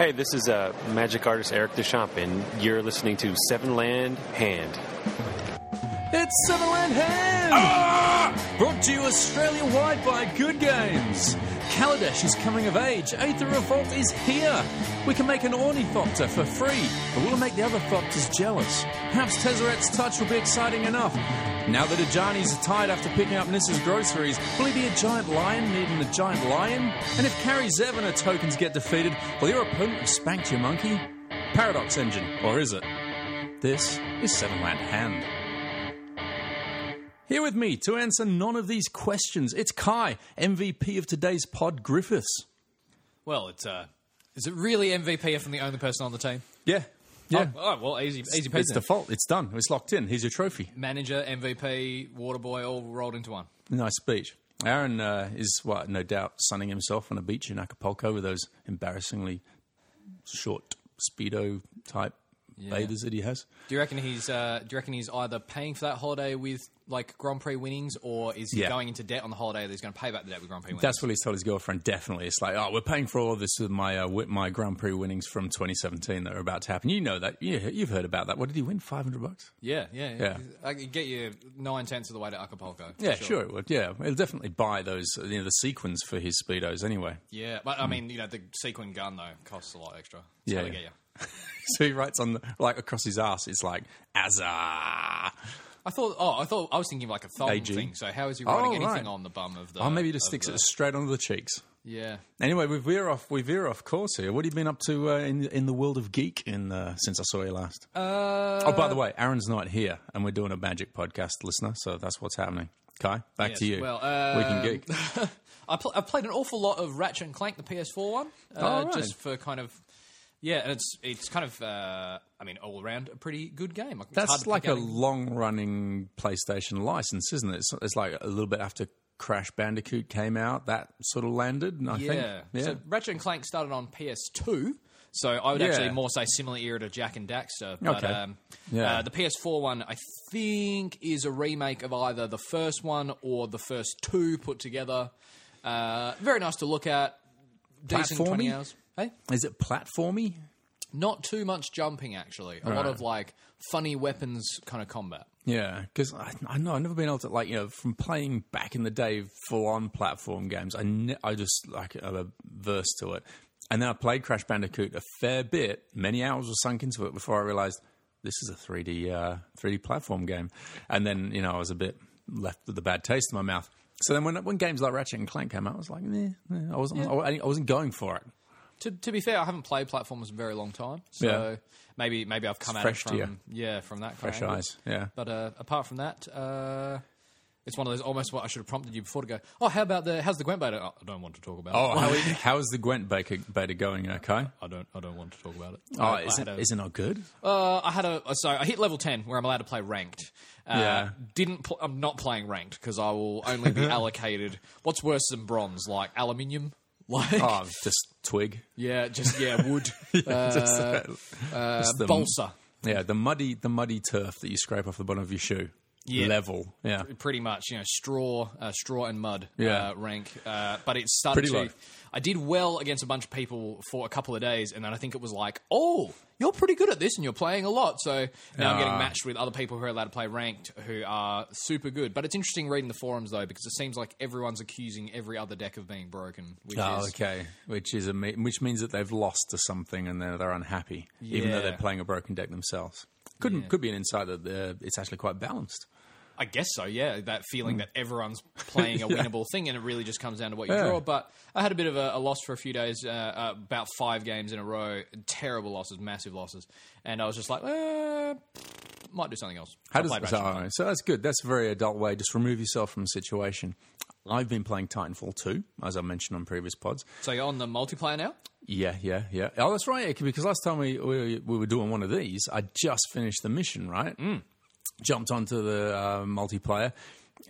Hey, this is uh, magic artist Eric Deschamps, and you're listening to Seven Land Hand. It's Seven Land Hand! Brought to you Australia wide by Good Games. Kaladesh is coming of age. Aether Revolt is here. We can make an Ornithopter for free, but will it make the other Thopters jealous? Perhaps Tezzeret's touch will be exciting enough. Now that Ajani's are tired after picking up Nissa's groceries, will he be a giant lion needing a giant lion? And if Carrie Zevana tokens get defeated, will your opponent have spanked your monkey? Paradox Engine, or is it? This is Seven Land Hand. Here with me to answer none of these questions, it's Kai, MVP of today's pod, Griffiths. Well, it's uh, is it really MVP if I'm the only person on the team? Yeah, yeah. Oh, oh, well, easy, easy peasy. it's default. It's done. It's locked in. Here's your trophy. Manager, MVP, Waterboy, all rolled into one. Nice speech. Aaron uh, is, what, no doubt, sunning himself on a beach in Acapulco with those embarrassingly short Speedo type bathers that he has. Do you reckon he's? Uh, do you reckon he's either paying for that holiday with like Grand Prix winnings, or is he Yeah. going into debt on the holiday that he's going to pay back the debt with Grand Prix winnings? That's what he's told his girlfriend. Definitely, it's like, oh, we're paying for all this with my uh, with my Grand Prix winnings from 2017 that are about to happen. You know that. You, you've heard about that. What did he win? 500 bucks. yeah, yeah, Yeah. I could get you nine tenths of the way to Acapulco. Yeah, sure. it would. Yeah, he'll definitely buy those. You know, the sequins for his speedos anyway. Yeah, but I mean, you know, the sequin gun though costs a lot extra. It's Yeah, yeah. get you. So he writes on the, like across his ass. It's like Azar. I thought. Oh, I thought I was thinking of like a thumb AG. thing. So how is he Oh, writing anything right. on the bum of the? Oh, maybe he just sticks the- it straight onto the cheeks. Yeah. Anyway, we veer off. We veer off course here. What have you been up to uh, in in the world of geek in uh, since I saw you last? Uh, oh, by the way, Aaron's not here, and we're doing a magic podcast, listener. So that's what's happening. Kai, back Yes, to you. well, uh, we can geek. I, pl- I played an awful lot of Ratchet and Clank, the PS4 one, uh, Oh, right. just for kind of. Yeah, and it's it's kind of uh, I mean all around a pretty good game. Like, That's like a long running PlayStation license, isn't it? It's, it's like a little bit after Crash Bandicoot came out, that sort of landed. I think. yeah. Yeah. So Ratchet and Clank started on PS2. So I would Yeah. actually more say similar era to Jak and Daxter. But Okay. um, Yeah. uh, the PS4 one, I think, is a remake of either the first one or the first two put together. Uh, very nice to look at. Decent 20 hours. Hey? Is it platformy? Not too much jumping, actually. A lot Right. of like funny weapons kind of combat. Yeah, because I, I know I've never been able to like you know from playing back in the day full on platform games. I ne- I just like a verse to it, and then I played Crash Bandicoot a fair bit. Many hours were sunk into it before I realized this is a 3D uh, 3D platform game, and then you know I was a bit left with a bad taste in my mouth. So then when when games like Ratchet and Clank came out, I was like, eh, eh, I wasn't I, I wasn't going for it. To, to be fair, I haven't played platformers in a very long time, so Yeah. maybe maybe I've come It's at it fresh to from you. yeah from that kind Fresh of eyes, yeah. But uh, apart from that, uh, it's one of those almost what I should have prompted you before to go. Oh, how about the how's the Gwent beta? Oh, I don't want to talk about Oh, it. how, how's the Gwent beta, beta going? Okay. I don't I don't want to talk about it. Oh, I, is I it, a- is it not good? Uh, I had a so I hit level ten where I'm allowed to play ranked. Uh, Yeah. Didn't pl- I'm not playing ranked because I will only be allocated. What's worse than bronze? Like aluminium. Like Oh, just twig. yeah, just yeah wood. Just, uh, uh, just the- balsa. Yeah, the muddy, the muddy turf that you scrape off the bottom of your shoe. Yeah. Level. Yeah. pretty much, you know, straw, uh, straw and mud Yeah. uh, rank. Uh, but it's started Pretty to. low. I did well against a bunch of people for a couple of days, and then I think it was like, oh, you're pretty good at this, and you're playing a lot. So now I'm getting Ah. matched with other people who are allowed to play ranked, who are super good. But it's interesting reading the forums though, because it seems like everyone's accusing every other deck of being broken. Which Oh, is, okay. Which is a, which means that they've lost to something and they're, they're unhappy, even though they're playing a broken deck themselves. Could Yeah. could be an insight that uh, it's actually quite balanced. I guess so, yeah. That feeling that everyone's playing a winnable thing, and it really just comes down to what you Yeah. draw. But I had a bit of a, a loss for a few days, uh, uh, about five games in a row, terrible losses, massive losses, and I was just like, eh, might do something else. How I does so, Ratchet and all Clank. right, so that's good. That's a very adult way. Just remove yourself from the situation. I've been playing Titanfall 2, as I mentioned on previous pods. So you're on the multiplayer now? Yeah, yeah, yeah. Oh, that's right. Because last time we, we we were doing one of these, I just finished the mission. Right, mm. Jumped onto the uh, multiplayer,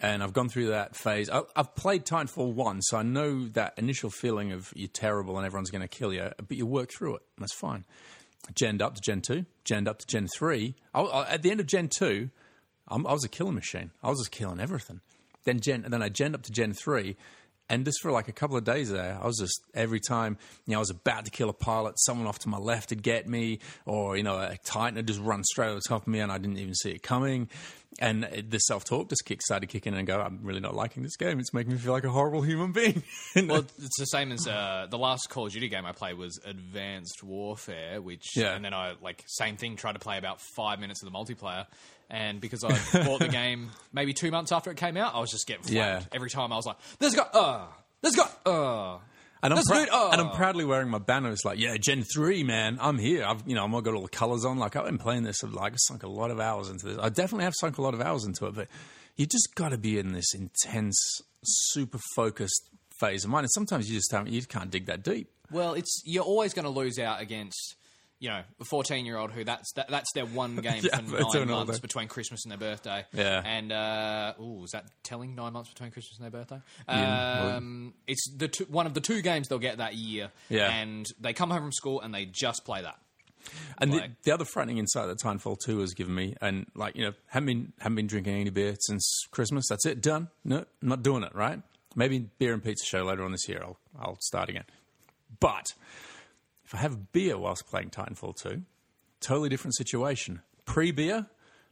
and I've gone through that phase. I, I've played Titanfall one, so I know that initial feeling of you're terrible and everyone's going to kill you, but you work through it. That's fine. Genned up to Gen two, genned up to Gen three. I, I, at the end of Gen two, I'm, I was a killing machine. I was just killing everything. Then Gen, then I genned up to Gen three, And just for like a couple of days there, I was just every time, you know, I was about to kill a pilot, someone off to my left would get me, or, you know, a Titan would just run straight over the top of me and I didn't even see it coming. And the self talk just kick, started kicking in and go, I'm really not liking this game. It's making me feel like a horrible human being. Well, it's the same as uh, the last Call of Duty game I played was Advanced Warfare, which Yeah. and then I like same thing tried to play about five minutes of the multiplayer, and because I bought the game maybe two months after it came out, I was just getting flamed. Yeah. every time I was like, "There's got uh, there's got uh." And I'm, That's prou- good. Oh. and I'm proudly wearing my banner. It's like, yeah, Gen three, man. I'm here. I've, you know, I've got all the colors on. Like I've been playing this. like, I've like sunk a lot of hours into this. I definitely have sunk a lot of hours into it. But you just got to be in this intense, super focused phase of mind. And sometimes you just haven't. You can't dig that deep. Well, it's you're always going to lose out against you know a 14 year old who that's that, that's their one game Yeah, for nine months that. between Christmas and their birthday. Yeah. and uh, ooh, is that telling? Nine months between Christmas and their birthday. Yeah, well- Um, it's the two, one of the two games they'll get that year. Yeah. and they come home from school and they just play that. And the, Like- the other frightening insight that Titanfall 2 has given me, and like, you know, haven't been, haven't been drinking any beer since Christmas. That's it. Done. No, I'm not doing it, right? Maybe beer and pizza show later on this year. I'll, I'll start again. But if I have beer whilst playing Titanfall 2, totally different situation. Pre beer,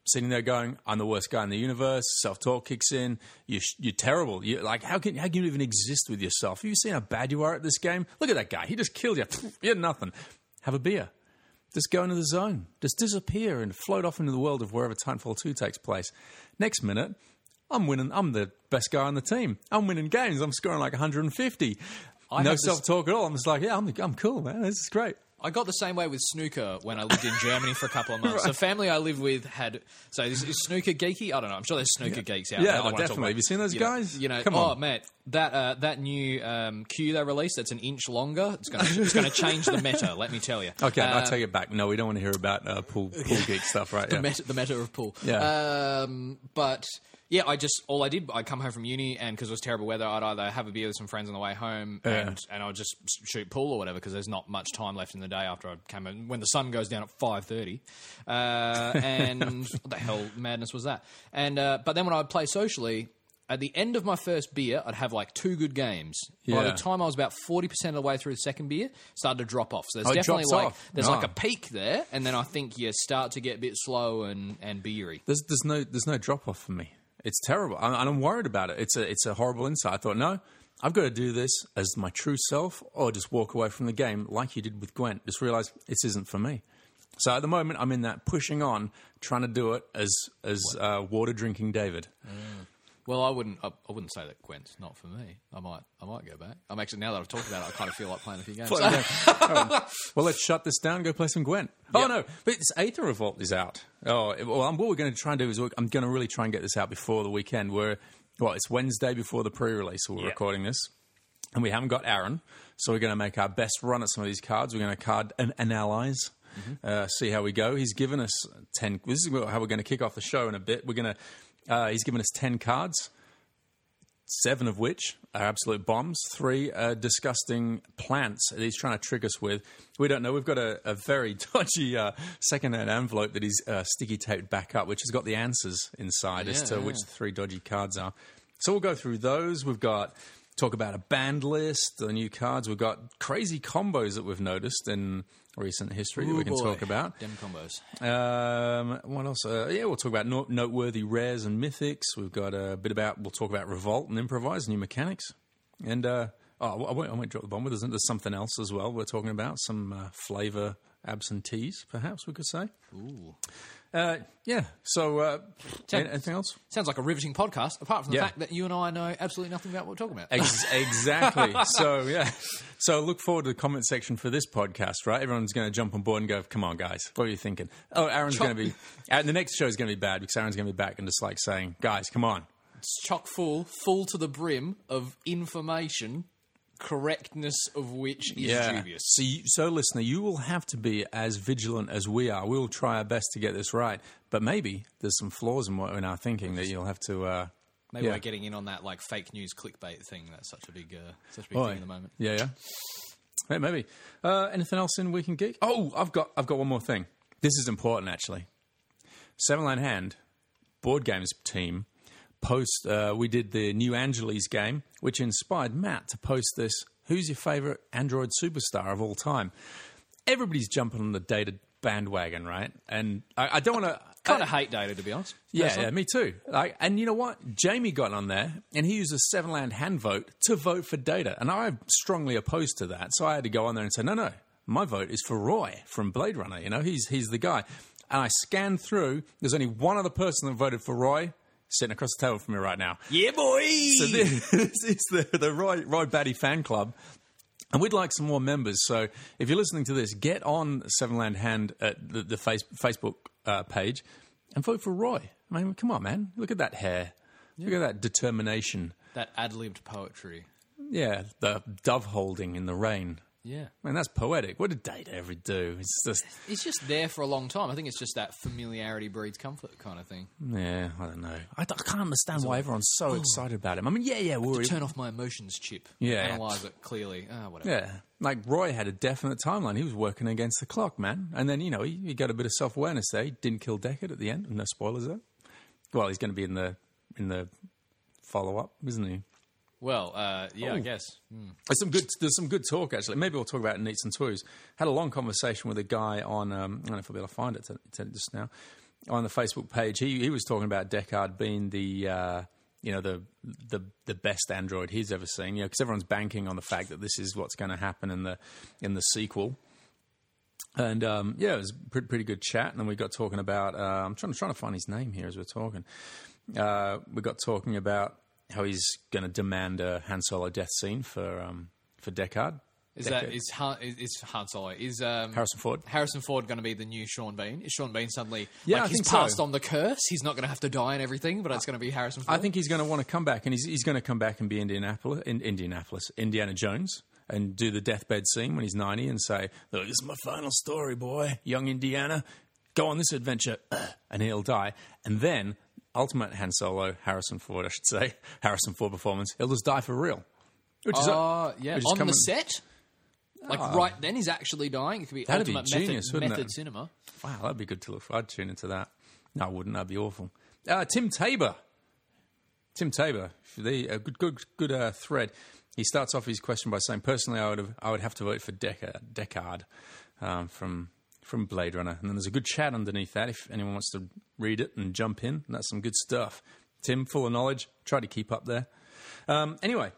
sitting there going, I'm the worst guy in the universe. Self talk kicks in. You're, you're terrible. You like, how can, how can you even exist with yourself? Have you seen how bad you are at this game? Look at that guy. He just killed you. You're nothing. Have a beer. Just go into the zone. Just disappear and float off into the world of wherever Titanfall 2 takes place. Next minute, I'm winning. I'm the best guy on the team. I'm winning games. I'm scoring like 150. I no self talk at all. I'm just like, yeah, I'm, I'm cool, man. This is great. I got the same way with snooker when I lived in Germany for a couple of months. The family I lived with had so is, is snooker geeky? I don't know. I'm sure there's snooker geeks out Yeah, there. that oh, definitely. Have you seen those you know- guys? You know, Come oh on. mate, that uh, that new um, cue they released that's an inch longer. It's going to it's going to change the meta. Let me tell you. Okay, Uh, I'll take it back. No, we don't want to hear about uh, pool, pool geek stuff, right? the Yeah. meta the meta of pool. Yeah. Um, but yeah, I just all I did I come home from uni and because it was terrible weather, I'd either have a beer with some friends on the way home Yeah. and and I'd just shoot pool or whatever because there's not much time left in the day after I came in when the sun goes down at five thirty. Uh, and what the hell madness was that? And uh, but then when I'd play socially. At the end of my first beer, I'd have like two good games. By the time I was about forty percent of the way through the second beer, started to drop off. So there's Oh, definitely like off. there's like Oh. a peak there, and then I think you start to get a bit slow and and beery. There's, there's no there's no drop off for me. It's terrible, and and I'm worried about it. It's a it's a horrible insight. I thought, no, I've got to do this as my true self, or just walk away from the game like you did with Gwent. Just realize this isn't for me. So at the moment, I'm in that pushing on, trying to do it as as uh, water drinking David. Well, I wouldn't. I, I wouldn't say that Gwent's not for me. I might. I might go back. I'm actually now that I've talked about it, I kind of feel like playing a few games. well, let's shut this down. Go play some Gwent. Oh no, but it's Aether Revolt is out. Oh, well, um, what we're going to try and do is we're- I'm going to really try and get this out before the weekend. Where well, it's Wednesday before the pre-release. So we're Yeah. recording this, and we haven't got Aaron, so we're going to make our best run at some of these cards. We're going to card and analyze. Uh, see how we go. He's given us ten. This is how we're going to kick off the show in a bit. We're going to. Uh, he's given us ten cards seven of which are absolute bombs, three are disgusting plants that he's trying to trick us with. We don't know. We've got a, a very dodgy uh, second-hand envelope that he's uh, sticky taped back up, which has got the answers inside as to yeah. which the three dodgy cards are. So we'll go through those. We've got talk about a band list, the new cards. We've got crazy combos that we've noticed in recent history that we can boy. talk about. Dem combos. Um, what else? Uh, yeah, we'll talk about no- noteworthy rares and mythics. We've got a bit about. We'll talk about revolt and improvise new mechanics. And uh, oh, I won't, I won't drop the bomb. There's, there's something else as well. We're talking about some uh, flavor absentees, perhaps we could say. Ooh. Uh, yeah. So, uh, anything else? Sounds like a riveting podcast. Apart from the Yeah. fact that you and I know absolutely nothing about what we're talking about. Ex- exactly. so yeah. So look forward to the comment section for this podcast. Right, everyone's going to jump on board and go, "Come on, guys, what are you thinking?" Oh, Aaron's going to be. Uh, the next show is going to be bad because Aaron's going to be back and just like saying, "Guys, come on." It's chock full, full to the brim of information, correctness of which is dubious. So, you, so listener, you will have to be as vigilant as we are. We will try our best to get this right, but maybe there's some flaws in what in our thinking that you'll have to. Uh, Maybe yeah. we're getting in on that like fake news clickbait thing. That's such a big, uh, such a big thing at the moment. Yeah, yeah. Hey, maybe. Uh, anything else in Week in Geek? Oh, I've got I've got one more thing. This is important actually. Seven Land Hand board games team post. Uh, we did the New Angeles game, which inspired Matt to post this. Who's your favorite Android superstar of all time? Everybody's jumping on the data bandwagon, right? And I, I don't want to. Kind of hate data, to be honest. Yeah, yeah, me too. Like, and you know what? Jamie got on there and he used a seven land hand vote to vote for data. And I'm strongly opposed to that. So I had to go on there and say, no, no, my vote is for Roy from Blade Runner. You know, he's, he's the guy. And I scanned through. There's only one other person that voted for Roy sitting across the table from me right now. Yeah, boy. So this, this is the, the Roy, Roy Batty fan club. And we'd like some more members. So if you're listening to this, get on Seven Land Hand at the, the face, Facebook uh, page and vote for Roy. I mean, come on, man. Look at that hair. Look at that determination. that ad libbed poetry. Yeah, the dove holding in the rain. Yeah. Man, that's poetic. What did Data ever do? It's just, It's just there for a long time. I think it's just that familiarity breeds comfort kind of thing. yeah, I don't know. I, d- I can't understand why everyone's so excited about him. I mean, yeah, yeah, we're, Turn off my emotions chip. Yeah. Analyze it clearly. Ah, whatever. Yeah, like Roy had a definite timeline. He was working against the clock, man. And then you know he, he got a bit of self awareness there. He didn't kill Deckard at the end. No spoilers there. Well, he's going to be in the in the follow up, isn't he? Well, uh, yeah, I Oh. guess. There's some good. There's some good talk actually. Maybe we'll talk about it in Neats and Toys. Had a long conversation with a guy on. Um, I don't know if I'll be able to find it to, to just now on the Facebook page. He he was talking about Deckard being the. Uh, you know the the the best android he's ever seen. You know, because everyone's banking on the fact that this is what's going to happen in the in the sequel. And um, yeah, it was a pretty, pretty good chat. And then we got talking about. Uh, I'm trying trying to find his name here as we're talking. Uh, we got talking about how he's going to demand a Han Solo death scene for um, for Deckard. Is that is Han, is, is Han Solo? Is um, Harrison Ford? Harrison Ford going to be the new Sean Bean? Is Sean Bean suddenly Yeah, like I he's think so. passed on the curse? He's not going to have to die and everything, but it's going to be Harrison Ford. I think he's going to want to come back, and he's he's going to come back and be Indianapolis, in, Indianapolis, Indiana Jones, and do the deathbed scene when he's ninety, and say, "Look, this is my final story, boy, young Indiana. Go on this adventure," and he'll die, and then ultimate Han Solo, Harrison Ford, I should say, Harrison Ford performance, he'll just die for real. Which is Uh, yeah, which is on coming- the set. Like right then, he's actually dying. It could be That'd be ultimate genius, method, wouldn't method it? cinema. Wow, that'd be good to look for. I'd tune into that. No, I wouldn't. That'd be awful. Uh, Tim Tabor. Tim Tabor, the a good, good, good uh, thread. He starts off his question by saying, "Personally, I would have, I would have to vote for Deckard, Deckard um, from from Blade Runner." And then there's a good chat underneath that. If anyone wants to read it and jump in, that's some good stuff. Tim, full of knowledge. Try to keep up there. Um, anyway,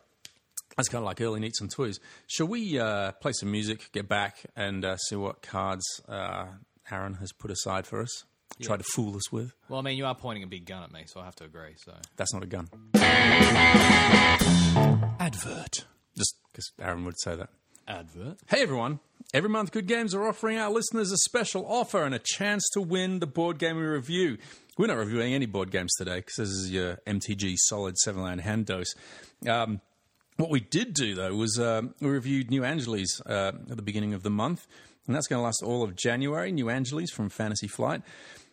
that's kind of like early neats and toys. Shall we uh, play some music, get back, and uh, see what cards uh, Aaron has put aside for us? Try to fool us with. Well, I mean, you are pointing a big gun at me, so I have to agree. So That's not a gun. Advert. Just because Aaron would say that. advert. Hey everyone! Every month, Good Games are offering our listeners a special offer and a chance to win the board game we review. We're not reviewing any board games today because this is your MTG Solid Seven Land Hand Dose. Um, what we did do though was um, we reviewed New Angeles uh, at the beginning of the month, and that's going to last all of January. New Angeles from Fantasy Flight.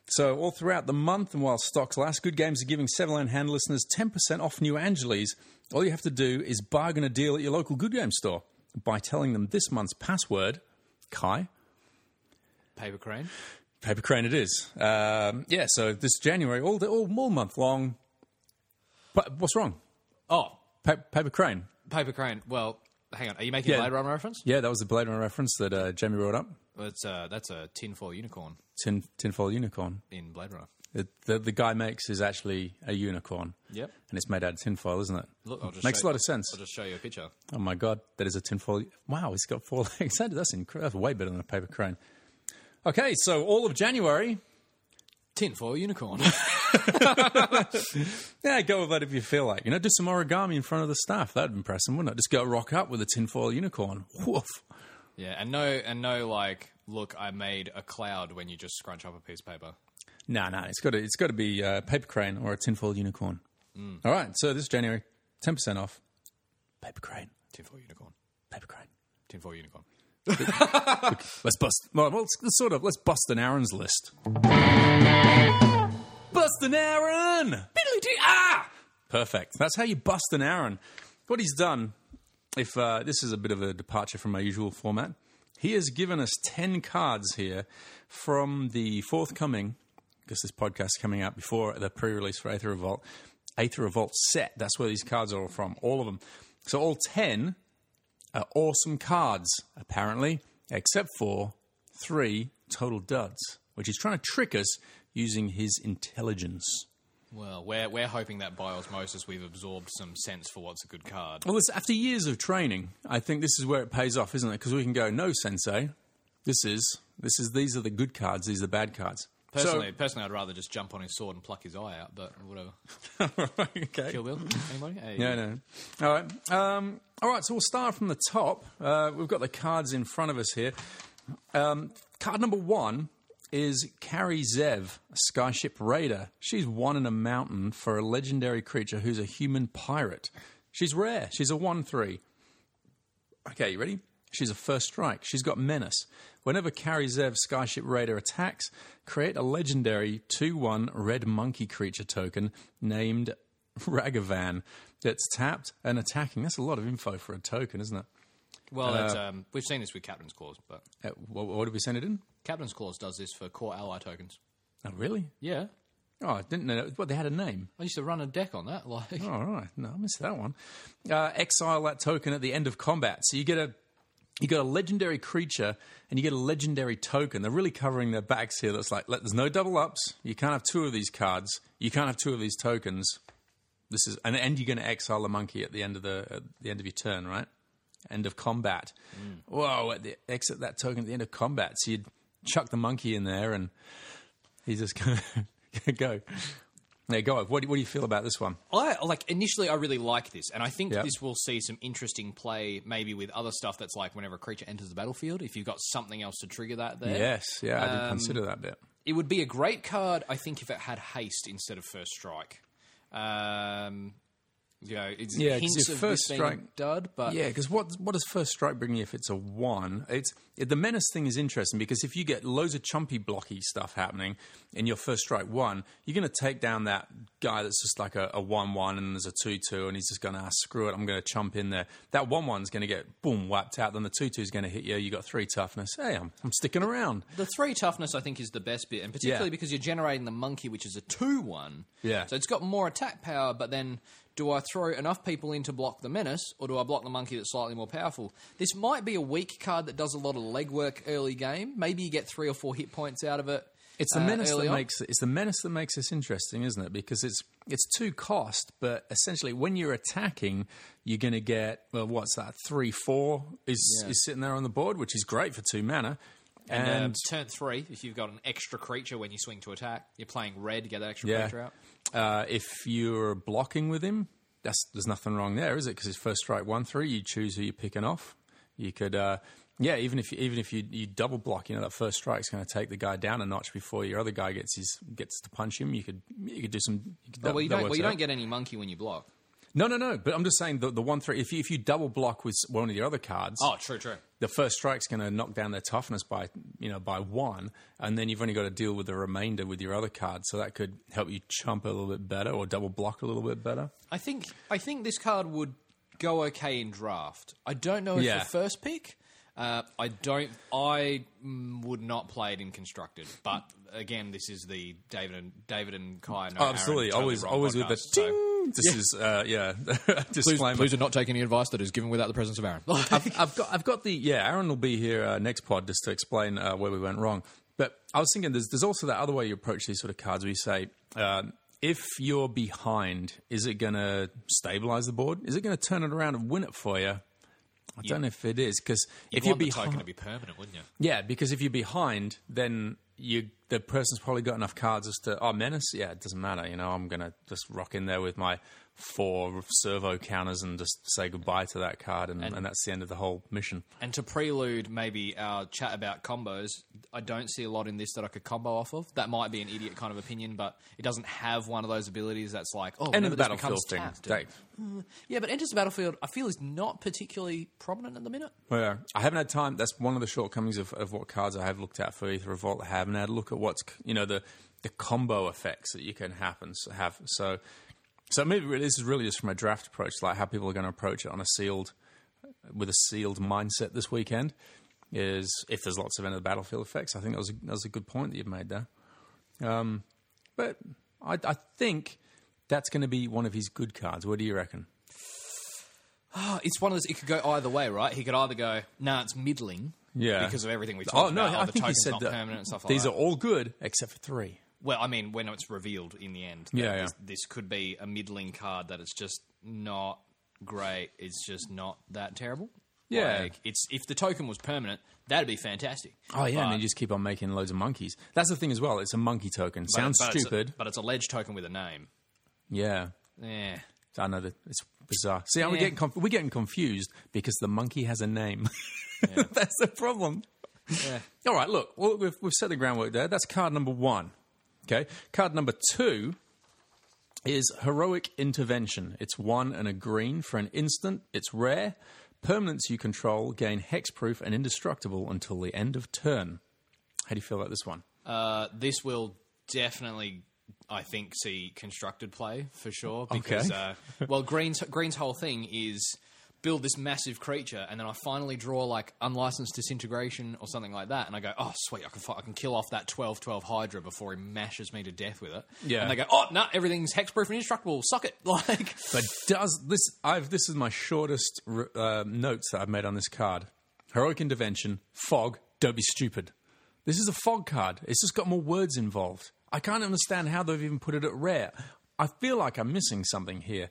So all throughout the month, and while stocks last, Good Games are giving Seven Land Hand listeners ten percent off New Angeles. All you have to do is bargain a deal at your local Good Game store by telling them this month's password, Kai. Paper crane. Paper Crane it is. Um, yeah, so this January, all, the, all, all month long. But what's wrong? Oh, Pa- Paper Crane. paper crane. Well, hang on. Are you making Yeah. a Blade Runner reference? Yeah, that was the Blade Runner reference that uh, Jamie brought up. Well, it's uh, that's a tinfoil unicorn Tin, tinfoil unicorn. in Blade Runner. The, the, the guy makes is actually a unicorn. Yep. And it's made out of tinfoil, isn't it? Look, I'll just Makes show a lot of sense. I'll just show you a picture. Oh my god, that is a tinfoil. Wow, it's got four legs. That- That's incredible. That's way better than a paper crane. Okay, so all of January. Tinfoil unicorn. Yeah, go with that if you feel like. You know, do some origami in front of the staff. That'd impress them, wouldn't it? Just go rock up with a tinfoil unicorn. Woof. yeah, and no, and no, like, look, I made a cloud when you just scrunch up a piece of paper. No, no, it's got to, it's got to be a paper crane or a tinfoil unicorn. Mm. All right, so this January, 10% off. Paper crane, Tinfoil unicorn. paper crane. Tinfoil unicorn. Let's bust. Well, let's, let's sort of let's bust an Aaron's list. Bust an Aaron. Ah, perfect. That's how you bust an Aaron. What he's done, if uh, this is a bit of a departure from my usual format, he has given us ten cards here from the forthcoming. Because this podcast is coming out before the pre-release for Aether Revolt. Aether Revolt set. That's where these cards are all from, all of them. So all 10 are awesome cards, apparently, except for three total duds, which he's trying to trick us using his intelligence. Well, we're, we're hoping that by osmosis we've absorbed some sense for what's a good card. Well, this, after years of training, I think this is where it pays off, isn't it? Because we can go, no, Sensei, this is this is these are the good cards, these are the bad cards. Personally, personally, I'd rather just jump on his sword and pluck his eye out, but whatever. Okay. Kill Bill? Anybody? Hey. No, no. All right. Um, all right. So we'll start from the top. Uh, we've got the cards in front of us here. Um, card number one is Kari Zev, Skyship Raider. She's one in a mountain for a legendary creature who's a human pirate. She's rare. She's a 1 3. Okay, you ready? She's a first strike. She's got menace. Whenever Kari Zev Skyship Raider attacks, create a legendary 2 1 red monkey creature token named Ragavan that's tapped and attacking. That's a lot of info for a token, isn't it? Well, it's, um, we've seen this with Captain's Claws, but Uh, what, what did we send it in? Captain's Claws does this for Kor Ally tokens. Oh, really? Yeah. Oh, I didn't know. What, they had a name. I used to run a deck on that. Like, Oh, all right. No, I missed that one. Uh, exile that token at the end of combat. So you get a you got a legendary creature and you get a legendary token. They're really covering their backs here. That's like there's no double ups. You can't have two of these cards. You can't have two of these tokens. This is and, and you're going to exile the monkey at the end of the at the end of your turn, right? End of combat. Mm. Whoa! At the, exit that token at the end of combat. So you'd chuck the monkey in there and he's just going to go. There, go. What do, what do you feel about this one? I like initially I really like this, and I think Yep. this will see some interesting play, maybe with other stuff that's like whenever a creature enters the battlefield, if you've got something else to trigger that there. Yes, yeah, I did consider that bit. It would be a great card, I think, if it had haste instead of first strike. Um, know, it's Yeah, hints of first strike- dud, but Yeah, because what what does first strike bring you if it's a one? It's it, the menace thing is interesting because if you get loads of chumpy blocky stuff happening in your first strike one, you're going to take down that guy that's just like a, a one one and there's a two two and he's just going to ah, screw it, I'm going to chump in there. That one one's going to get boom wiped out. Then the two two is going to hit you. You got three toughness. Hey, I'm I'm sticking around. The three toughness, I think, is the best bit, and particularly Yeah. because you're generating the monkey, which is a two-one. Yeah. So it's got more attack power, but then do I throw enough people in to block the menace, or do I block the monkey that's slightly more powerful? This might be a weak card that does a lot of legwork early game. Maybe you get three or four hit points out of it. It's the uh, menace that on. makes it's the menace that makes this interesting, isn't it? Because it's it's two cost, but essentially when you're attacking, you're going to get well, what's that? Three four is Yeah. is sitting there on the board, which is great for two mana. And, And, um, turn three, if you've got an extra creature when you swing to attack, you're playing red to get that extra yeah, creature out. Uh, if you're blocking with him, that's there's nothing wrong there, is it? Because his first strike one three, you choose who you're picking off. You could. Uh, yeah, even if even if you, you double block, you know that first strike's going to take the guy down a notch before your other guy gets his gets to punch him. You could you could do some. You could, Oh, well, you don't. Well, you don't get any monkey when you block. No, no, no. But I'm just saying the, the one three. If you, if you double block with one of your other cards, Oh, true, true. the first strike's going to knock down their toughness by you know by one, and then you've only got to deal with the remainder with your other cards. So that could help you chump a little bit better or double block a little bit better. I think I think this card would go okay in draft. I don't know if Yeah. the first pick. Uh, I don't. I mm, would not play it in constructed. But again, this is the David and David and Kai. No, Oh, absolutely, Aaron, always totally wrong always with the podcast, so- ding. This is uh, yeah disclaimer. Please do not take any advice that is given without the presence of Aaron. I've, I've got I've got the yeah. Aaron will be here uh, next pod just to explain uh, where we went wrong. But I was thinking there's there's also that other way you approach these sort of cards where you say. Um, if you're behind, is it going to stabilize the board? Is it going to turn it around and win it for you? I don't know if it is because if you're behind, token to be permanent, wouldn't you? yeah, because if you're behind, then you the person's probably got enough cards as to oh menace. Yeah, it doesn't matter. You know, I'm gonna just rock in there with my four servo counters and just say goodbye to that card, and, and, that's the end of the whole mission. And to prelude maybe our chat about combos, I don't see a lot in this that I could combo off of. That might be an idiot kind of opinion, but it doesn't have one of those abilities that's like, oh, End of the battlefield thing, tapped, Dave. Uh, yeah, but enters the battlefield, I feel is not particularly prominent at the minute. Well, yeah, I haven't had time. That's one of the shortcomings of, of what cards I have looked at for Aether Revolt. I haven't had a look at what's you know the the combo effects that you can happen have. So, so maybe really, this is really just from a draft approach, like how people are going to approach it on a sealed with a sealed mindset this weekend. Is if there's lots of end of the battlefield effects. I think that was a, that was a good point that you've made there. Um, but I, I think that's going to be one of his good cards. What do you reckon? Oh, it's one of those. It could go either way, right? He could either go, "Nah, it's middling," Yeah. because of everything we Oh talked no, about. Oh, I the think he said that permanent and stuff like these that. are all good except for three. Well, I mean, when it's revealed in the end, Yeah, yeah. This, this could be a middling card that it's just not great. It's just not that terrible. Yeah. like, it's if the token was permanent, that'd be fantastic. Oh yeah, and But- they just keep on making loads of monkeys. That's the thing as well. It's a monkey token. but- Sounds but it's a- stupid. but it's a ledge token with a name. yeah, Yeah, I know that it's bizarre. See, we're getting conf- we're getting confused because the monkey has a name. That's the problem. yeah. All right, look, well, we've, we've set the groundwork there. That's card number one. Okay, card number two is heroic intervention. It's one and a green for an instant. It's rare. Permanents you control gain hexproof and indestructible until the end of turn. How do you feel about this one? Uh, this will definitely, I think, see constructed play for sure. Because, Okay. uh, well, Green's Green's whole thing is build this massive creature, and then I finally draw like unlicensed disintegration or something like that, and I go, oh sweet, I can fi- I can kill off that 12-12 Hydra before he mashes me to death with it. Yeah. and they go, oh no, everything's hexproof and indestructible. Suck it, like. But does this? I've this is my shortest uh, notes that I've made on this card. Heroic intervention, fog. Don't be stupid. This is a fog card. It's just got more words involved. I can't understand how they've even put it at rare. I feel like I'm missing something here.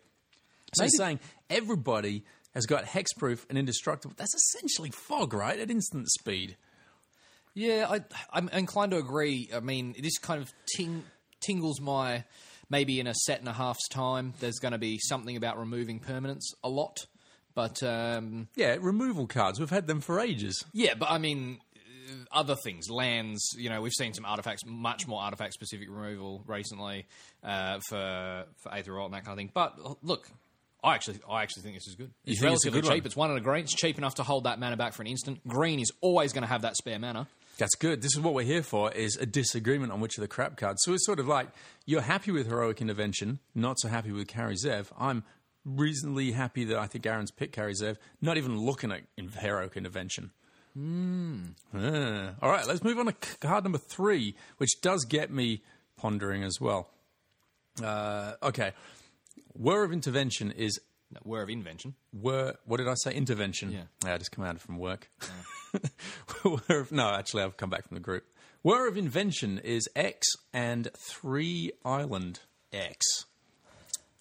So Maybe- saying everybody has got hexproof and indestructible. That's essentially fog, right? At instant speed. Yeah, I, I'm inclined to agree. I mean, this kind of ting, tingles my. Maybe in a set and a half's time, there's going to be something about removing permanents a lot. But um, Yeah, removal cards. We've had them for ages. yeah, but I mean, uh, other things, lands. You know, we've seen some artifacts, much more artifact specific removal recently uh, for for Aether Alt and that kind of thing. But look. I actually, I actually think this is good. It's think it's relatively good one? cheap. It's one and a green. It's cheap enough to hold that mana back for an instant. Green is always going to have that spare mana. That's good. This is what we're here for: is a disagreement on which of the crap cards. So it's sort of like you're happy with heroic intervention, not so happy with Kari Zev. I'm reasonably happy that I think Aaron's picked Zev. not even looking at heroic intervention. Ah. all right, let's move on to card number three, which does get me pondering as well. Uh, okay, Whir of Intervention is Whir of Invention. were what did I say? Intervention. Yeah. I just come out from work. Whir of- no, actually, I've come back from the group. Whir of Invention is X and three island X.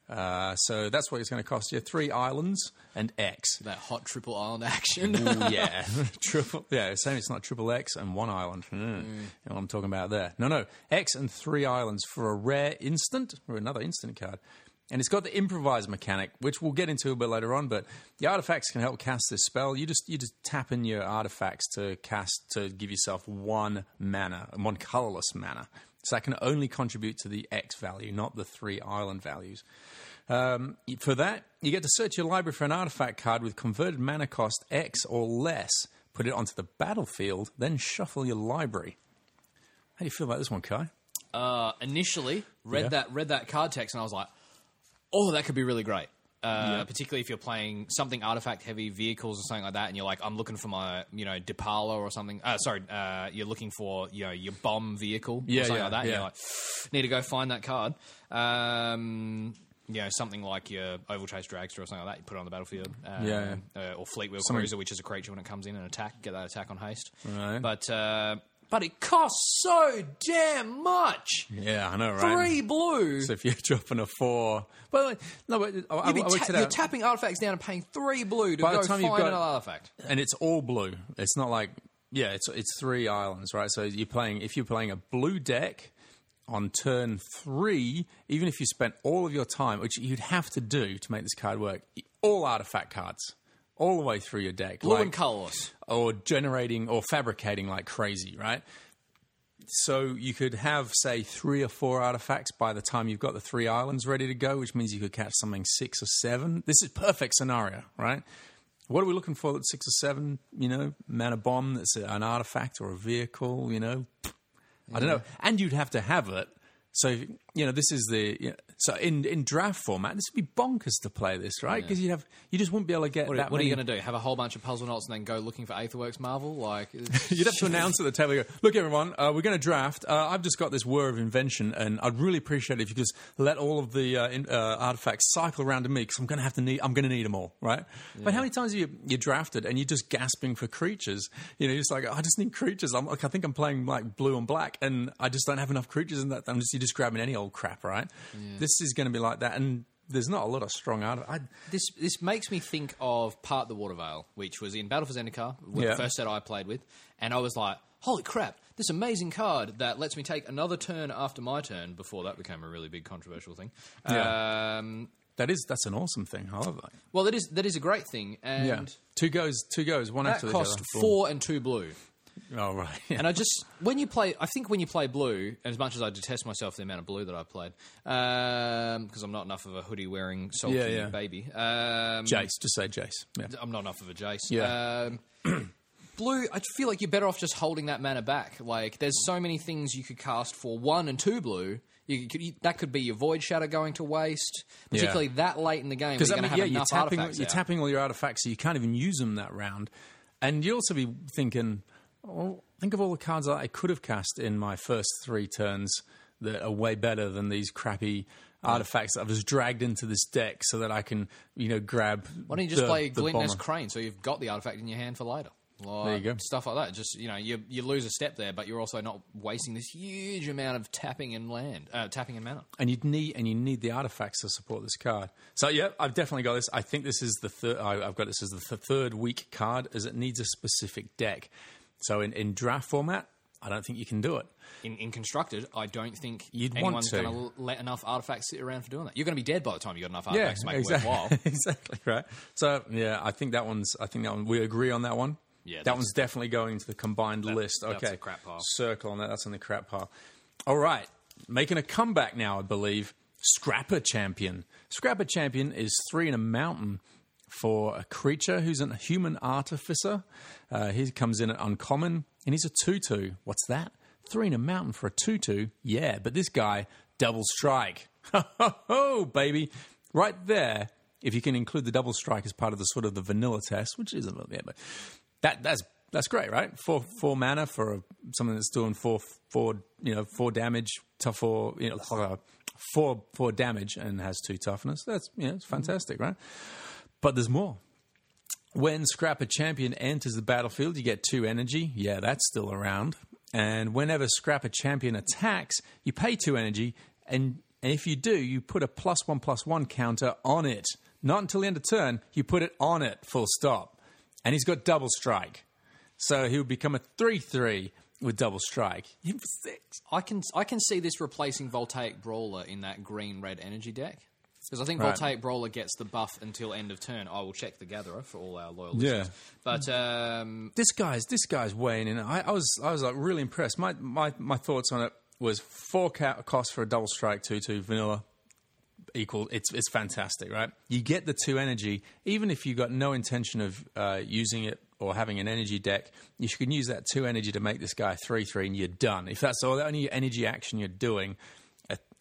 Uh, so that's what it's going to cost you: three islands and X. That hot triple island action. Ooh, yeah, triple. Yeah, same. It's not triple X and one island. Mm. You know what I'm talking about there? No, no. X and three islands for a rare instant or another instant card. And it's got the improvise mechanic, which we'll get into a bit later on. But the artifacts can help cast this spell. You just you just tap in your artifacts to cast to give yourself one mana, one colorless mana. So that can only contribute to the X value, not the three island values. Um, for that, you get to search your library for an artifact card with converted mana cost X or less. Put it onto the battlefield, then shuffle your library. How do you feel about this one, Kai? uh, initially read Yeah. that read that card text and I was like, oh, that could be really great. Uh, Particularly if you're playing something artifact heavy vehicles or something like that, and you're like, I'm looking for my, you know, Depala or something. Uh, sorry, uh, you're looking for, you know, your bomb vehicle Yeah, or something yeah, like that. Yeah. you're like, need to go find that card. Um, you know, something like your Ovalchase Dragster or something like that. You put it on the battlefield. Um, Yeah, Uh, or Fleetwheel Something- Cruiser, which is a creature when it comes in and attack. Get that attack on haste. Right. But uh, but it costs so damn much. Yeah, I know, right? Three blue. So if you're dropping a four, well, no, but I, I, you'd I, I ta- you're out. tapping artifacts down and paying three blue to By the go time find got- another artifact. and it's all blue. It's not like yeah, it's it's three islands, right? So you're playing if you're playing a blue deck on turn three, even if you spent all of your time, which you'd have to do to make this card work, all artifact cards. All the way through your deck, Blue like- and colourless. or generating or fabricating like crazy, right? So you could have, say, three or four artifacts by the time you've got the three islands ready to go, which means you could catch something six or seven. This is perfect scenario, right? What are we looking for? That's six or seven, you know, mana bomb that's an artifact or a vehicle, you know. I don't know. And you'd have to have it. So if, you know, this is the you know, so in in draft format, this would be bonkers to play this, right? Because you have you just wouldn't be able to get What, that. what are you going to do? Have a whole bunch of Puzzleknots and then go looking for Aetherworks Marvel? Like, You'd have to announce at the table, go, look, everyone, uh, we're going to draft. Uh, I've just got this whir of invention, and I'd really appreciate it if you just let all of the uh, in, uh, artifacts cycle around to me, because I'm going to have to need, I'm going to need them all, right? But how many times you, you drafted and you're just gasping for creatures? You know, you're just like, I just need creatures. I'm like, I think I'm playing like blue and black, and I just don't have enough creatures in that. I'm just, you're just grabbing any old crap, right? This is going to be like that, and there's not a lot of strong art. I, this this makes me think of Part the Waterveil, which was in Battle for Zendikar, Yeah. the first set I played with, and I was like, "Holy crap! This amazing card that lets me take another turn after my turn." Before that became a really big controversial thing. Yeah. Um, that is that's an awesome thing. However, well, that is that is a great thing, and Yeah, two goes, two goes, one that after cost the other. Boom. four and two blue. Oh right. Yeah. And I just when you play, I think when you play blue, as much as I detest myself for the amount of blue that I played, because I'm not enough of a hoodie wearing sulky Yeah, yeah. baby. Um, Jace, just say Jace. Yeah. I'm not enough of a Jace. Yeah. Um, blue, I feel like you're better off just holding that mana back. Like, there's so many things you could cast for one and two blue. You could, you, that could be your Void Shadow going to waste, particularly that late in the game. Because I you're mean, yeah, have you're tapping, you're tapping all your artifacts, so you can't even use them that round. And you'd also be thinking, well, think of all the cards that I could have cast in my first three turns that are way better than these crappy artifacts that I've just dragged into this deck so that I can, you know, grab. Why don't you just the- play Glint-Nest. Crane so you've got the artifact in your hand for later? Like, There you go. Stuff like that. Just you know, you you lose a step there, but you're also not wasting this huge amount of tapping and land, uh, tapping and mana. and you'd need and you need the artifacts to support this card. So yeah, I've definitely got this. I think this is the third. I've got this as the th- third weak card, as it needs a specific deck. So in, in draft format, I don't think you can do it. In, in constructed, I don't think You'd want anyone's to. going to let enough artifacts sit around for doing that. You're going to be dead by the time you got enough artifacts to make exactly. it worthwhile. exactly right. So yeah, I think that one's. I think that one. We agree on that one. Yeah, that one's definitely going into the combined list. that's Okay, a crap pile. Circle on that. That's in the crap pile. All right, making a comeback now, I believe. Scrapper Champion. Scrapper Champion is three in a mountain for a creature who's a human artificer. Uh, he comes in at uncommon, and he's a two-two. What's that? Three in a mountain for a two-two. Yeah, but this guy double strike. Ho ho ho, baby! Right there. If you can include the double strike as part of the sort of the vanilla test, which isn't, yeah, but that that's that's great, right? Four four mana for something that's doing four four you know four damage, tough four you know four four damage and has two toughness. That's know it's fantastic, right? But there's more. When Scrapper Champion enters the battlefield, you get two energy. Yeah, that's still around. And whenever Scrapper Champion attacks, you pay two energy, and, and if you do, you put a plus one plus one counter on it. Not until the end of turn, you put it on it, full stop. And he's got double strike. So he would become a 3 3 with double strike. I can I can see this replacing Voltaic Brawler in that green red energy deck. Because I think Right. Voltaic Brawler gets the buff until end of turn. I will check the Gatherer for all our loyal Yeah. But um, this guy's this guy's weighing in. I, I was I was like really impressed. My my my thoughts on it was four cost for a double strike two two vanilla equal. It's it's fantastic, right? You get the two energy, even if you've got no intention of uh, using it or having an energy deck. You can use that two energy to make this guy three three, and you're done. If that's all the only energy action you're doing,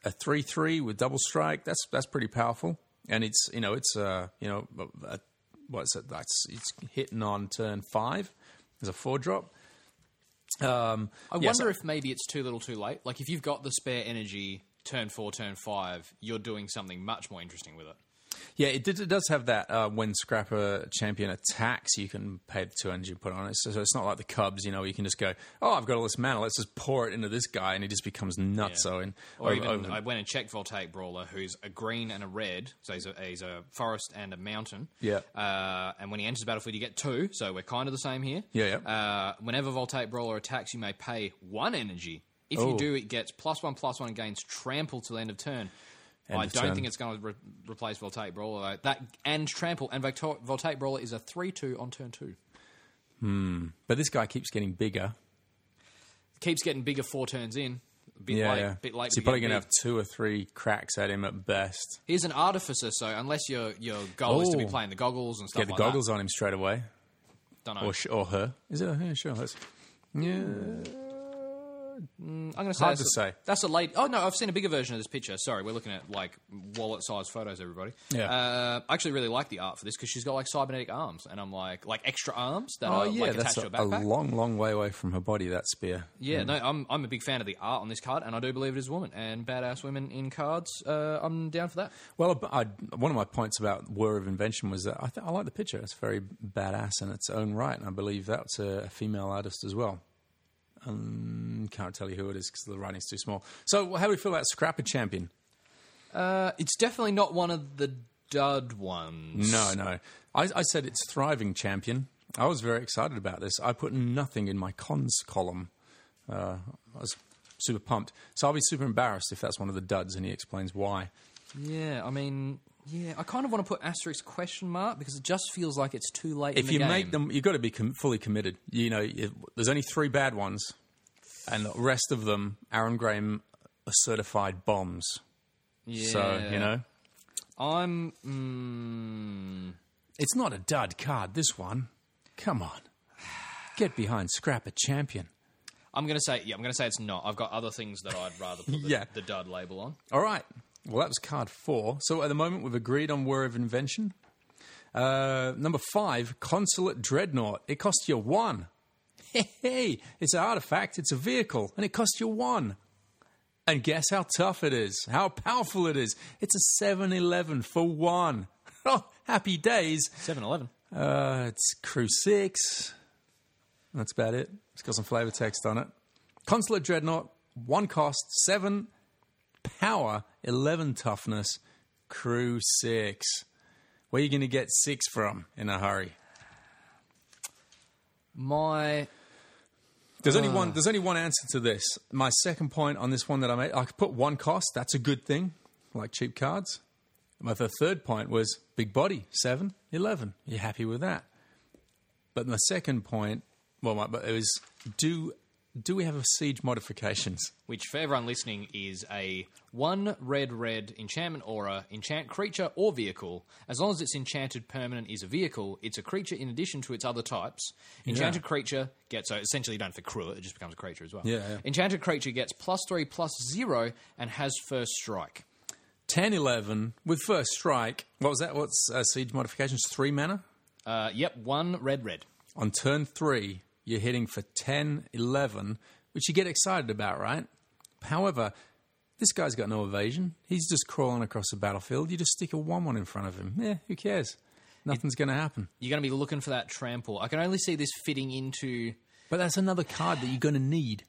a, three three with double strike, that's that's pretty powerful. And it's you know it's uh you know a, what's it? That's it's hitting on turn five. There's a four drop. Um, I wonder if maybe it's too little too late. Like if you've got the spare energy turn four, turn five, you're doing something much more interesting with it. Yeah, it, did, it does have that. Uh, when Scrapper Champion attacks, you can pay the two energy and put on it. So, so it's not like the Cubs, you know, you can just go, oh, I've got all this mana, let's just pour it into this guy, and he just becomes nutso. And Or over- even over- I went and checked Voltaic Brawler, who's a green and a red, so he's a, he's a forest and a mountain. Yeah. Uh, and when he enters the battlefield, you get two, so we're kind of the same here. Yeah, yeah. Uh, whenever Voltaic Brawler attacks, you may pay one energy. If Oh. you do, it gets plus one, plus one, and gains trample till the end of turn. I don't turn. think it's going to re- replace Voltaic Brawler. though. That and trample and Voltaic Brawler is a three-two on turn two. Hmm. but this guy keeps getting bigger. Keeps getting bigger four turns in. A bit Yeah, late, yeah. bit late. So you're probably going to have two or three cracks at him at best. He's an artificer, so unless your your goal is to be Oh. playing the goggles and stuff Get the like goggles on him straight away. don't know. Or, sh- or her. Is it her? Sure. Let's, yeah. I'm going to say Hard that's to a, say. That's a late. Oh no, I've seen a bigger version of this picture. Sorry, we're looking at like wallet-sized photos. Everybody. Yeah. Uh, I actually really like the art for this because she's got like cybernetic arms, and I'm like like extra arms that Oh are yeah, like that's attached a, to a a long, long way away from her body. That spear. yeah, no, I'm I'm a big fan of the art on this card, and I do believe it is a woman and badass women in cards. Uh, I'm down for that. Well, I, one of my points about Whir of Invention was that I, th- I like the picture. It's very badass in its own right, and I believe that's a, a female artist as well. Um, can't tell you who it is because the writing's too small. So, how do we feel about Scrapper Champion? Uh, it's definitely not one of the dud ones. No, no. I, I said it's Thriving Champion. I was very excited about this. I put nothing in my cons column. Uh, I was super pumped. So I'll be super embarrassed if that's one of the duds, and he explains why. Yeah, I mean, yeah, I kind of want to put asterisk question mark because it just feels like it's too late. in If you game. make them, you've got to be com- fully committed. You know, there's only three bad ones, and the rest of them, Aaron Graham, are certified bombs. yeah. So you know, I'm. Mm, it's not a dud card. This one, come on, get behind Scrapper Champion. I'm gonna say yeah. I'm gonna say it's not. I've got other things that I'd rather put the, Yeah. the dud label on. All right. Well, that was card four. So at the moment, we've agreed on Whir of Invention. Uh, number five, Consulate Dreadnought. It costs you one. Hey, hey, it's an artifact, it's a vehicle, and it costs you one. And guess how tough it is, how powerful it is. It's a 7 Eleven for one. Oh, happy days. 7-Eleven. Uh, it's Crew 6. That's about it. It's got some flavor text on it. Consulate Dreadnought, one cost, 7 power, 11 toughness, Crew 6. Where are you going to get 6 from in a hurry? My There's only uh. one. There's only one answer to this. My second point on this one that I made, I could put one cost. That's a good thing, like cheap cards. My the third point was big body, 7, 11. You happy with that? But my second point, well, my, but it was do do we have a siege modifications? which for everyone listening is a one red red enchantment aura, enchant creature or vehicle. As long as it's enchanted permanent is a vehicle, it's a creature in addition to its other types. Enchanted Yeah. creature gets so essentially you don't have to crew it, it just becomes a creature as well. Yeah, yeah. Enchanted creature gets plus three plus zero and has first strike. 10, 11 with first strike. What was that? What's uh, siege modifications? Three mana. Uh, yep, one red red. On turn three, you're hitting for 10, 11, which you get excited about, right? However, this guy's got no evasion. He's just crawling across the battlefield. You just stick a 1 1 in front of him. Yeah, who cares? Nothing's going to happen. You're going to be looking for that trample. I can only see this fitting into. But that's another card that you're going to need.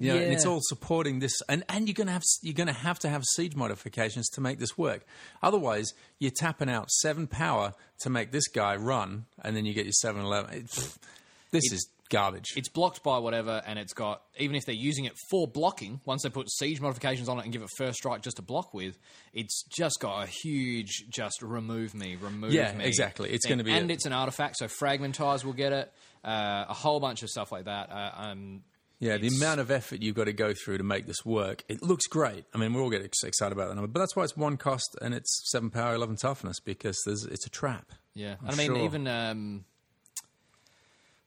You know, and it's all supporting this, and, and you're going to have you're going to have to have siege modifications to make this work. Otherwise, you're tapping out seven power to make this guy run, and then you get your seven eleven. It- This is garbage. It's blocked by whatever, and it's got even if they're using it for blocking. Once they put siege modifications on it and give it first strike just to block with, it's just got a huge just remove me, remove Yeah, me. exactly. It's gonna be and it's an artifact, so fragmentize will get it. Uh, a whole bunch of stuff like that. Uh, um, Yeah, the amount of effort you've got to go through to make this work, it looks great. I mean, we all get excited about that number, but that's why it's one cost and it's seven power, eleven toughness because there's it's a trap. yeah, I mean sure. even. Um,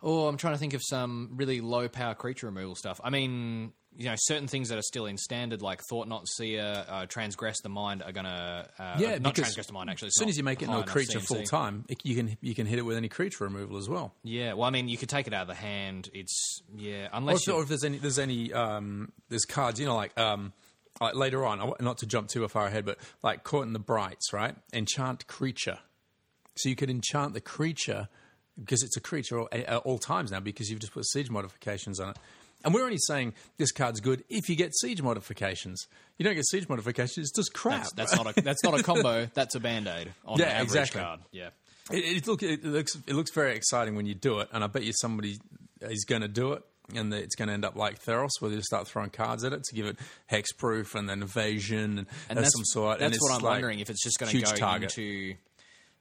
oh, I'm trying to think of some really low power creature removal stuff. I mean. You know, certain things that are still in standard, like Thought-Knot Seer, uh, Transgress the Mind, are going to. Uh, Yeah, not Transgress the Mind, actually. As soon as you make it no creature CMC. full time, it, you can you can hit it with any creature removal as well. Yeah, well, I mean, you could take it out of the hand. It's yeah, unless or if there's any there's any um, there's cards, you know, like um, like later on, not to jump too far ahead, but like Caught in the Brights, right? Enchant creature. So you could enchant the creature because it's a creature at all times now because you've just put siege modifications on it. And we're only saying this card's good if you get siege modifications. You don't get siege modifications; it's just crap. that's, that's not a that's not a combo. That's a band aid on Yeah, an average exactly. card. Yeah, It, it, look, it looks it looks very exciting when you do it, and I bet you somebody is going to do it, and it's going to end up like Theros, where they start throwing cards at it to give it hexproof and then evasion and, and some sort. That's and what I'm like wondering if it's just going to go target. into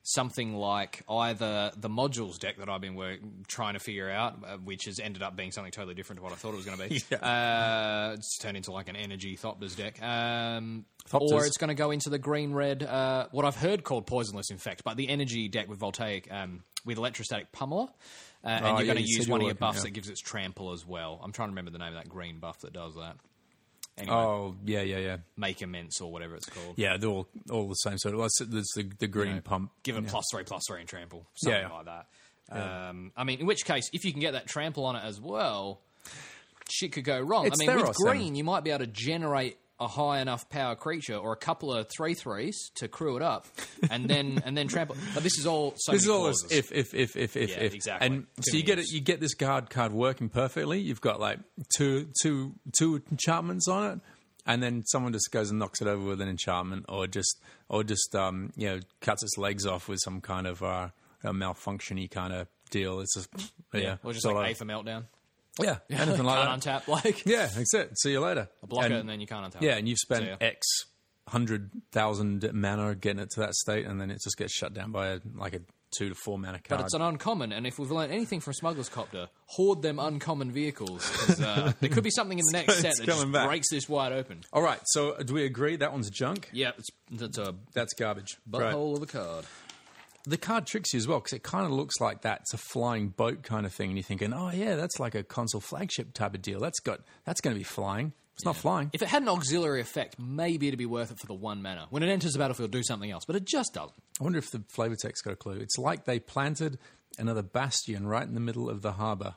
something like either the modules deck that I've been work, trying to figure out, uh, which has ended up being something totally different to what I thought it was going to be. Yeah. uh, it's turned into like an energy Thopters deck. Um, Thopters. or it's going to go into the green red, uh, what I've heard called poisonless infect, but the energy deck with voltaic um, with electrostatic pummeler. Uh, and Oh, you're yeah, going to you use one of your buffs yeah. that gives its trample as well. I'm trying to remember the name of that green buff that does that. Anyway, Oh, yeah, yeah, yeah. make immense or whatever it's called. Yeah, they're all, all the same sort of. There's the, the green know, pump. Give it yeah. plus three, plus three, and trample, something Yeah. like that. Um, I mean, in which case, if you can get that trample on it as well, shit could go wrong. It's I mean, with green, you might be able to generate a high enough power creature or a couple of three threes to crew it up, and then and then trample. But this is all so This is all clauses. if, if, if, if, if, Yeah, if. exactly. And Too so you get it. You get this guard card working perfectly. You've got like two, two, two enchantments on it, and then someone just goes and knocks it over with an enchantment, or just, or just, um, you know, cuts its legs off with some kind of uh, a malfunctiony kind of deal. It's just, yeah, or just like A for meltdown. Yeah, anything like can't that. untap. Like Yeah, that's it. See you later. block And- it, and then you can't untap. Yeah, it. and you've spent ya. X hundred thousand mana getting it to that state, and then it just gets shut down by a, like a two to four mana card. But it's an uncommon, and if we've learned anything from Smuggler's Copter, hoard them uncommon vehicles. Uh, there could be something in the next set that just back. breaks this wide open. All right, so do we agree that one's junk? Yeah, it's, it's a That's garbage. butthole Right. of a card. The card tricks you as well because it kind of looks like that's a flying boat kind of thing, and you're thinking, oh yeah, that's like a console flagship type of deal. That's got that's going to be flying. It's not flying. If it had an auxiliary effect, maybe it'd be worth it for the one mana. When it enters the battlefield, do something else, but it just doesn't. I wonder if the flavor text got a clue. It's like they planted another bastion right in the middle of the harbor.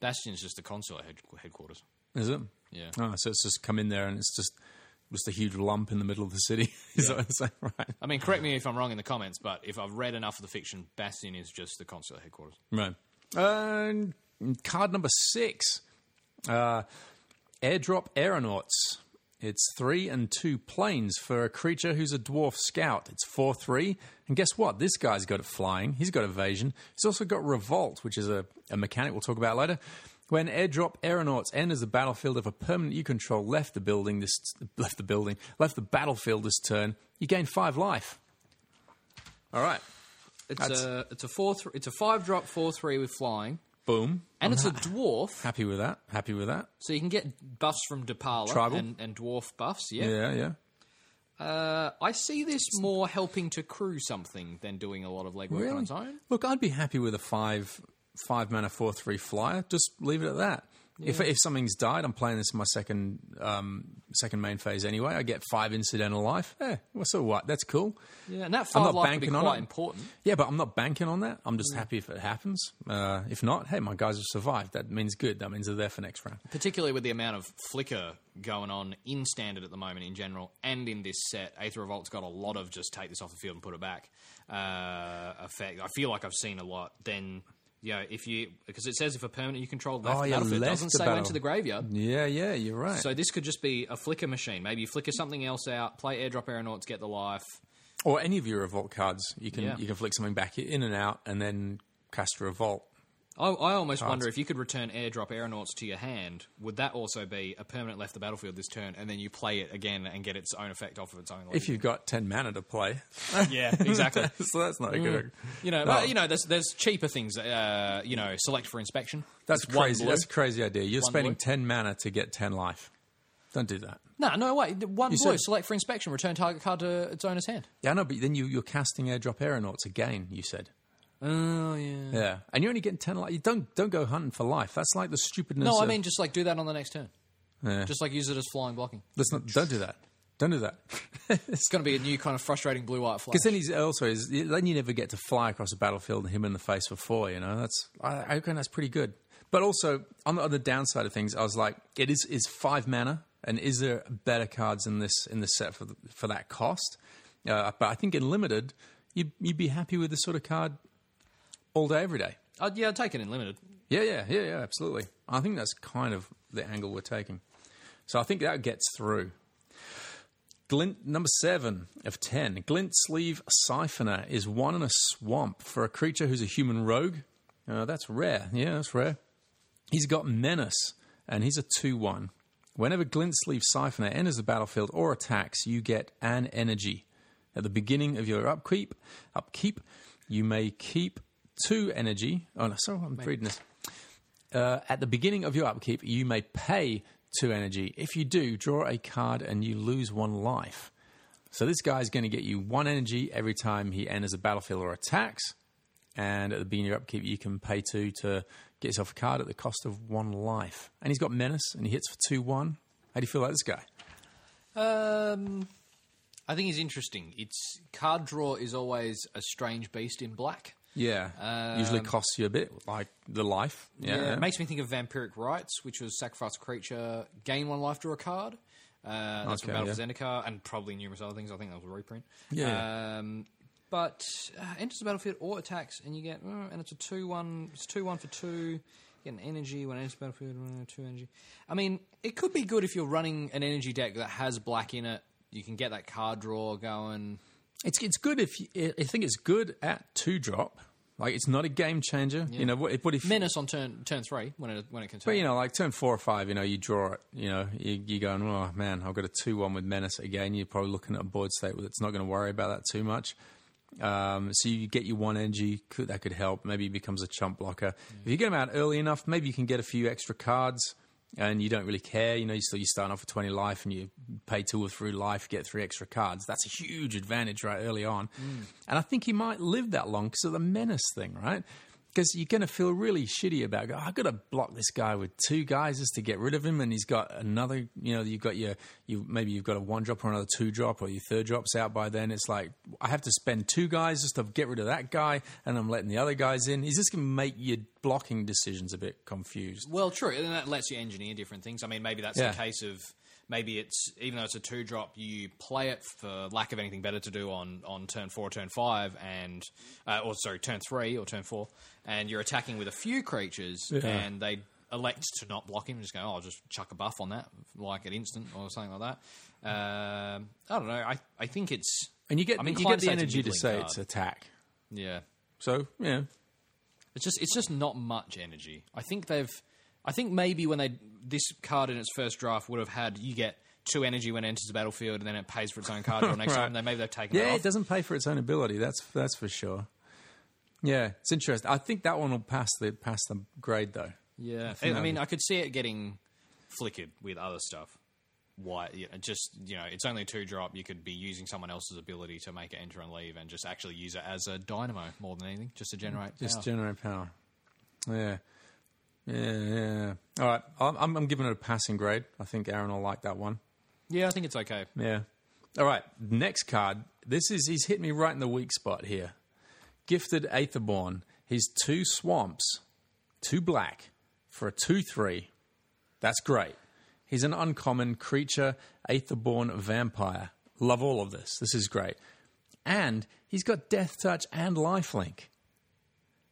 Bastion's just the consulate head- headquarters. Is it? Yeah. Oh, so it's just come in there and it's just just a huge lump in the middle of the city. Is that what I'm saying? Right. I mean, correct me if I'm wrong in the comments, but if I've read enough of the fiction, Bastion is just the consulate headquarters. Right. And card number six, uh, airdrop aeronauts. It's three and two plains for a creature who's a dwarf scout. It's four three, and guess what? This guy's got it flying. He's got evasion. He's also got revolt, which is a, a mechanic we'll talk about later. When airdrop aeronauts enters the battlefield, if a permanent you control left the building, this left the building, left the battlefield this turn, you gain five life. All right. It's That's- a it's a four th- it's a five drop four three with flying, Boom. and it's a dwarf, Happy with that. Happy with that. so you can get buffs from Depala Tribal. and, and dwarf buffs. Yeah. Yeah, yeah. Uh, I see this more helping to crew something than doing a lot of legwork on its own. Look, I'd be happy with a five five mana four three flyer. Just leave it at that. If if something's died, I'm playing this in my second um, second main phase anyway. I get five incidental life. Eh, well, so what? That's cool. Yeah, and that I'm five not life would be banking on quite it. important. Yeah, but I'm not banking on that. I'm just happy if it happens. Uh, if not, hey, my guys have survived. That means good. That means they're there for next round. particularly with the amount of flicker going on in standard at the moment in general and in this set aether revolt's got a lot of just take this off the field and put it back uh, effect i feel like i've seen a lot then know if you because it says if a permanent you control left Oh, the yeah, battlefield it left doesn't say went to the graveyard Yeah, yeah, you're right. so this could just be a flicker machine maybe you flicker something else out play airdrop aeronauts get the life or any of your revolt cards, you can Yeah. you can flick something back in and out, and then cast a revolt. I, I almost wonder if you could return airdrop aeronauts to your hand, would that also be a permanent left the battlefield this turn, and then you play it again and get its own effect off of its own? If you've got ten mana to play, yeah, exactly. so that's not a good. You know, No. but, you know, there's there's cheaper things. Uh, you know, select for inspection. That's It's crazy. That's a crazy idea. You're One spending blue. ten mana to get ten life. Don't do that. no, no, wait. One You blue. said- select for inspection. Return target card to its owner's hand. Yeah, no, but then you, you're casting airdrop aeronauts again. You said, Oh yeah. yeah, and you're only getting ten life. You don't don't go hunting for life. That's like the stupidness. No, I of- mean just like do that on the next turn. Yeah. Just like use it as flying blocking. let's not. Don't do that. Don't do that. It's going to be a new kind of frustrating blue white flash. Because then he's also is then you never get to fly across the battlefield and him in the face for four. You know, that's I, I reckon that's pretty good. But also on the, on the downside of things, I was like, it is is five mana, and is there better cards in this in this set for the, for that cost? Uh, but I think in limited, you'd, you'd be happy with this sort of card all day, every day. Uh, yeah, I'd take it in limited. Yeah, yeah, yeah, yeah, absolutely. I think that's kind of the angle we're taking. So I think that gets through. Glint number seven of ten. Glint Sleeve Siphoner is one in a swamp for a creature who's a human rogue. Uh, that's rare. Yeah, that's rare. He's got Menace, and he's a 2 1. Whenever Glint Sleeve Siphoner enters the battlefield or attacks, you get an energy. At the beginning of your upkeep, upkeep, you may keep two energy. Oh no, sorry, I'm reading this. Uh, at the beginning of your upkeep, you may pay two energy. If you do, draw a card and you lose one life. So this guy's going to get you one energy every time he enters a battlefield or attacks. And at the beginning of your upkeep, you can pay two to get yourself a card at the cost of one life. And he's got menace, and he hits for two one. How do you feel about this guy? Um, I think he's interesting. It's card draw is always a strange beast in black. Yeah, usually costs you a bit, like the life. Yeah, Um, It makes me think of Vampiric Rites, which was sacrifice a creature, gain one life, draw a card. Uh, that's from Okay, Battle for yeah. Zendikar, and probably numerous other things. I think that was a reprint. Yeah. Um, but uh, enters the battlefield or attacks, and you get, uh, and it's a two-one. It's two-one for two. You get an energy when it enters the battlefield. Uh, two energy. I mean, it could be good if you're running an energy deck that has black in it. You can get that card draw going. It's it's good if you, I think it's good at two drop. Like it's not a game changer. You know, what, what if Menace on turn turn three when it when it can turn. But you know, like turn four or five, you know, you draw it. You know, you you going, oh man, I've got a two-one with menace again. You're probably looking at a board state that's not going to worry about that too much. Um, so you get your one energy could, that could help. Maybe he becomes a chump blocker. If you get him out early enough, maybe you can get a few extra cards, and you don't really care. You know, you still you starting off with twenty life, and you pay two or three life, get three extra cards. That's a huge advantage right early on. Mm. And I think he might live that long because of the menace thing, right? Because you're going to feel really shitty about. Go, I've got to block this guy with two guys just to get rid of him, and he's got another. You know, you've got your you maybe you've got a one drop or another two drop, or your third drop's out by then. It's like I have to spend two guys just to get rid of that guy, and I'm letting the other guys in. He's just going to make your blocking decisions a bit confused. Well, true, and that lets you engineer different things. I mean, maybe that's Yeah. the case of maybe it's even though it's a two drop, you play it for lack of anything better to do on, on turn four, or turn five, and uh, or sorry, turn three or turn four, and you're attacking with a few creatures, and they elect to not block him, and just go, oh, I'll just chuck a buff on that, like an instant or something like that. Um, I don't know. I I think it's And you get I'm you get the say it's a energy to say card. it's attack. yeah. So yeah, It's just it's just not much energy. I think they've I think maybe when they this card in its first draft would have had you get two energy when it enters the battlefield and then it pays for its own card draw next Right. time. They maybe they've taken yeah, it it doesn't pay for its own ability. That's that's for sure. Yeah, it's interesting. I think that one will pass the pass the grade though. Yeah, I, I mean I could see it getting flickered with other stuff. Why? You know, just you know, it's only two drop. You could be using someone else's ability to make it enter and leave, and just actually use it as a dynamo more than anything, just to generate. Just power. generate power. Yeah. Yeah, yeah. All right. I'm, I'm, giving it a passing grade. I think Aaron will like that one. yeah, I think it's okay. Yeah. All right. Next card. This is, he's hit me right in the weak spot here. Gifted Aetherborn. He's two swamps, two black for a 2 3. That's great. He's an uncommon creature, Aetherborn vampire. Love all of this. This is great. And he's got Death Touch and Lifelink.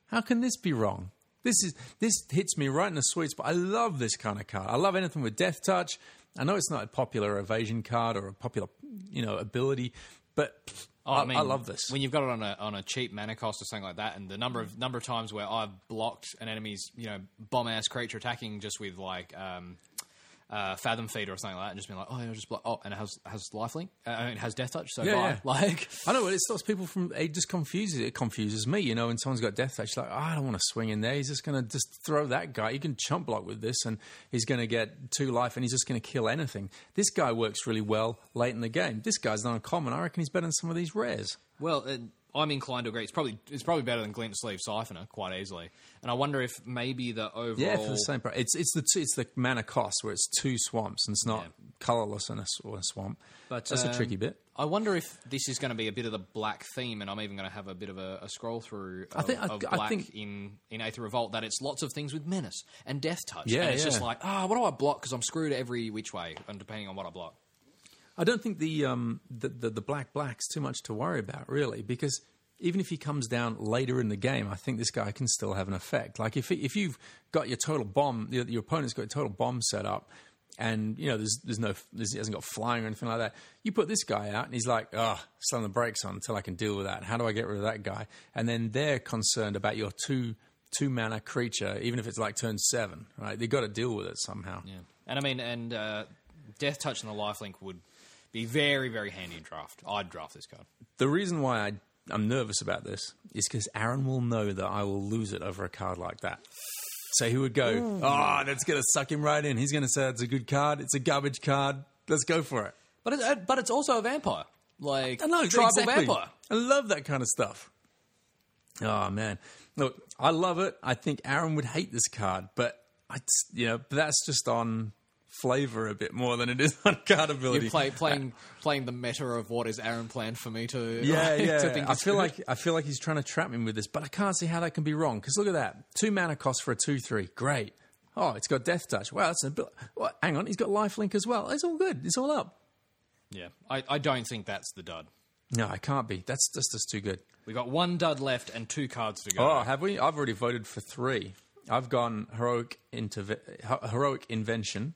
How can this be wrong? This is this hits me right in the sweet spot. I love this kind of card. I love anything with Death Touch. I know it's not a popular evasion card or a popular, you know, ability, but Oh, I, I, mean, I love this. When you've got it on a on a cheap mana cost or something like that, and the number of number of times where I've blocked an enemy's you know bomb ass creature attacking just with like um, uh, fathom feeder or something like that, and just being like, oh, yeah, just block. Oh, and it has has lifelink. Uh, I mean, it has death touch. So Yeah, bye. yeah. Like, I know, but it stops people from. It just confuses. It confuses me. You know, when someone's got death touch, like oh, I don't want to swing in there. He's just going to just throw that guy. You can chump block with this, and he's going to get two life, and he's just going to kill anything. This guy works really well late in the game. This guy's not uncommon. I reckon he's better than some of these rares. well. Uh, I'm inclined to agree. It's probably it's probably better than Glint Sleeve Siphoner quite easily, and I wonder if maybe the overall Yeah, for the same price. It's it's the it's the mana cost where it's two swamps and it's not Yeah. colorless in a, or a swamp. But, that's a um, tricky bit. I wonder if this is going to be a bit of the black theme, and I'm even going to have a bit of a, a scroll through of, I think- I- of I black think- in in Aether Revolt that it's lots of things with menace and death touch. Yeah, and it's yeah. just like, ah, what do I block? Because I'm screwed every which way, and depending on what I block. I don't think the um the, the the black black's too much to worry about really because even if he comes down later in the game, I think this guy can still have an effect. Like if if you've got your total bomb, your, your opponent's got a total bomb set up, and you know there's there's no there's, he hasn't got flying or anything like that. You put this guy out, and he's like, oh, slam the brakes on until I can deal with that. How do I get rid of that guy? And then they're concerned about your two two mana creature, even if it's like turn seven, right? They've got to deal with it somehow. Yeah, and I mean, and uh, death touch and the lifelink would be very very handy in draft. I'd draft this card. The reason why I, I'm nervous about this is because Aaron will know that I will lose it over a card like that. So he would go, "Oh, that's going to suck him right in." He's going to say it's a good card. It's a garbage card. Let's go for it. But it, uh, but it's also a vampire, like I know tribal exactly. vampire. I love that kind of stuff. Oh man, look, I love it. I think Aaron would hate this card, but I, you know, but that's just on flavor a bit more than it is on card ability. You're play, uh, playing playing the meta of what is Aaron planned for me to Yeah, to yeah. think I feel good. like I feel like he's trying to trap me with this, but I can't see how that can be wrong. Because look at that, two mana cost for a two-three. Great. Oh, it's got Death Touch. Wow, that's a bit. What? Hang on, he's got Lifelink as well. It's all good. It's all up. yeah, I, I don't think that's the dud. No, I can't be. That's that's just too good. We got one dud left and two cards to go. Oh, have we? I've already voted for three. I've gone heroic interve- heroic invention.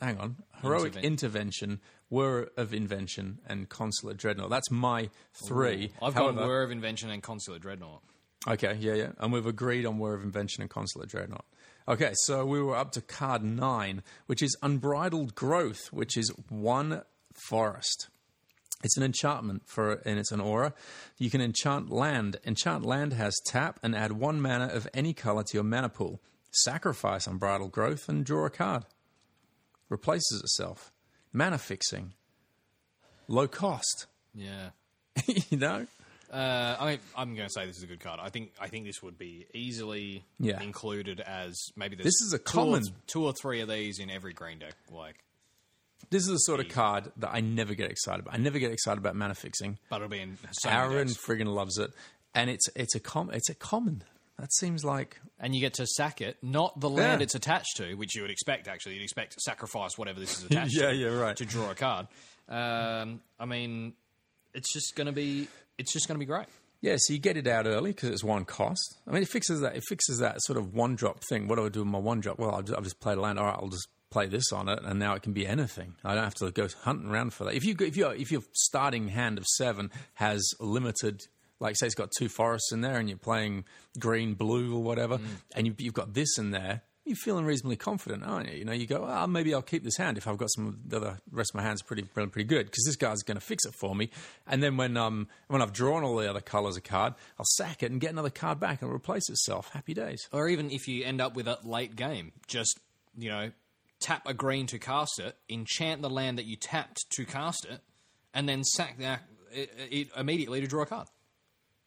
Hang on, heroic Interven- intervention, whir of invention, and consulate dreadnought. That's my three. I've However- gone Whir of Invention and Consulate Dreadnought. Okay, yeah, yeah. And we've agreed on Whir of Invention and Consulate Dreadnought. Okay, so we were up to card nine, which is Unbridled Growth, which is one forest. It's an enchantment for, and it's an aura. You can enchant land. Enchant land has tap and add one mana of any color to your mana pool. Sacrifice Unbridled Growth and draw a card. Replaces itself. Mana fixing. Low cost. Yeah. you know? Uh, I mean, I'm going to say this is a good card. I think I think this would be easily Yeah. included as maybe This is a two or- common- two or three of these in every green deck. Like, This is the sort of card that I never get excited about. I never get excited about mana fixing. but it'll be in so Aaron friggin' loves it, and it's it's a com it's a common. That seems like and you get to sack it, not the land Yeah. it's attached to, which you would expect. Actually, you'd expect to sacrifice whatever this is attached Yeah, to. yeah, right. To draw a card. Um, I mean, it's just going to be it's just going to be great. yeah. So you get it out early because it's one cost. I mean, it fixes that. It fixes that sort of one drop thing. What do I do with my one drop? Well, I've just, I've just played a land. All right, I'll just play this on it, and now it can be anything. I don't have to go hunting around for that. If you if you if your starting hand of seven has limited. Like say it's got two forests in there, and you're playing green, blue, or whatever, and you, you've got this in there. You're feeling reasonably confident, aren't you? You know, you go, oh, maybe I'll keep this hand if I've got some of the other rest of my hands pretty pretty good because this guy's going to fix it for me. And then when um when I've drawn all the other colours of card, I'll sack it and get another card back and it'll replace itself. Happy days. Or even if you end up with a late game, just you know, tap a green to cast it, enchant the land that you tapped to cast it, and then sack that it, it immediately to draw a card.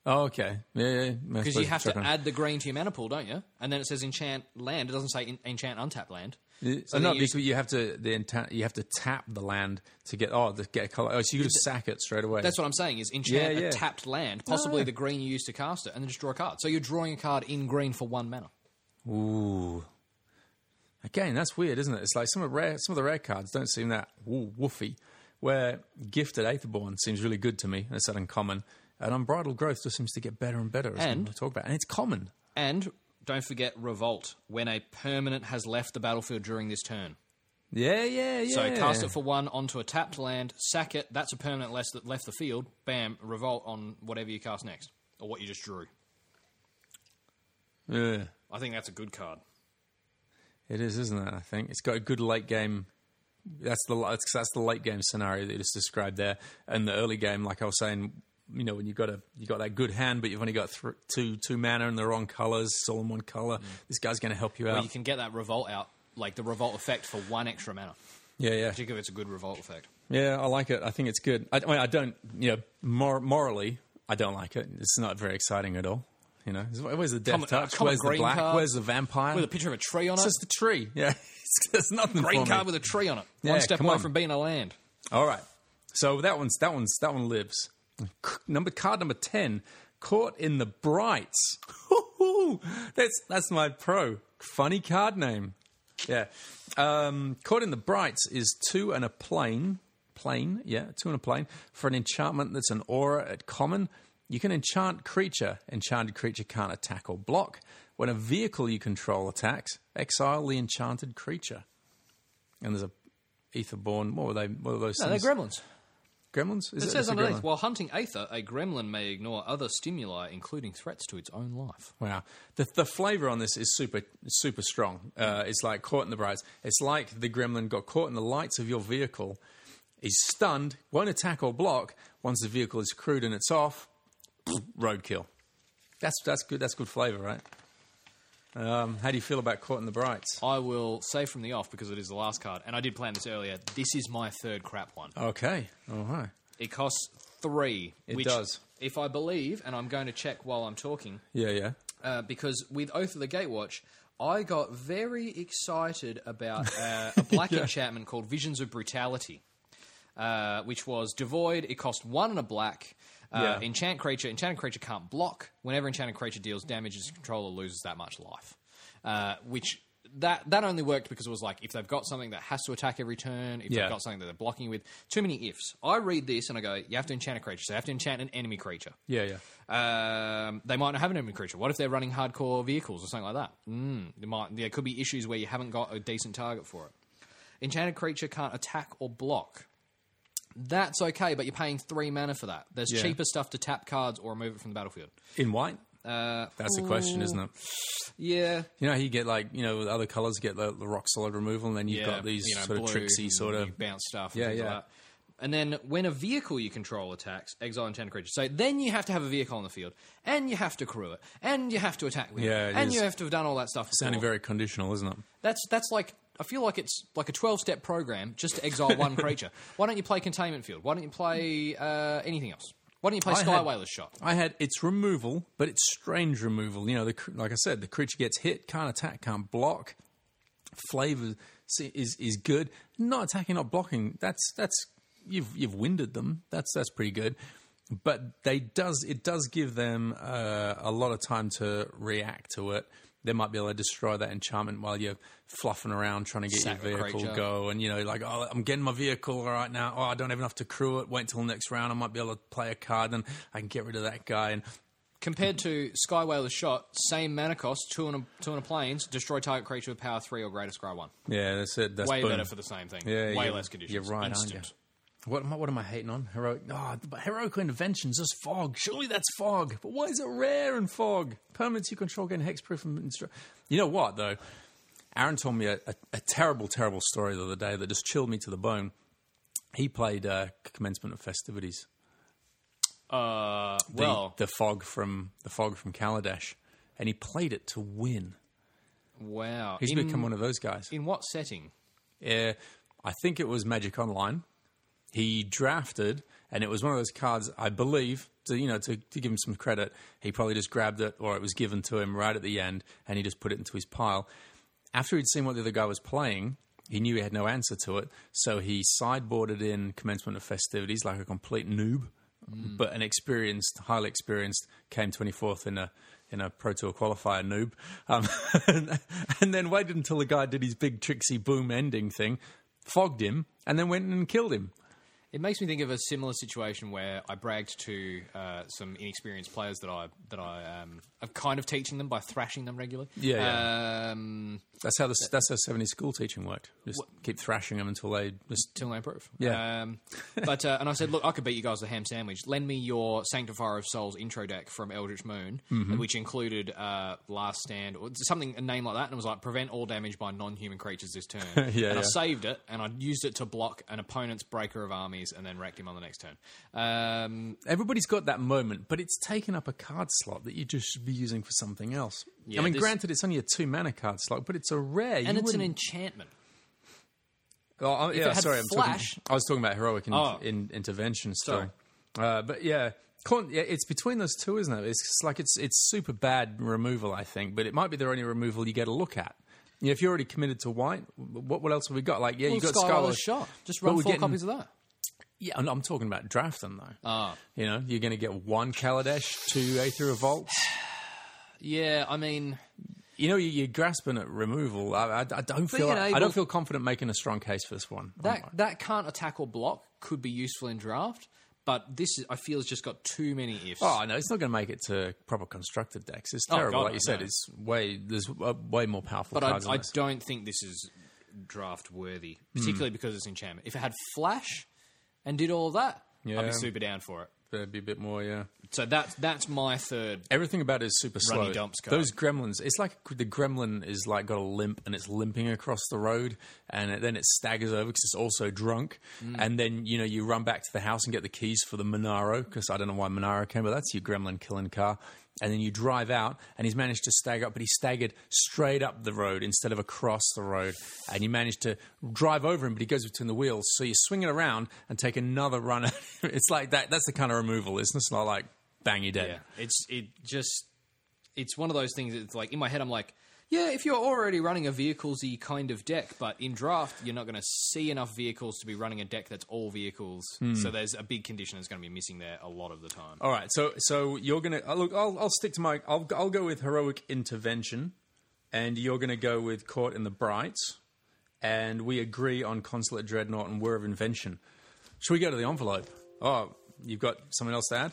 Oh, okay. Yeah, yeah. Because you have to add the green to your mana pool, don't you? And then it says enchant land. It doesn't say en- enchant untapped land. So uh, So no, you- because you have to the intent, you have to tap the land to get oh to get a color. Oh, so you could just sack it straight away. That's what I'm saying. Is enchant Yeah, yeah. a tapped land, possibly yeah. the green you used to cast it, and then just draw a card. So you're drawing a card in green for one mana. Ooh. Again, that's weird, isn't it? It's like some of rare, some of the rare cards don't seem that ooh, woofy. Where gifted Aetherborn seems really good to me. That's that uncommon. And unbridled growth just seems to get better and better as And- we talk about. And it's common. And don't forget revolt when a permanent has left the battlefield during this turn. Yeah, yeah, yeah. So cast it for one onto a tapped land, sack it. That's a permanent less that left the field. Bam, revolt on whatever you cast next or what you just drew. Yeah. I think that's a good card. It is, isn't it? I think it's got a good late game. That's the that's, that's the late game scenario that you just described there. And the early game, like I was saying, you know, when you got a you got that good hand, but you've only got th- two two mana and the wrong colors, it's all in one color. This guy's going to help you out. Well, you can get that revolt out, like the revolt effect for one extra mana. yeah, yeah, Particularly if it's a good revolt effect. yeah. I like it. I think it's good. I, I mean, I don't, you know, mor- morally, I don't like it. It's not very exciting at all. You know, where's the death uh, touch? common Where's the black? card Where's the vampire? With a picture of a tree on it's it. It's just a tree. Yeah, there's nothing. Green for me. card with a tree on it. Yeah, one step away on. from being a land. All right. So that one's that one's that one lives. Number card number ten, caught in the brights. that's that's my pro. Funny card name. Yeah. Um, caught in the brights is two and a plain. Plain, yeah, two and a plain for an enchantment that's an aura at common. You can enchant creature. Enchanted creature can't attack or block. When a vehicle you control attacks, exile the enchanted creature. And there's a Aetherborn. What were they? What were those No, they're things? gremlins. Gremlins? Is It just says underneath, while hunting Aether, a gremlin may ignore other stimuli, including threats to its own life. Wow, the the flavor on this is super super strong. Uh, it's like caught in the brights. It's like the gremlin got caught in the lights of your vehicle. He's stunned, won't attack or block. Once the vehicle is crewed and it's off, roadkill. That's that's good. That's good flavor, right? Um, how do you feel about caught in the brights? I will say from the off, because it is the last card, and I did plan this earlier, this is my third crap one. Okay, all right. It costs three. It which, does. If I believe, and I'm going to check while I'm talking, Yeah, yeah. uh, because with Oath of the Gatewatch, I got very excited about uh, a black enchantment called Visions of Brutality, uh, which was devoid. It cost one and a black. Uh, Yeah. Enchant creature. Enchanted creature can't block. Whenever enchanted creature deals damage, its controller loses that much life. Uh, which that that only worked because it was like if they've got something that has to attack every turn, if Yeah. they've got something that they're blocking with, too many ifs. I read this and I go, you have to enchant a creature, so you have to enchant an enemy creature. Yeah, yeah. Um, they might not have an enemy creature. What if they're running hardcore vehicles or something like that? Mm, there, might, there could be issues where you haven't got a decent target for it. Enchanted creature can't attack or block. That's okay, but you're paying three mana for that. There's Yeah. cheaper stuff to tap cards or remove it from the battlefield. In white? Uh, That's the question, isn't it? yeah, You know how you get like you know other colors get the, the rock solid removal, and then you've yeah, got these you know, sort of blue tricksy sort you of bounce stuff. And Yeah, things yeah. Like that. And then when a vehicle you control attacks, exile enchanted creature. So then you have to have a vehicle on the field, and you have to crew it, and you have to attack with Yeah, it, it and is. you have to have done all that stuff. sounding before. very conditional, isn't it? That's that's like I feel like it's like a twelve step program just to exile one creature. Why don't you play Containment Field? Why don't you play uh, anything else? Why don't you play I Sky had- Whaler's Shot? I had it's removal, but it's strange removal. You know, the, like I said, the creature gets hit, can't attack, can't block. Flavor is is good. Not attacking, not blocking. That's that's you've you've winded them. That's that's pretty good. But they does it does give them uh, a lot of time to react to it. They might be able to destroy that enchantment while you're fluffing around trying to get Sack your vehicle go. And you know, like, oh, I'm getting my vehicle right now. Oh, I don't have enough to crew it. Wait till next round. I might be able to play a card, and I can get rid of that guy. And Compared to Sky Whaler's Shot, same mana cost, two and a, two and a plains, destroy target creature with power three or greater, scry one. yeah, that's it. That's Way boom. better for the same thing. Yeah, Way less conditions. You're right, aren't you? What am I? What am I hating on? Heroic. Oh, heroic interventions is fog. Surely that's fog. But why is it rare in fog? Permanents you control getting hexproof and instru- You know what though? Aaron told me a, a, a terrible, terrible story the other day that just chilled me to the bone. He played uh, commencement of festivities. Uh, The, well, the fog from the fog from Kaladesh, and he played it to win. wow. He's in, become one of those guys. in what setting? Uh, I think it was Magic Online. He drafted, and it was one of those cards. I believe, to, you know, to, to give him some credit, he probably just grabbed it, or it was given to him right at the end, and he just put it into his pile. After he'd seen what the other guy was playing, he knew he had no answer to it, so he sideboarded in commencement of festivities like a complete noob, but an experienced, highly experienced, came twenty fourth in a in a Pro Tour qualifier noob, um, and, and then waited until the guy did his big tricksy boom ending thing, fogged him, and then went and killed him. It makes me think of a similar situation where I bragged to uh, some inexperienced players that I that I um, I'm kind of teaching them by thrashing them regularly. Yeah, Um, That's how the, that's how seventy school teaching worked. Just keep thrashing them until they just till they improve. Yeah. Um, but uh, and I said, look, I could beat you guys the ham sandwich. Lend me your Sanctifier of Souls intro deck from Eldritch Moon, Mm-hmm. which included uh, Last Stand or something a name like that, and it was like prevent all damage by non-human creatures this turn. Yeah, and I saved it, and I used it to block an opponent's Breaker of Armies, and then wrecked him on the next turn. Um, everybody's got that moment, but it's taken up a card slot that you just should be using for something else. Yeah, I mean, this- granted, it's only a two mana card slot, but it's a rare. and You it's an wouldn't- enchantment. Oh, oh, yeah, had sorry, I'm flash- talking. I was talking about heroic in, Oh. in, intervention Sorry. still, uh, but yeah, yeah, it's between those two, isn't it? It's just like it's it's super bad removal, I think, but it might be the only removal you get a look at. Yeah, if you're already committed to white, what what else have we got? Like, yeah, you got Skylar's Scarlet shot. Just run four copies of that. Yeah, I'm, I'm talking about drafting though. Ah. You know, you're going to get one Kaladesh, two Aether Revolt. Yeah, I mean, You know, you, you're grasping at removal. I, I, I don't feel. Being I don't feel confident making a strong case for this one. that that can't attack or block could be useful in draft, but this is, I feel has just got too many ifs. Oh no, it's not going to make it to proper constructed decks. It's Oh, terrible, God, like you said. no. It's way there's uh, way more powerful cards. but I, cards. I than this. don't think this is draft worthy, Hmm. particularly because it's enchantment. If it had flash and did all of that, I'd be super down for it. There'd be a bit more, yeah. So that's that's my third. Everything about it is super slow. dumps card. Those gremlins, it's like the gremlin is like got a limp and it's limping across the road, and it, then it staggers over because it's also drunk. Mm. And then you know you run back to the house and get the keys for the Monaro because I don't know why Monaro came, but that's your gremlin killing car. And then you drive out, and he's managed to stagger up, but he staggered straight up the road instead of across the road. And you managed to drive over him, but he goes between the wheels. So you swing it around and take another run. it's like that. That's the kind of removal, isn't it? It's not like bang, you're dead. Yeah, it's it just it's one of those things. It's like in my head, I'm like, Yeah, if you're already running a vehiclesy kind of deck, but in draft you're not going to see enough vehicles to be running a deck that's all vehicles. So there's a big condition that's going to be missing there a lot of the time. All right, so so you're gonna uh, look. I'll I'll stick to my. I'll I'll go with heroic intervention, and you're gonna go with caught in the bright, and we agree on consulate dreadnought and whir of invention. Should we go to the envelope? Oh, you've got something else to add?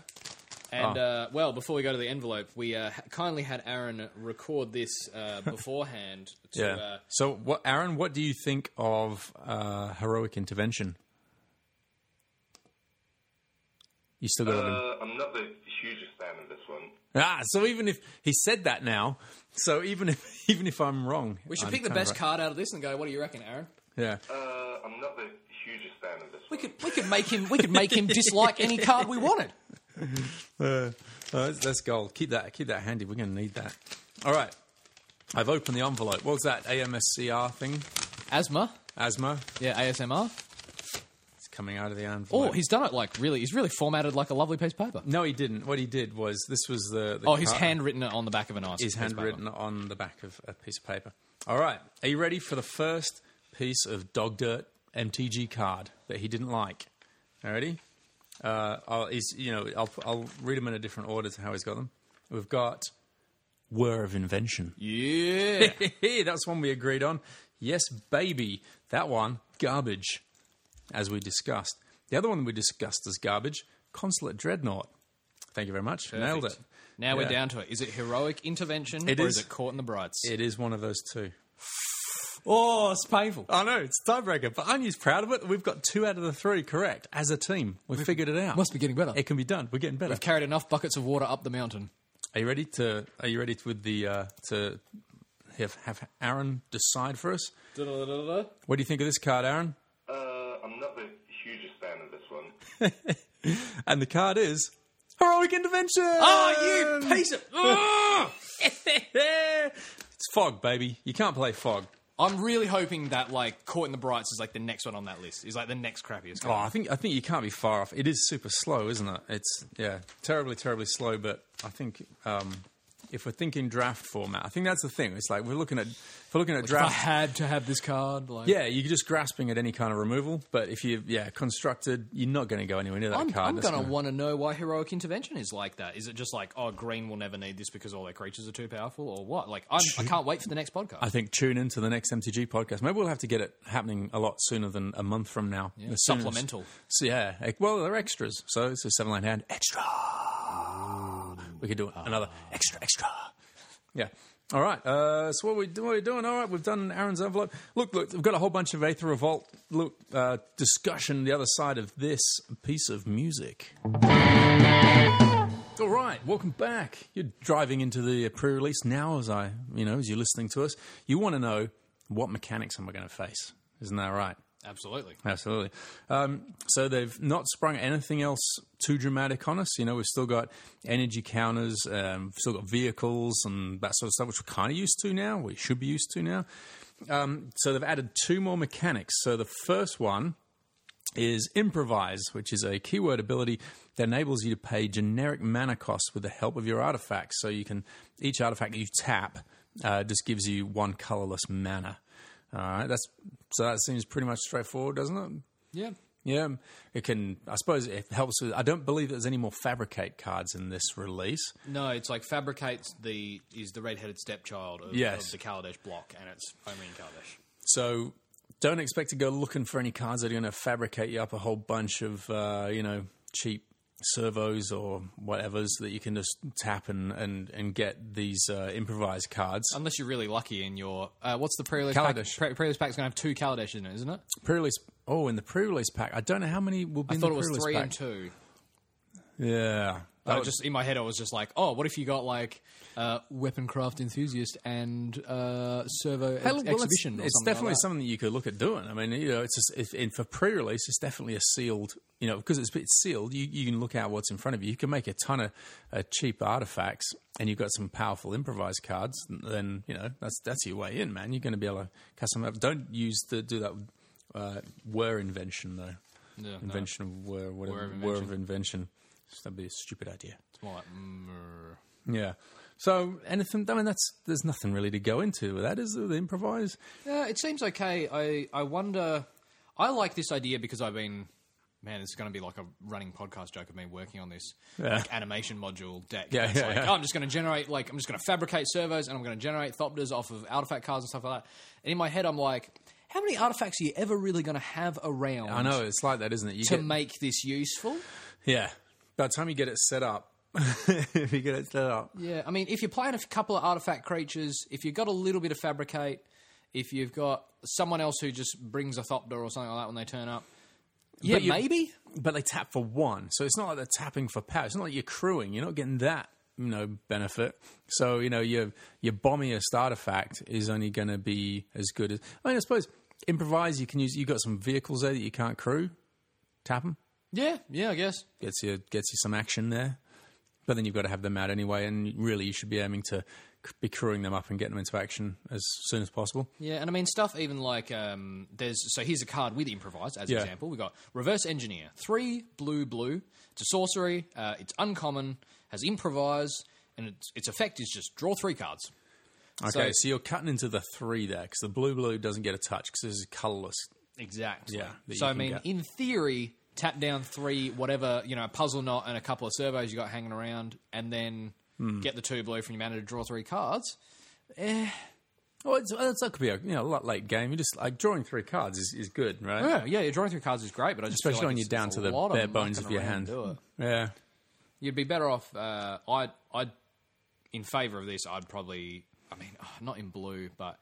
And uh, well, before we go to the envelope, we uh, kindly had Aaron record this uh, beforehand. To, Yeah. uh, so, what, Aaron? What do you think of uh, heroic intervention? You still got them. Uh, I'm not the hugest fan of this one. Ah, so even if he said that now, so even if even if I'm wrong, we should I'm pick the best right. card out of this and go. What do you reckon, Aaron? Yeah. Uh, I'm not the hugest fan of this We one. could we could make him we could make him dislike any card we wanted. Uh, that's, that's gold. Keep that. Keep that handy. We're going to need that. All right. I've opened the envelope. What was that AMSCR thing? Asthma, Asthma. yeah, ASMR. It's coming out of the envelope. Oh, he's done it like really. He's really formatted like a lovely piece of paper. no, he didn't. What he did was this was the. the Oh, he's card- handwritten it on the back of an. Is piece of paper. handwritten on the back of a piece of paper. All right. Are you ready for the first piece of dog dirt MTG card that he didn't like? Already? Uh, I'll, he's, you know, I'll, I'll read them in a different order to how he's got them. We've got Whir of Invention. Yeah. That's one we agreed on. Yes, baby. That one, garbage, as we discussed. The other one we discussed as garbage, Consulate Dreadnought. Thank you very much. Nailed it. Now we're down to it. Is it heroic intervention It or is. is it caught in the brights? It is one of those two. Oh, it's painful. I know, it's tiebreaker, but aren't you proud of it? We've got two out of the three correct as a team. We've figured it out. Must be getting better. It can be done. We're getting better. We've carried enough buckets of water up the mountain. Are you ready to? Are you ready with the uh, to have have Aaron decide for us? What do you think of this card, Aaron? Uh, I'm not the hugest fan of this one. And the card is heroic intervention. Oh, you piece of. It's fog, baby. You can't play fog. I'm really hoping that like Caught in the Brights is like the next one on that list. Is like the next crappiest. Oh. I think I think you can't be far off. It is super slow, isn't it? It's yeah, terribly, terribly slow. But I think um, if we're thinking draft format, I think that's the thing. It's like we're looking at if we're looking at If I draft. had to have this card, like Yeah, you're just grasping at any kind of removal. But if you yeah constructed, you're not going to go anywhere near that I'm, card. I'm gonna gonna- want to know why heroic intervention is like that. Is it just like, oh, green will never need this because all their creatures are too powerful, or what? Like, I'm, I can't wait for the next podcast. I think tune into the next MTG podcast. Maybe we'll have to get it happening a lot sooner than a month from now. As soon as- supplemental. So, yeah, well, they're extras. So it's a Seven Land Hand extra. We could do another extra, extra. Yeah. All right. Uh, so what are we what are we doing? All right, we've done Aaron's envelope. Look, look, we've got a whole bunch of Aether Revolt look uh, discussion the other side of this piece of music. All right, welcome back. You're driving into the pre-release now, as I, you know, as you're listening to us. You want to know what mechanics am I going to face? Isn't that right? Absolutely. Absolutely. Um, so they've not sprung anything else too dramatic on us. You know, we've still got energy counters, um, we've still got vehicles and that sort of stuff, which we're kind of used to now. We should be used to now. Um, so they've added two more mechanics. So the first one is improvise, which is a keyword ability that enables you to pay generic mana costs with the help of your artifacts. So you can each artifact you tap uh, just gives you one colorless mana. All right, that's so that seems pretty much straightforward, doesn't it? Yeah. Yeah, it can. I suppose it helps with. I don't believe there's any more fabricate cards in this release. No, it's like fabricates the is the red-headed stepchild of, Yes. of the Kaladesh block, and it's only in Kaladesh. So don't expect to go looking for any cards that are going to fabricate you up a whole bunch of uh, you know cheap servos or whatever's that you can just tap and and, and get these uh, improvised cards. Unless you're really lucky in your uh, what's the pre-release pack? Kaladesh. Pre- pre-release pack's going to have two Kaladesh in it, isn't it? Pre-release. Oh, in the pre-release pack, I don't know how many will be. I in thought it was three pack. and two. Yeah, I was just in my head, I was just like, oh, what if you got like uh, weapon craft enthusiast and uh, servo ex- well, it's- exhibition? or It's, definitely like something that you could look at doing. I mean, you know, it's just, if, and for pre-release, it's definitely a sealed. You know, because it's, it's sealed, you, you can look out what's in front of you. You can make a ton of uh, cheap artifacts, and you've got some powerful improvised cards. Then you know that's that's your way in, man. You're going to be able to custom up. Don't use the do that. Uh, were invention though. Yeah, no. invention of were whatever Were of were of invention. That'd be a stupid idea. It's more like, mm, Yeah. So anything? I mean, that's there's nothing really to go into with that, is? The improvise. Yeah, it seems okay. I I wonder. I like this idea because I've been. Man, it's going to be like a running podcast joke of me working on this Yeah. like animation module deck. Yeah, It's yeah, like, yeah. oh, I'm just going to generate like I'm just going to fabricate servos and I'm going to generate thopters off of artifact cards and stuff like that. And in my head, I'm like, how many artifacts are you ever really going to have around? I know it's like that, isn't it? You to get, make this useful. yeah. By the time you get it set up, if you get it set up, Yeah, I mean, if you're playing a couple of artifact creatures, if you've got a little bit of fabricate, if you've got someone else who just brings a thopter or something like that when they turn up, yeah, you- maybe. but they tap for one, so it's not like they're tapping for power. It's not like you're crewing. You're not getting that you know benefit. So you know your your bombiest artifact is only going to be as good as. I mean, I suppose improvise. You can use. You've got some vehicles there that you can't crew. Tap them. Yeah, yeah, I guess. gets you gets you some action there. But then you've got to have them out anyway, and really you should be aiming to be crewing them up and getting them into action as soon as possible. Yeah, and I mean stuff even like um, there's so here's a card with improvise as Yeah. an example. We got reverse engineer, three blue blue. It's a sorcery. Uh, it's uncommon. Has improvise, and its its effect is just draw three cards. Okay, So- so, you're cutting into the three there because the blue blue doesn't get a touch because this is colorless. Exactly. Yeah, So I mean, get. in theory, tap down three, whatever you know, a Puzzleknot and a couple of servos you got hanging around, and then Hmm. get the two blue from your mana to draw three cards. Oh, it's, it's, that could be a you know a lot late game. You just like drawing three cards is, is good, right? Yeah, yeah, drawing three cards is great, but I just Especially like when you're down to the bare bones of your hand. to do it. Yeah, You'd be better off. Uh, I'd, I'd, in favour of this. I'd probably. I mean, oh, not in blue, but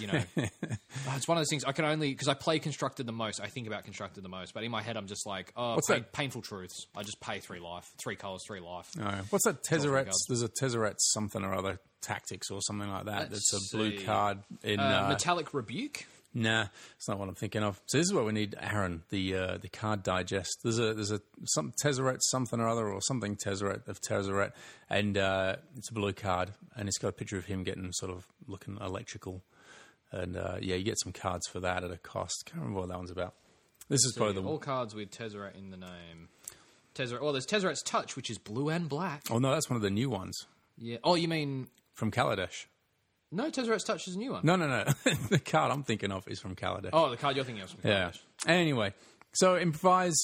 you know, oh, it's one of those things. I can only because I play constructed the most. I think about constructed the most, but in my head, I'm just like, oh, What's pain- that? painful truths. I just pay three life, three colours, three life. All right. What's that cards. There's a Tezzeret something or other tactics or something like that. Let's That's a blue see. card in. Uh, Uh, metallic rebuke. Nah, it's not what I'm thinking of. So this is what we need, Aaron. The uh, the card digest. There's a there's a some Tezzeret something or other or something Tezzeret of Tezzeret, and uh, it's a blue card, and it's got a picture of him getting sort of looking electrical, and uh, yeah, you get some cards for that at a cost. Can't remember what that one's about. This is probably the all cards with Tezzeret in the name. Tezzeret. Well, there's Tezzeret's Touch, which is blue and black. oh no, that's one of the new ones Yeah. Oh, you mean from Kaladesh. no? Tezzeret's Touch is a new one. No, no, no. the card I'm thinking of is from Kaladesh. Oh, the card you're thinking of. is from Yeah. Anyway, so improvise.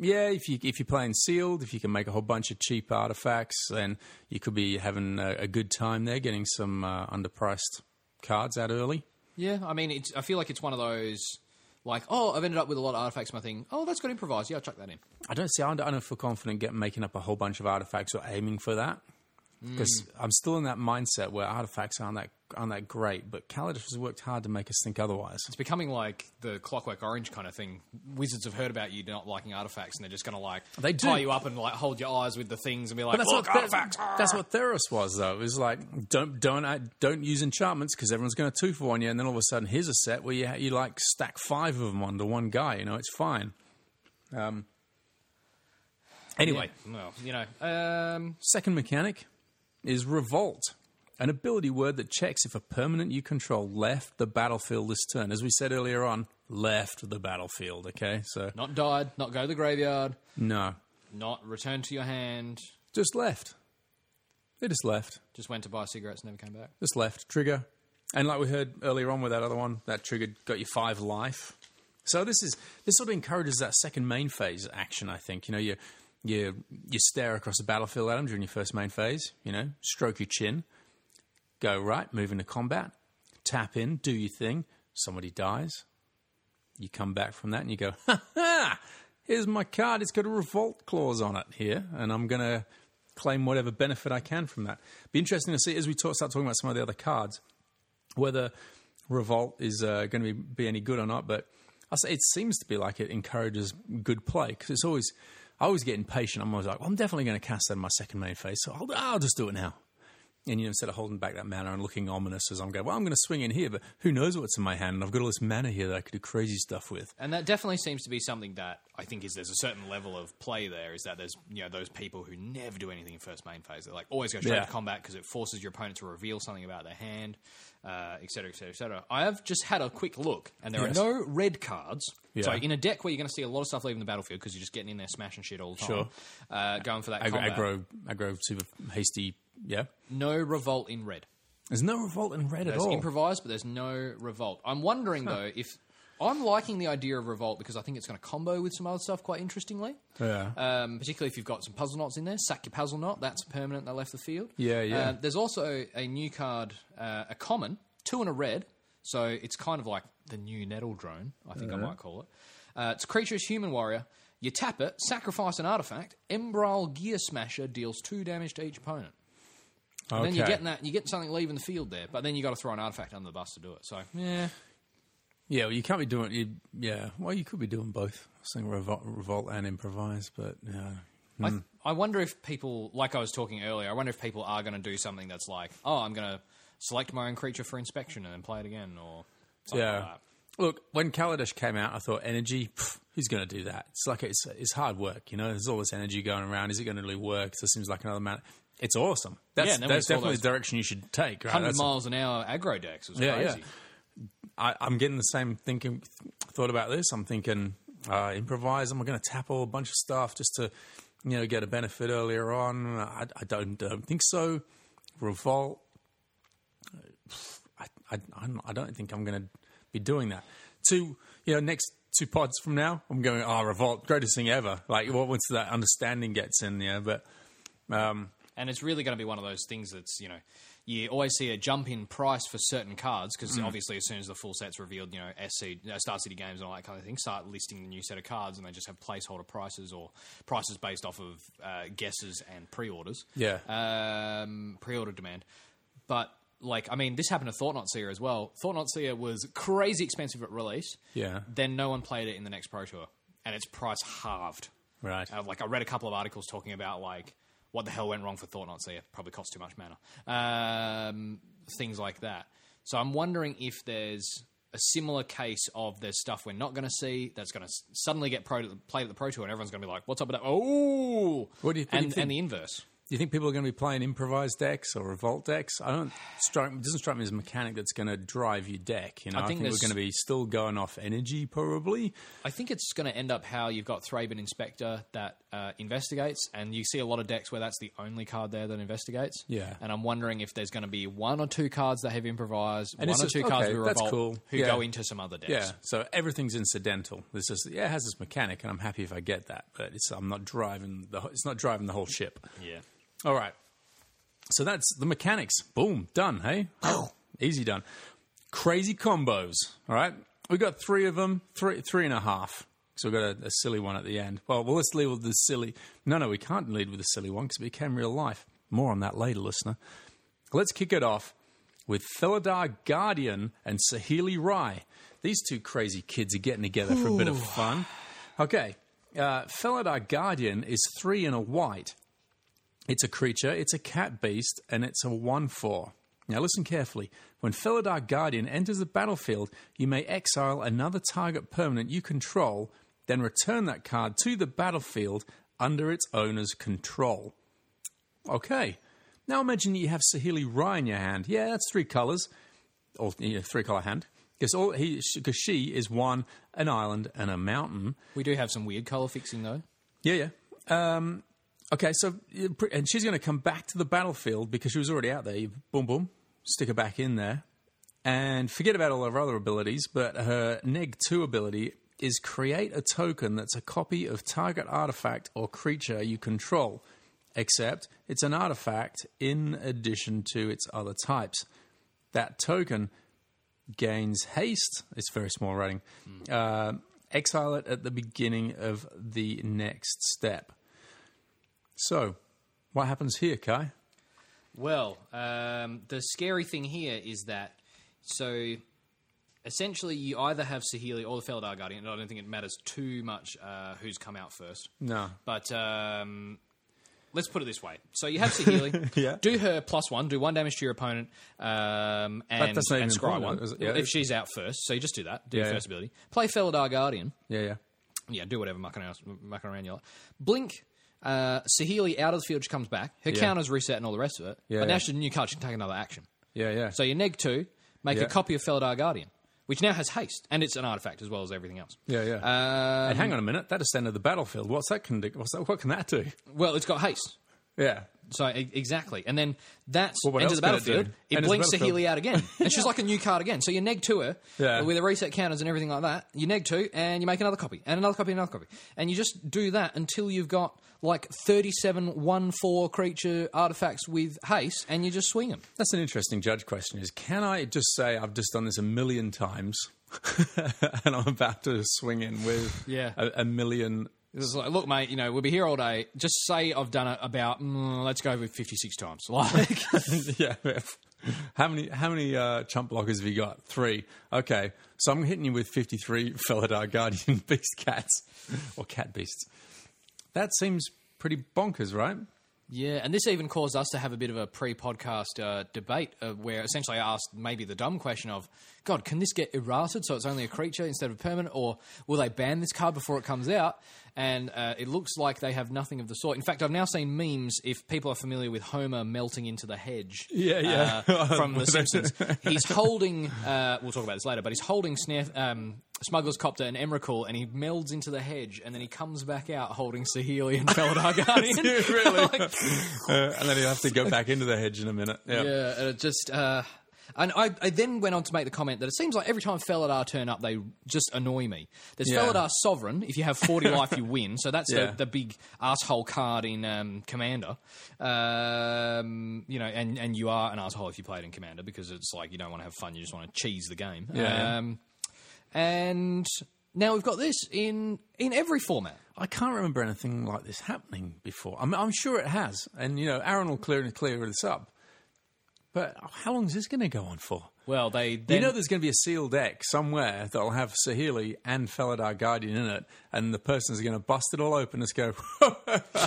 Yeah, if you if you're playing sealed, if you can make a whole bunch of cheap artifacts, then you could be having a, a good time there, getting some uh, underpriced cards out early. Yeah, I mean, it's, I feel like it's one of those, like, oh, I've ended up with a lot of artifacts. My thing, oh, that's got improvise. Yeah, I'll chuck that in. I don't see. I don't, feel confident getting making up a whole bunch of artifacts or aiming for that because I'm still in that mindset where artifacts aren't that aren't that great. But Kaladesh has worked hard to make us think otherwise. It's becoming like the Clockwork Orange kind of thing. Wizards have heard about you not liking artifacts, and they're just going to like They do. tie you up and like hold your eyes with the things and be like, But that's look, what artifacts. that, that's what Theros was though. It was like don't don't uh, don't use enchantments because everyone's going to two for one you, and then all of a sudden here's a set where you you like stack five of them onto one guy. You know, it's fine. Um. Anyway, well, you know, um, second mechanic is revolt, an ability word that checks if a permanent you control left the battlefield this turn. As we said earlier on, left the battlefield. Okay, so not died, not go to the graveyard, no, not return to your hand. just left. They just left. Just went to buy cigarettes, never came back. Just left trigger, and like we heard earlier on with that other one, that triggered got you five life. So this is this sort of encourages that second main phase action. I think you know you you you stare across the battlefield at them during your first main phase. You know, stroke your chin, go right, move into combat, tap in, do your thing. Somebody dies, you come back from that and you go, ha ha! Here's my card. It's got a revolt clause on it here, and I'm gonna claim whatever benefit I can from that. Be interesting to see as we talk, start talking about some of the other cards whether revolt is uh, going to be, be any good or not. But I say it seems to be like it encourages good play because it's always I always get impatient. I'm always like, well, I'm definitely going to cast that in my second main phase, so I'll, I'll just do it now. And you know, instead of holding back that mana and looking ominous as I'm going, well, I'm going to swing in here, but who knows what's in my hand? And I've got all this mana here that I could do crazy stuff with. And that definitely seems to be something that I think is there's a certain level of play there. Is that there's you know those people who never do anything in first main phase. They're like always go straight Yeah. to combat because it forces your opponent to reveal something about their hand, uh, et cetera, et cetera, et cetera. I have just had a quick look, and there Yes. are no red cards. So Yeah. in a deck where you're going to see a lot of stuff leaving the battlefield because you're just getting in there smashing shit all the time, Sure. uh, going for that Aggro, combat. aggro, aggro super hasty yeah. No revolt in red. There's no revolt in red at There's all. improvised, but there's no revolt. I'm wondering though if I'm liking the idea of revolt because I think it's going to combo with some other stuff quite interestingly. Yeah. Um, particularly if you've got some Puzzleknots in there. Sack your Puzzleknot. That's permanent. That left the field. Yeah, yeah. Uh, there's also a new card, uh, a common, two and a red. So it's kind of like the new nettle drone. I think I might call it. Uh, it's creatures, human warrior. You tap it, sacrifice an artifact. Embraal Gear-Smasher deals two damage to each opponent. And then you're getting that, you're getting something leaving the field there, but then you got to throw an artifact under the bus to do it. So yeah, Yeah, well, you can't be doing. You, yeah, well, you could be doing both. I Saying revolt, revolt and improvise, but yeah, I, th- I wonder if people, like I was talking earlier, I wonder if people are going to do something that's like, oh, I'm going to select my own creature for inspection and then play it again, or something yeah. like that. Look, when Kaladesh came out, I thought energy. Pff, who's going to do that? It's like it's it's hard work. You know, there's all this energy going around. Is it going to really work? So it seems like another man. It's awesome. That's, Yeah, and then we that's definitely the direction you should take. Right? 100 That's- miles an hour aggro decks was Yeah, crazy. yeah. I, I'm getting the same thinking thought about this. I'm thinking uh, improvise. I'm going to tackle a bunch of stuff just to you know get a benefit earlier on. I, I don't don't think so. Revolt. I, I, I'm- don't think I'm going to be doing that. Two, you know, next two pods from now, I'm going. Oh, revolt, greatest thing ever. Like what once that understanding gets in, yeah. But um, And it's really going to be one of those things that's, you know, you always see a jump in price for certain cards because Mm. obviously as soon as the full set's revealed, you know, SC, uh, Star City Games and all that kind of thing start listing the new set of cards and they just have placeholder prices or prices based off of uh, guesses and pre-orders. Yeah. Um, pre-order demand. But, like, I mean, this happened to Thought-Knot Seer as well. Thought-Knot Seer was crazy expensive at release. Yeah. Then no one played it in the next Pro Tour and its price halved. right, Uh, like I read a couple of articles talking about like what the hell went wrong for Thought-Knot Seer. Probably cost too much mana. Um, things like that. So I'm wondering if there's a similar case of there's stuff we're not going to see that's going to suddenly get pro played at the Pro Tour and everyone's going to be like, "What's up with that?" Oh, What do you- what do you think? and the inverse. Do you think people are going to be playing improvised decks or revolt decks? I don't strike. It doesn't strike me as a mechanic that's going to drive your deck. You know, I, think think, we're going to be still going off energy probably. I think it's going to end up how you've got Thraben Inspector that uh, investigates, and you see a lot of decks where that's the only card there that investigates. Yeah. And I'm wondering if there's going to be one or two cards that have improvised, And one or just- two cards okay, with Revolt cool. who Yeah. go into some other decks. Yeah, so everything's incidental. This is yeah, it has this mechanic, and I'm happy if I get that, but it's I'm not driving the it's not driving the whole ship. Yeah. All right, so that's the mechanics. Boom, done. Hey, easy done. Crazy combos. All right, we've got three of them, three three and a half. So we've got a, a silly one at the end. Well, well, let's lead with the silly. No, no, we can't lead with the silly one because it became real life. More on that later, listener. Let's kick it off with Felidar Guardian and Saheeli Rai. These two crazy kids are getting together for a bit of fun. Okay, uh, Felidar Guardian is three and a white. It's a creature, it's a cat beast, and it's a 1 4. Now listen carefully. When Felidar Guardian enters the battlefield, you may exile another target permanent you control, then return that card to the battlefield under its owner's control. Okay. Now imagine you have Saheeli Rai in your hand. Yeah, that's three colors, or know, three color hand. Because all he, because she is one, an island and a mountain. We do have some weird color fixing though. Yeah, yeah. Um, okay, so and she's going to come back to the battlefield because she was already out there. You boom, boom, stick her back in there, and forget about all her other abilities. But her neg two ability is create a token that's a copy of target artifact or creature you control, except it's an artifact in addition to its other types. That token gains haste. It's very small rating. Uh, exile it at the beginning of the next step. So, what happens here, Kai? Well, um, the scary thing here is that so essentially you either have Saheeli or the Felidar Guardian. and I don't think it matters too much uh, who's come out first. No. But um, let's put it this way: so you have Saheeli, Yeah. do her plus one, do one damage to your opponent, um, and, and scry one. Yeah. If she's out first, so you just do that. Do Yeah, your first ability. Play Felidar Guardian. Yeah, yeah. Yeah, do whatever, mucking around, mucking around you like. Blink. Uh, Saheeli out of the field, she comes back. Her Yeah. counters reset and all the rest of it. Yeah, but now yeah. she's a new card. She can take another action. Yeah, yeah. So you neg two, make Yeah. a copy of Felidar Guardian, which now has haste, and it's an artifact as well as everything else. yeah, yeah. Um, and hang on a minute, that ascended the battlefield. What's that can do? What's that, what can that do? well, it's got haste. Yeah. So e- exactly, and then that's Well, what enter else the could it do? battlefield. It Enters the blinks battlefield. Saheeli out again, and she's like a new card again. So you neg to her Yeah. with the reset counters and everything like that. You neg two, and you make another copy, and another copy, and another copy, and you just do that until you've got like thirty-seven one-four creature artifacts with haste, and you just swing them. That's an interesting judge question. Is can I just say I've just done this a million times, and I'm about to swing in with Yeah. a, a million. It's like, look, mate, you know, we'll be here all day. Just say I've done it about, mm, let's go with 56 times. Like, yeah. How many how many uh, chump blockers have you got? Three. Okay, so I'm hitting you with 53 Felidar Guardian Beast Cats or Cat Beasts. That seems pretty bonkers, right? yeah, and this even caused us to have a bit of a pre podcast uh, debate uh, where essentially I asked maybe the dumb question of, God, can this get errated so it's only a creature instead of permanent, or will they ban this card before it comes out? And uh, it looks like they have nothing of the sort. In fact, I've now seen memes, if people are familiar with Homer melting into the hedge Yeah, yeah. uh, from The Simpsons. He's holding, uh, we'll talk about this later, but he's holding Snare, um, Smuggler's Copter and Emrakul, and he melds into the hedge, and then he comes back out holding Saheeli and Felidar Guardian. really? Like, Uh, and then he'll have to go back into the hedge in a minute. Yeah. yeah, and it just. Uh, and I, I then went on to make the comment that it seems like every time Felidar turn up, they just annoy me. There's Yeah. Felidar Sovereign. If you have 40 life, you win. So that's Yeah. the, the big asshole card in um, Commander. Um, you know, and, and you are an asshole if you play it in Commander because it's like you don't want to have fun, you just want to cheese the game. Yeah. Um, and now we've got this in in every format. I can't remember anything like this happening before. I'm, I'm sure it has, and you know, Aaron will clear clear this up. But how long is this going to go on for? Well, they then, you know, there's going to be a sealed deck somewhere that'll have Saheeli and Felidar Guardian in it, and the person's going to bust it all open and just go,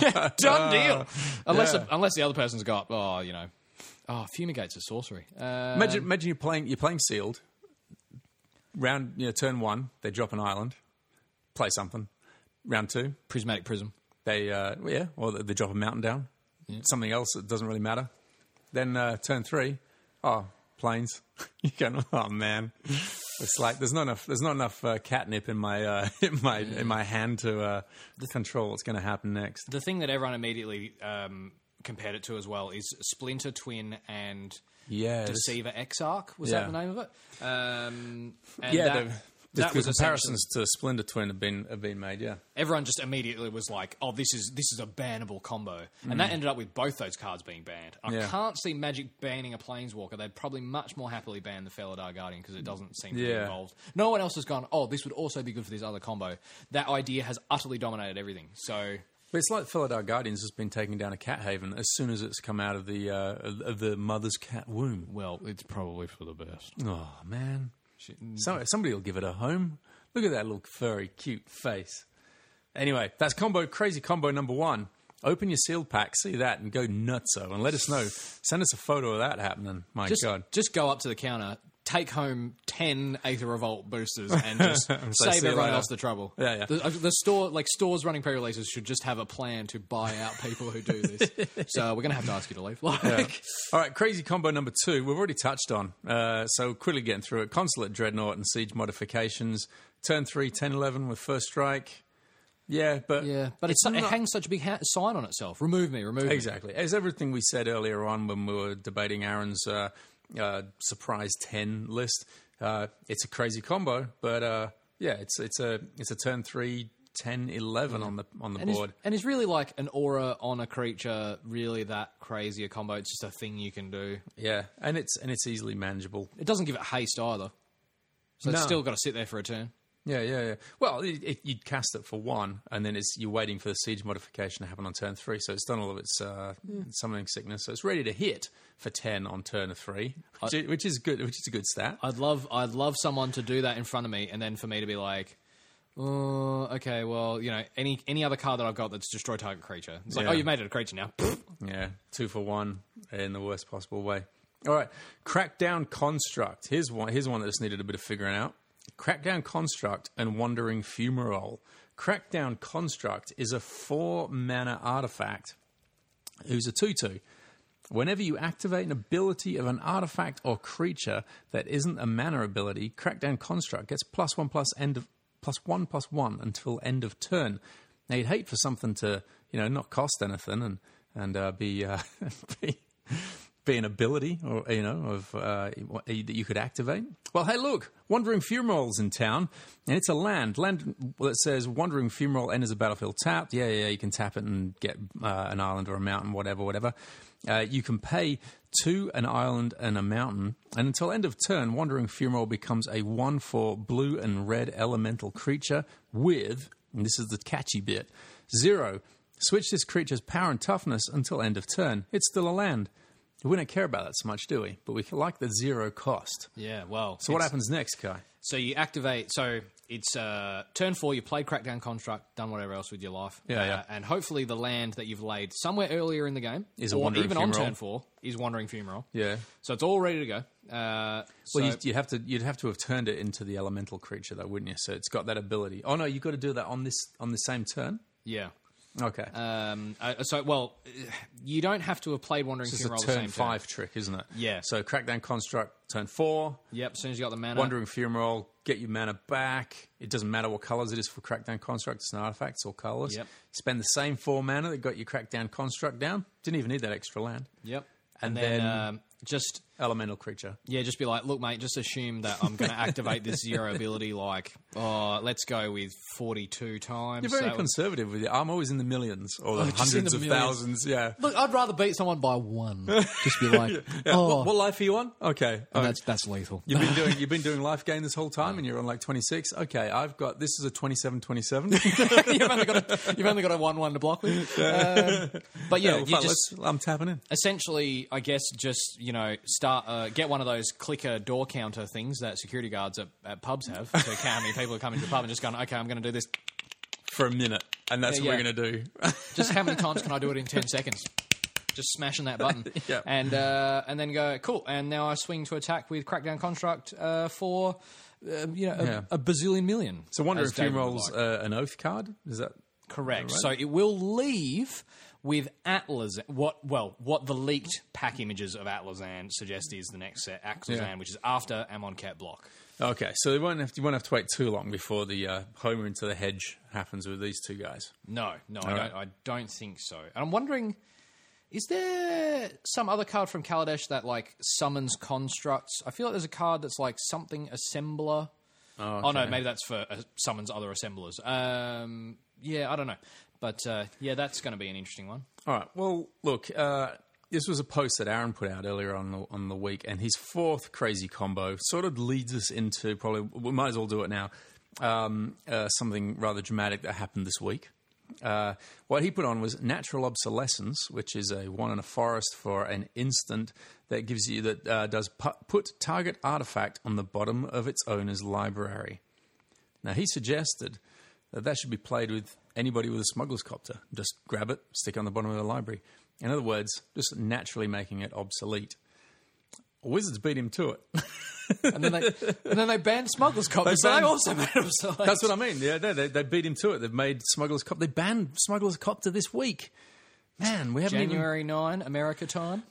yeah, done deal. Unless yeah. unless the other person's got oh you know oh fumigates a sorcery. Uh, imagine, imagine you're playing, you're playing sealed. Round, you know, turn one, they drop an island, play something. Round two, prismatic prism. they, uh, yeah, or they drop a mountain down, something else that doesn't really matter. Then uh, turn three, oh, plains. you go, oh man, it's like there's not enough. There's not enough uh, catnip in my uh, in my in my hand to uh, control what's going to happen next. The thing that everyone immediately um, compared it to as well is Splinter Twin and Yeah, Deceiver Exarch. Was Yeah. that the name of it? Um, and yeah. that, that the was comparisons to Splinter Twin have been have been made. Yeah, everyone just immediately was like, "Oh, this is this is a bannable combo," and that ended up with both those cards being banned. I Mm. Yeah. can't see Magic banning a Planeswalker. They'd probably much more happily ban the Felidar Guardian because it doesn't seem to be involved. No one else has gone. Oh, this would also be good for this other combo. That idea has utterly dominated everything. So but it's like Felidar Guardians has been taking down a cat haven as soon as it's come out of the uh, of the mother's cat womb. Well, it's probably for the best. Oh man, so, somebody will give it a home. Look at that little furry, cute face. Anyway, that's combo crazy combo number one. Open your sealed pack, see that, and go nutso, and let us know. Send us a photo of that happening. My Just, God, just go up to the counter, take home ten Aether Revolt boosters, and just save everyone later." else the trouble. Yeah, yeah. The, the store, like stores running pre-releases, should just have a plan to buy out people who do this. so we're gonna have to ask you to leave. Like, All right, crazy combo number two. We've already touched on. Uh, so quickly getting through it. Consulate Dreadnought and Siege modifications. Turn three, 10, 11 with first strike. Yeah, but yeah, but it's, it not- hangs such a big ha- sign on itself. Remove me, remove me. Exactly. As everything we said earlier on when we were debating Aaron's uh, uh, surprise ten list, uh, it's a crazy combo. But uh, yeah, it's it's a it's a turn three, 10, 11 on the on the And board. and is really like an aura on a creature really that crazy a combo? It's just a thing you can do. Yeah, and it's and it's easily manageable. It doesn't give it haste either. So it's still got to sit there for a turn. Yeah, yeah, yeah. Well, it, it, you'd cast it for one, and then it's you're waiting for the siege modification to happen on turn three. So it's done all of its uh, summoning sickness. So it's ready to hit for ten on turn three, which, is, which is good. Which is a good stat. I'd love, I'd love someone to do that in front of me, and then for me to be like, oh, okay, well, you know, any any other card that I've got that's destroy target creature. It's like, Yeah. oh, you've made it a creature now. Yeah, two for one in the worst possible way. All right, Crackdown Construct. Here's one. Here's one that just needed a bit of figuring out. Crackdown Construct and Wandering Fumarole. Crackdown Construct is a four mana artifact who's a 2 2. Whenever you activate an ability of an artifact or creature that isn't a mana ability, Crackdown Construct gets plus one plus end of plus one plus one until end of turn. Now you'd hate for something to you know not cost anything and and uh, be, uh, be be an ability or you know of uh, that you could activate. Well, hey, look, Wandering Fumarole's in town, and it's a land land that says Wandering Fumarole enters a battlefield tapped. Yeah, yeah, you can tap it and get uh, an island or a mountain, whatever, whatever. Uh, you can pay to an island and a mountain, and until end of turn, Wandering Fumarole becomes a one for blue and red elemental creature with, and this is the catchy bit, zero. Switch this creature's power and toughness until end of turn. It's still a land. We don't care about that so much, do we? But we like the zero cost. Yeah, well. So what happens next, Kai? So you activate. So it's uh, turn four. You played Crackdown Construct, done whatever else with your life. Yeah, Uh, yeah. And hopefully the land that you've laid somewhere earlier in the game, Is a or even on turn four, is Wandering Fumarole. Yeah. So it's all ready to go. Uh, so Well, you, you have to you'd have to have turned it into the elemental creature, though, wouldn't you? So it's got that ability. Oh no, you've got to do that on this on the same turn. yeah. Okay, Um, uh, so well, you don't have to have played Wandering this is a Fumarole the turn same five trick, isn't it? Yeah. So crackdown construct turn four. Yep. As soon as you got the mana. Wandering Fumarole, get your mana back. It doesn't matter what colours it is for Crackdown Construct. It's an artifact. It's all colourless. Yep. Spend the same four mana that got your Crackdown Construct down. Didn't even need that extra land. Yep. And And, then, then- um, just Elemental creature. Yeah, just be like, look, mate, just assume that I'm going to activate this zero ability. Like, oh, let's go with 42 times. You're very would- conservative with it. I'm always in the millions or the Oh, hundreds the of millions. thousands. Yeah. Look, I'd rather beat someone by one. Just be like, Yeah. oh, What, what life are you on? Okay. Oh, that's that's lethal. You've been doing you've been doing life game this whole time, and you're on like 26. Okay, I've got this is a 27 27. you've only got a, you've only got a one one to block with. Um, but yeah, you just I'm tapping in. essentially, I guess, just you know, start uh, get one of those clicker door counter things that security guards at, at pubs have to count how many people are coming to the pub and just going, okay, I'm going to do this. for a minute, and that's Yeah, what yeah. we're going to do. Just how many times can I do it in ten seconds? Just smashing that button, Yeah. and uh, and then go cool. And now I swing to attack with crackdown construct uh, for uh, you know a, Yeah. a bazillion million. so, wonder if David Fumarole's like. uh, an oath card. Is that Correct. Right. So it will leave with Atlas. What well, what the leaked pack images of Atlazan suggest is the next set, Atlazan, Yeah. which is after Amonkhet block. okay? So you won't have to, you won't have to wait too long before the uh, Homer into the hedge happens with these two guys. No, no, I All don't. I don't think so. And I'm wondering, is there some other card from Kaladesh that like summons constructs? I feel like there's a card that's like something assembler. Oh, no, maybe that's for uh, summons other assemblers. Um, yeah, I don't know, but uh, yeah, that's going to be an interesting one. All right. Well, look, uh, this was a post that Aaron put out earlier on the, on the week, and his fourth crazy combo sort of leads us into probably we might as well do it now. Um, uh, something rather dramatic that happened this week. Uh, what he put on was natural obsolescence, which is a one in a forest for an instant that gives you that uh, does pu- put target artifact on the bottom of its owner's library. Now he suggested that that should be played with anybody with a smuggler's copter. Just grab it, stick it on the bottom of the library. In other words, just naturally making it obsolete. Wizards beat him to it. And then they and then they banned smugglers copies. so banned- they also made them so That's what I mean. Yeah, they, they, they beat him to it. They've made smugglers cop. They banned smugglers copter this week. Man, we haven't even January nine, America time.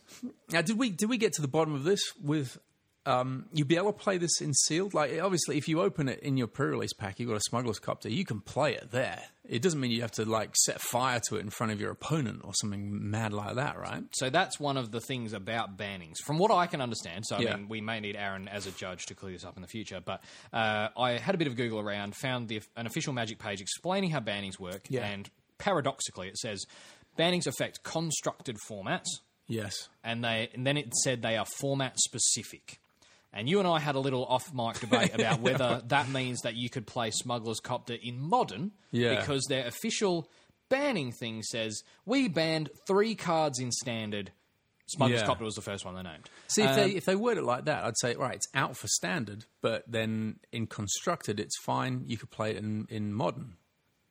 Now, did we did we get to the bottom of this with? Um, you'd be able to play this in sealed. Like, obviously, if you open it in your pre-release pack, you've got a smuggler's copter. You can play it there. It doesn't mean you have to like set fire to it in front of your opponent or something mad like that, right? So that's one of the things about bannings, from what I can understand. So I Yeah. mean, we may need Aaron as a judge to clear this up in the future. But uh, I had a bit of Google around, found the, an official Magic page explaining how bannings work, Yeah. and paradoxically, it says bannings affect constructed formats, Yes. and they and then it said they are format specific. And you and I had a little off mic debate about whether that means that you could play Smuggler's Copter in modern, Yeah. because their official banning thing says we banned three cards in standard. Smuggler's Yeah. Copter was the first one they named. See, if Um, they if they word it like that, I'd say right, it's out for standard, but then in constructed, it's fine. You could play it in, in modern.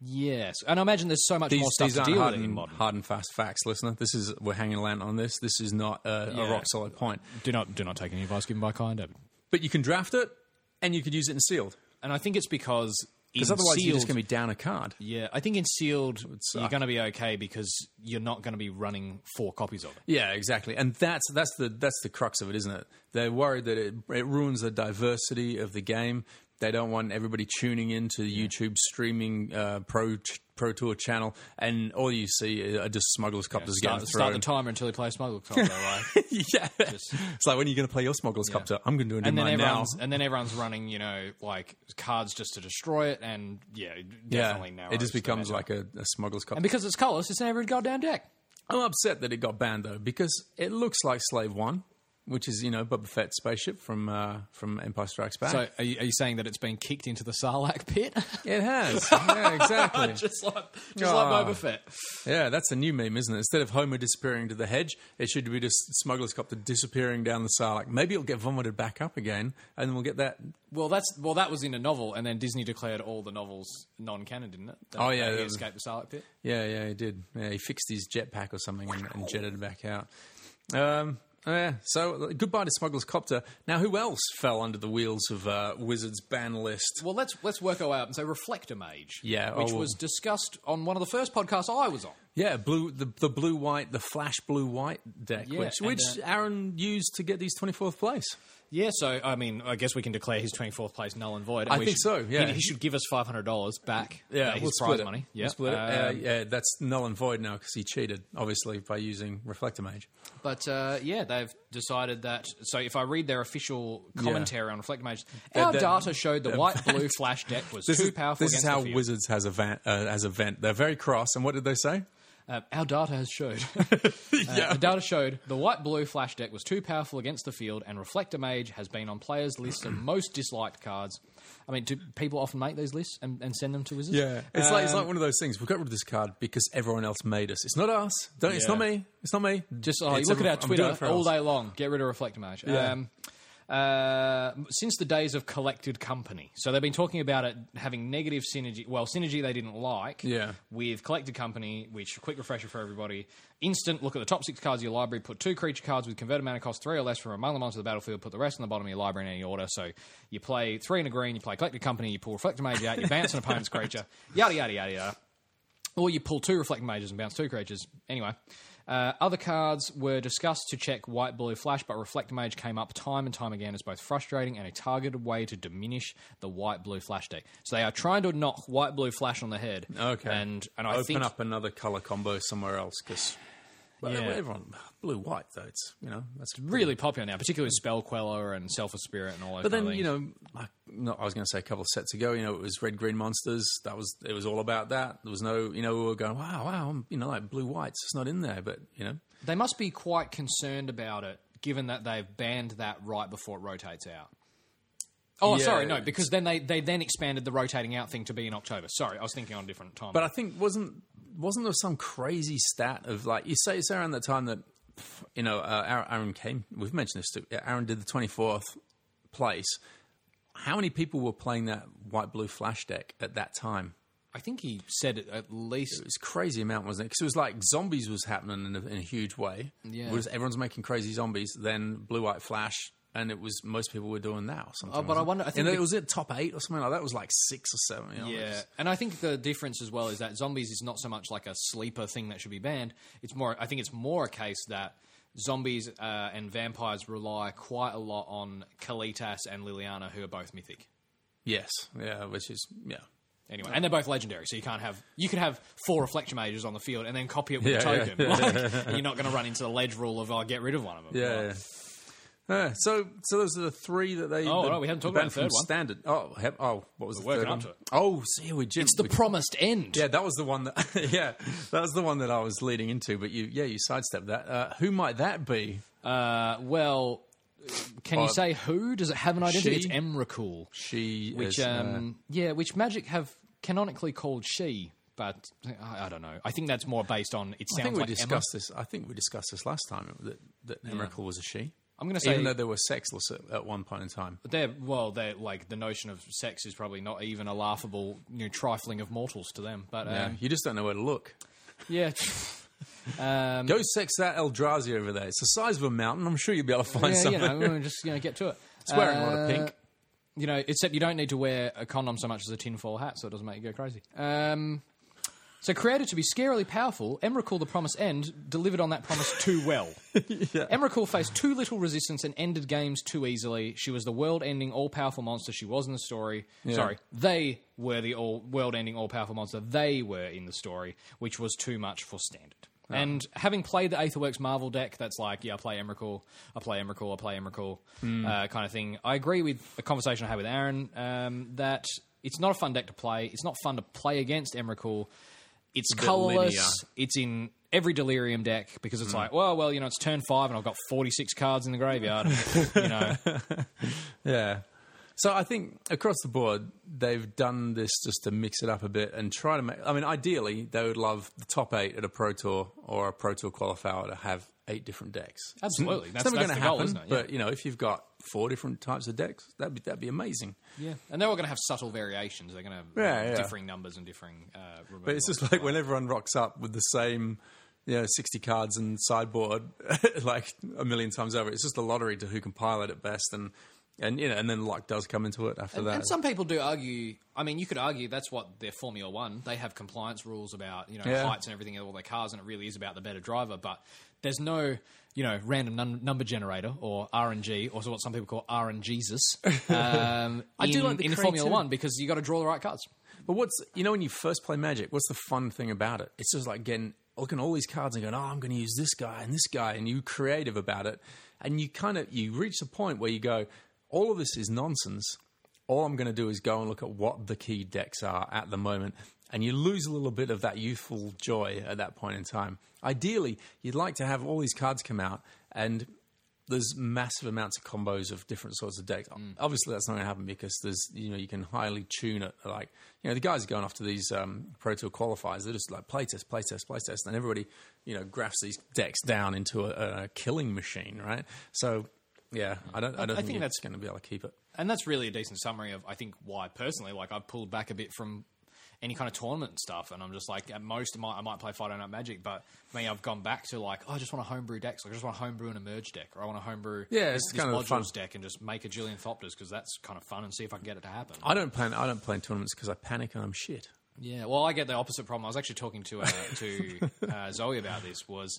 Yes, and I imagine there's so much These, more stuff these to deal hard with in and, modern. hard and fast facts, listener. This is we're hanging land on this. This is not a, a rock solid point. Do not do not take any advice given by Kind. But you can draft it, and you could use it in sealed. And I think it's because Because otherwise, you're just going to be down a card. Yeah, I think in sealed you're going to be okay because you're not going to be running four copies of it. Yeah, exactly, and that's that's the that's the crux of it, isn't it? They're worried that it, it ruins the diversity of the game They don't want everybody tuning into the YouTube streaming uh, pro pro tour channel, and all you see are just smugglers copters Start, getting start the timer until he plays Smuggle Cop, though, right? yeah, it's like when are you going to play your smugglers copter? I'm going to do it in and then now. everyone's and then everyone's running, you know, like cards just to destroy it, and yeah, definitely yeah, it just becomes like a, a smugglers copter. and because it's colourless, it's in every goddamn deck. I'm upset that it got banned though because it looks like Slave One, which is you know Boba Fett's spaceship from uh, from Empire Strikes Back. So, are you, are you saying that it's been kicked into the Sarlacc pit, it has, yeah, exactly. just like just Ah. like Boba Fett? Yeah, that's a new meme, isn't it? Instead of Homer disappearing to the hedge, it should be just Smuggler's Copter disappearing down the Sarlacc. Maybe it'll get vomited back up again, and then we'll get that. Well, that's well, that was in a novel, and then Disney declared all the novels non-canon, didn't it? That- Oh, yeah, he escaped the Sarlacc pit. Yeah, yeah, he did. Yeah, he fixed his jetpack or something and, and jetted back out. Um, yeah, so goodbye to Smuggler's Copter. Now, who else fell under the wheels of uh, Wizards' ban list? Well, let's let's work our way up and say Reflector Mage. Yeah, which oh, well- was discussed on one of the first podcasts I was on. Yeah, blue the the blue white the flash blue white deck, Yeah, which which uh, Aaron used to get these twenty fourth place. Yeah, so I mean, I guess we can declare his twenty fourth place null and void. and I think should- so, yeah. he, he should give us five hundred dollars back. uh, his we'll prize it. money. We'll Yeah, it. Uh, yeah, that's null and void now because he cheated, obviously, by using Reflector Mage. But uh, yeah, they've decided that. So if I read their official commentary on Reflector Mage, our that- data showed the white blue flash deck was This too is powerful. this is how. Wizards has a vent, uh, has a vent. They're very cross. And what did they say? Uh, our data has showed. Uh, the data showed the white blue flash deck was too powerful against the field, and Reflector Mage has been on players' lists of most disliked cards. I mean, do people often make these lists and, and send them to Wizards? Yeah, it's like it's Um, like one of those things. We got rid of this card because everyone else made us. It's not us. Don't. It's Yeah. not me. It's not me. Just oh, look at our Twitter all else. day long. Get rid of Reflector Mage. Yeah. Um, uh, since the days of collected company, so they've been talking about it having negative synergy. Well, synergy they didn't like. Yeah. With collected company, which quick refresher for everybody. Instant look at the top six cards of your library. Put two creature cards with converted mana cost three or less from among them onto the battlefield. Put the rest on the bottom of your library in any order. So you play three in a green. You play collected company. You pull Reflector Mage out. You bounce an opponent's creature. Yada yada yada yada. Or you pull two reflecting mages and bounce two creatures. Anyway, uh, other cards were discussed to check white blue flash, but reflect mage came up time and time again as both frustrating and a targeted way to diminish the white blue flash deck. So they are trying to knock white blue flash on the head. Okay. and and I Open think up another color combo somewhere else because. Yeah. everyone blue white though. It's you know that's really popular now, particularly with spell queller and self spirit and all those. But then you know, like, no, I was going to say a couple of sets ago, you know, it was red green monsters. That was it was all about that. There was no, you know, we were going, wow, wow, I'm, you know, like blue whites. It's not in there, but you know, they must be quite concerned about it, given that they've banned that right before it rotates out. Oh, Yeah, sorry, no, because then they, they then expanded the rotating out thing to be in October. Sorry, I was thinking on a different time. But I think wasn't wasn't there some crazy stat of like you say it's around the time that you know uh, Aaron- came. We've mentioned this too. Aaron did the twenty fourth place. How many people were playing that white blue flash deck at that time? I think he said it at least. It was a crazy amount, wasn't it? Because it was like zombies was happening in a, in a huge way. Yeah. Was everyone's making crazy zombies? Then blue white flash, and it was most people were doing that or something. Oh, but I wonder- I think and it was at top eight or something like that. It was like six or seven. You know, Yeah, and I think the difference as well is that zombies is not so much like a sleeper thing that should be banned. It's more. I think it's more a case that zombies uh, and vampires rely quite a lot on Kalitas and Liliana, who are both mythic. Yes. Yeah. Which is yeah. Anyway, and they're both legendary, so you can't have you could have four reflection mages on the field and then copy it with Yeah, a yeah, token. Like, you're not going to run into the legend rule of oh, get rid of one of them. Yeah. Like, yeah. Uh, so, so those are the three that they. Oh, that no, we haven't talked banned about the third one. Standard. Oh, have, oh, what was the working third up one? to it. Oh, see, we Jim. It's the we- promised end. yeah, that was the one that. yeah, that was the one that I was leading into. But you, yeah, you sidestepped that. Uh, who might that be? Uh, well, can you say who? Does it have an identity? she? It's Emrakul. She which is, uh, um yeah which magic have canonically called she but I, I don't know i think that's more based on it sounds I think we like discussed this. I think we discussed this last time that that Emrakul was a she. I'm going to say Even though they were sexless at, at one point in time. they're well they're like the notion of sex is probably not even a laughable you know trifling of mortals to them but Yeah, um, you just don't know where to look. yeah um, Go sex that Eldrazi over there. It's the size of a mountain. I'm sure you'll be able to find yeah, something. you know, we'll just you know get to it it's wearing a lot of Uh, pink. you know, except you don't need to wear a condom so much as a tinfoil hat, so it doesn't make you go crazy. Um, So created to be scarily powerful, Emrakul the Promised End delivered on that promise too well. Emrakul faced too little resistance and ended games too easily. She was the world-ending, all-powerful monster she was in the story. Sorry, they were the all world-ending, all-powerful monster they were in the story, which was too much for standard. And having played the Aetherworks Marvel deck, that's like, yeah, I play Emrakul, I play Emrakul, I play Emrakul, uh, kind of thing. I agree with a conversation I had with Aaron um, that it's not a fun deck to play. It's not fun to play against Emrakul. It's colorless. It's in every Delirium deck because it's mm. like, well, well, you know, it's turn five and I've got 46 cards in the graveyard. you know, Yeah. So I think across the board, they've done this just to mix it up a bit and try to make. I mean, ideally, they would love the top eight at a Pro Tour or a Pro Tour qualifier to have eight different decks. Absolutely. It's That's- never going to goal, happen. isn't it? Yeah. But you know, if you've got four different types of decks, that'd be that'd be amazing. yeah. And they're all going to have subtle variations. They're going to have Yeah, yeah. differing numbers and differing uh. But it's just like when everyone rocks up with the same, you know, sixty cards and sideboard like a million times over. It's just a lottery to who can pilot it best, and and you know, and then luck does come into it after And, that. and some people do argue. I mean, you could argue that's what their Formula One. They have compliance rules about you know Yeah. heights and everything of all their cars, and it really is about the better driver. But there's no you know random num- number generator or RNG, or what some people call RNGesus. Um, I in, do like the in Formula. One because you got to draw the right cards. But what's you know when you first play Magic, what's the fun thing about it? It's just like getting looking at all these cards and going, oh, I'm going to use this guy and this guy, and you creative about it, and you kind of you reach the point where you go, all of this is nonsense. All I'm going to do is go and look at what the key decks are at the moment, and you lose a little bit of that youthful joy at that point in time. Ideally, you'd like to have all these cards come out and there's massive amounts of combos of different sorts of decks. Obviously, that's not going to happen because there's you know you can highly tune it. Like you know the guys are going off to these um, Pro Tour qualifiers. They're just like playtest, playtest, playtest, and everybody you know graphs these decks down into a, a killing machine, right? So yeah, I don't I don't I think, think that's that's- going to be able to keep it. and that's really a decent summary of I think why personally like I've pulled back a bit from any kind of tournament stuff and I'm just like at most I might, I might play Friday Night Magic but for me I've gone back to like oh, I just want to homebrew decks like I just want to homebrew an emerge deck or I want to homebrew Yeah, it's this kind of modules fun. deck and just make a Jillian Thopters because that's kind of fun and see if I can get it to happen I don't plan I don't play tournaments because I panic and I'm shit. yeah well I get the opposite problem I was actually talking to uh, to uh, Zoe about this was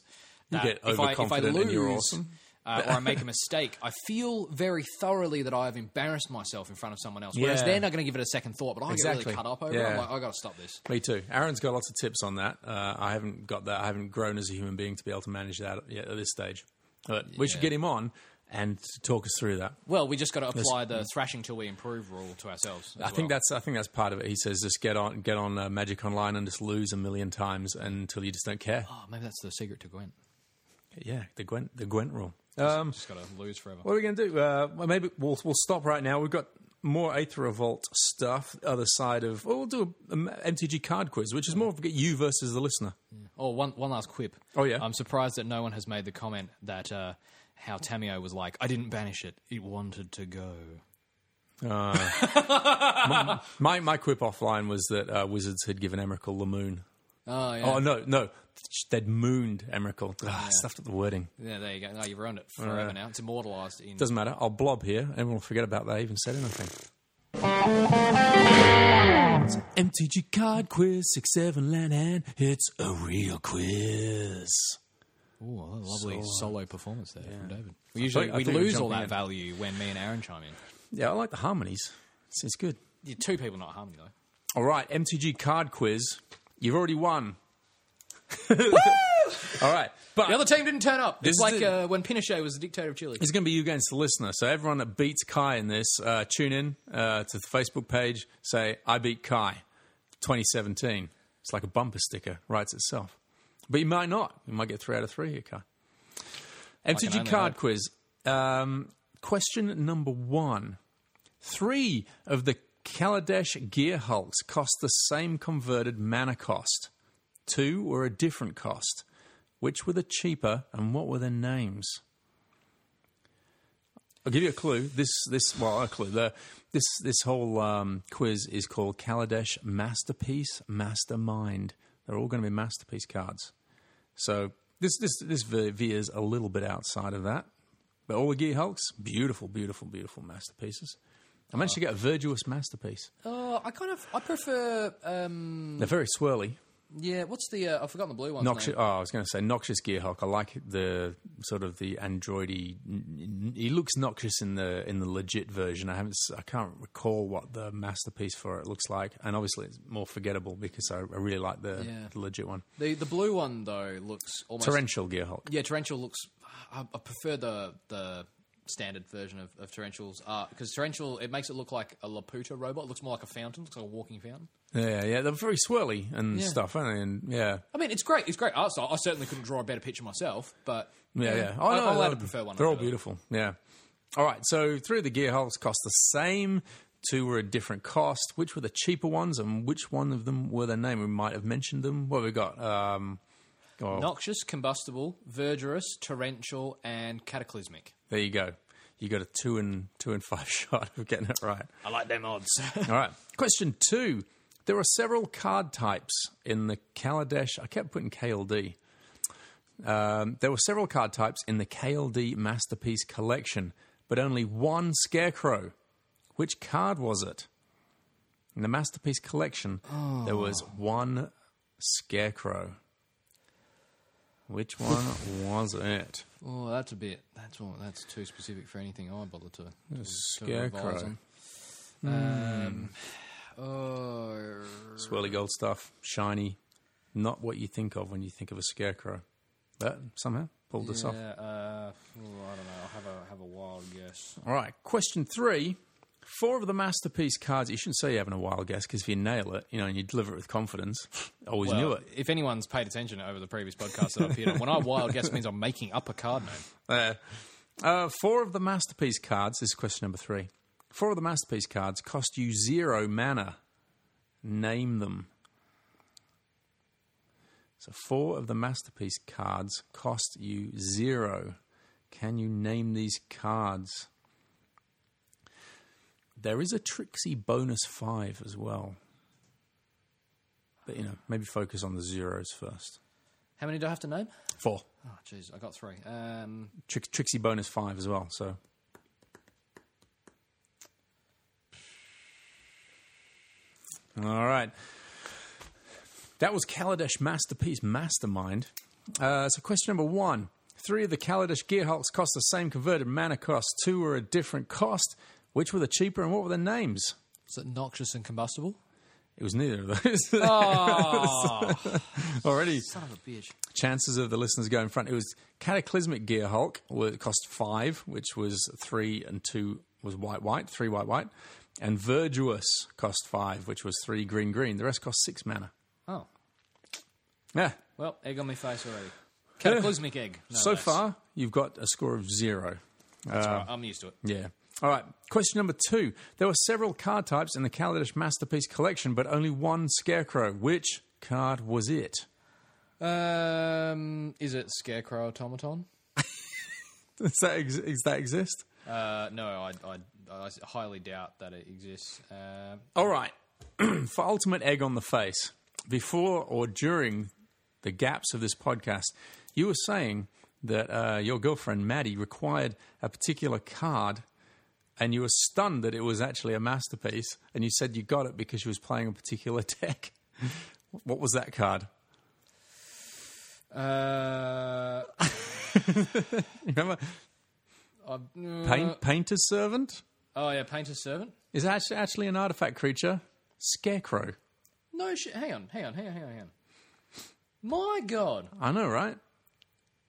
that get if I, if I lose and awesome. Uh, or I make a mistake, I feel very thoroughly that I've embarrassed myself in front of someone else. Whereas Yeah. they're not going to give it a second thought, but I get really cut up over it. I'm like, i got to stop this. Me too. Aaron's got lots of tips on that. Uh, I haven't got that. I haven't grown as a human being to be able to manage that yet at this stage. But we should get him on and talk us through that. Well, we just got to apply the thrashing till we improve rule to ourselves. I think that's I think that's part of it. He says just get on get on uh, Magic Online and just lose a million times until you just don't care. Oh, maybe that's the secret to Gwent. Yeah, the Gwent the Gwent rule. Um, just got to lose forever. what are we going to do? Uh, well, maybe we'll we'll stop right now. We've got more Aether Revolt stuff. The other side of well, we'll do a, MTG card quiz, which is more of you versus the listener. Oh, one, one last quip. Oh, yeah? I'm surprised that no one has made the comment that uh, how Tamiyo was like, I didn't banish it, it wanted to go. My my quip offline was that uh, Wizards had given Emrakul the moon. Oh, yeah. Oh no, no, they'd mooned Emrakul. Ah, Stuffed up the wording. Yeah, there you go. No, you've ruined it forever now. It's immortalised in. Doesn't matter. I'll blob here. Everyone will forget about that. I even said anything. It's MTG card quiz six seven land hand. It's a real quiz. Oh, a lovely solo performance there from David. We usually I we thought you were lose all that in. value when me and Aaron chime in. Yeah, I like the harmonies. It's, it's good. Yeah, two people, not harmony though. All right, MTG card quiz. You've already won. All right, but The other team didn't turn up. It's like the- uh, when Pinochet was the dictator of Chile. It's going to be you against the listener. So everyone that beats Kai in this, uh, tune in uh, to the Facebook page. Say I beat Kai, 2017. It's like a bumper sticker, writes itself. But you might not. You might get three out of three here, Kai. MTG only card hope. quiz. Um, question number one: Three of the Kaladesh Gear Hulks cost the same converted mana cost. Two were a different cost. Which were the cheaper, and what were their names? I'll give you a clue. This, this, well, a clue. The, this, this whole um, quiz is called Kaladesh Masterpiece Mastermind. They're all going to be masterpiece cards. So this, this, this veers a little bit outside of that. But all the Gear Hulks, beautiful, beautiful, beautiful masterpieces. I managed to get a Verdurous masterpiece. Oh, I kind of I prefer. Um, They're very swirly. Yeah, what's the? Uh, I've forgotten the blue one. Noxious. Oh, I was going to say Noxious Gearhulk. I like the sort of the androidy. He looks noxious in the in the legit version. I haven't. s- I can't recall what the masterpiece for it looks like, and obviously it's more forgettable because I, I really like the, Yeah. the legit one. The the blue one though looks almost Torrential Gearhulk. Yeah, torrential looks. I, I prefer the the standard version of, of torrentials because torrential it makes it look like a Laputa robot. It looks more like a fountain. Looks like a walking fountain. Yeah, yeah, they're very swirly and Yeah. stuff, aren't they? And yeah, I mean, it's great. It's great art style. I certainly couldn't draw a better picture myself, but yeah, yeah. I, no, I'll they're- have to prefer one. They're all beautiful. Yeah. All right. So three of the Gearhulks cost the same. Two were a different cost. Which were the cheaper ones, and which one of them were their name? We might have mentioned them. What have we got? Um, oh, Noxious, combustible, verdurous, torrential, and cataclysmic. There you go. You got a two and two and five shot of getting it right. I like them odds. All right. Question two. There are several card types in the Kaladesh. I kept putting KLD. Um, there were several card types in the KLD Masterpiece Collection, but only one Scarecrow. Which card was it? In the Masterpiece Collection, there was one Scarecrow. Which one was it? oh, that's a bit. That's all, that's too specific for anything I bother to. to, to Scarecrow. on. Um, oh, Swirly gold stuff, shiny. Not what you think of when you think of a Scarecrow. But somehow pulled this yeah, off. uh, I don't know. I'll have a have a wild guess. All right, question three. Four of the masterpiece cards. You shouldn't say you're having a wild guess because if you nail it, you know, and you deliver it with confidence, always knew it. If anyone's paid attention over the previous podcast that I've appeared on, when I wild guess means I'm making up a card name. Uh, uh, four of the masterpiece cards. This is question number three. Four of the masterpiece cards cost you zero mana. Name them. So four of the masterpiece cards cost you zero. Can you name these cards? There is a Trixie bonus five as well. But, you know, maybe focus on the zeros first. How many do I have to name? Four. Oh, jeez, I got three. Um, Trix- Trixie bonus five as well. So All right. That was Kaladesh Masterpiece Mastermind. Uh, so, question number one. Three of the Kaladesh Gearhulks cost the same converted mana cost. Two were a different cost. Which were the cheaper and what were their names? Was it noxious and combustible? It was neither of those. Oh, Already, son of a bitch. chances of the listeners going front. It was Cataclysmic Gearhulk, where it cost five, which was three and two was white, white, three white, white. And Verdurous cost five, which was three green, green. The rest cost six mana. Oh, Yeah. well, egg on my face already. Cataclysmic egg. no so less. far, you've got a score of zero. That's all right, I'm used to it. Yeah. All right. Question number two. There were several card types in the Kaladesh Masterpiece collection, but only one Scarecrow. Which card was it? Um, is it Scarecrow Automaton? Does that, ex- does that exist? Uh, no, I, I, I highly doubt that it exists. Um All right. For Ultimate Egg on the Face, before or during the gaps of this podcast, you were saying that uh, your girlfriend Maddie required a particular card, and you were stunned that it was actually a masterpiece, and you said you got it because she was playing a particular deck. what was that card? uh, Remember, uh, Paint, Painter's Servant oh yeah, Painter's Servant. is actually, actually an artifact creature. Scarecrow. No shit. Hang on, hang on, hang on, hang on, hang on. My God. I know, right?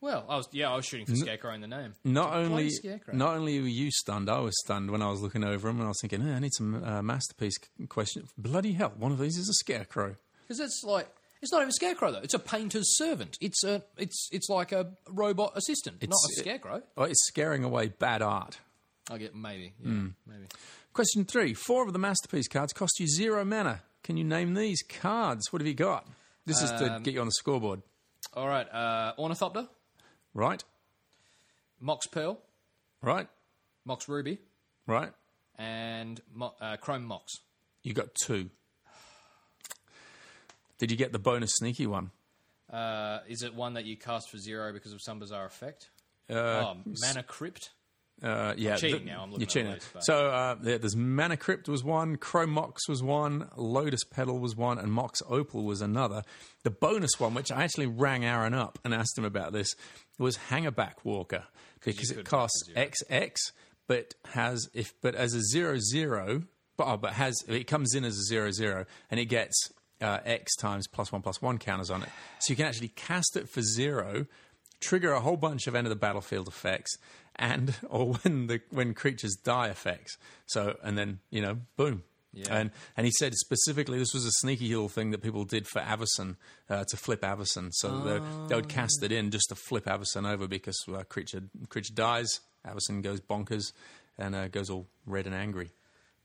Well, I was yeah, I was shooting for Scarecrow in the name. Not only Scarecrow. not only were you stunned, I was stunned when I was looking over them and I was thinking, "Hey, I need some uh, masterpiece question. Bloody hell, one of these is a scarecrow. Because it's like it's not even a Scarecrow though. It's a painter's servant. It's a it's it's like a robot assistant, it's, not a Scarecrow. Oh, it's scaring away bad art. I get maybe, yeah, Hmm. maybe. Question three: Four of the masterpiece cards cost you zero mana. Can you name these cards? What have you got? This is to get you on the scoreboard, All right, uh, Ornithopter, right? Mox Pearl, Right? Mox Ruby, Right? and Mo- uh, Chrome Mox. You got two. Did you get the bonus sneaky one? Uh, is it one that you cast for zero because of some bizarre effect? Uh, oh, Mana Crypt. Uh, yeah, cheating th- now, I'm looking you're at cheating. the so uh, there, there's Mana Crypt was one, Chrome Mox was one, Lotus Petal was one, and Mox Opal was another. The bonus one, which I actually rang Aaron up and asked him about this, was Hangerback Walker because it costs XX, but has if but as a zero zero, but oh, but has it comes in as a zero zero, and it gets uh, X times plus one plus one counters on it, so you can actually cast it for zero trigger a whole bunch of end of the battlefield effects and or when the when creatures die effects. So and then you know boom. And and he said specifically this was a sneaky little thing that people did for Avacyn uh, to flip Avacyn. So they, they would cast it in just to flip Avacyn over because uh, creature creature dies, Avacyn goes bonkers and uh, goes all red and angry.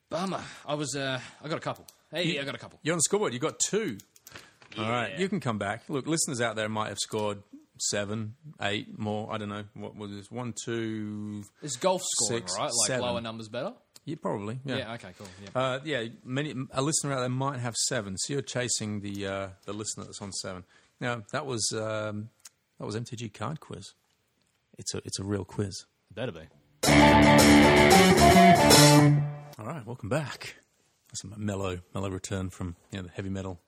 Bummer. I was. Uh, I got a couple. Hey, you, I got a couple. You're on the scoreboard. You got two. All right, you can come back. Look, listeners out there might have scored seven, eight more. I don't know. What was this? One, two. Is golf scoring Six, right? Like seven. lower numbers better. Yeah, probably. Yeah. Yeah. okay. Cool. Yeah. Uh, yeah, many a listener out there might have seven. So you're chasing the uh, the listener that's on seven. Now that was um, that was MTG Card Quiz. It's a it's a real quiz. better be. All right, welcome back. That's a mellow mellow return from you know, the heavy metal.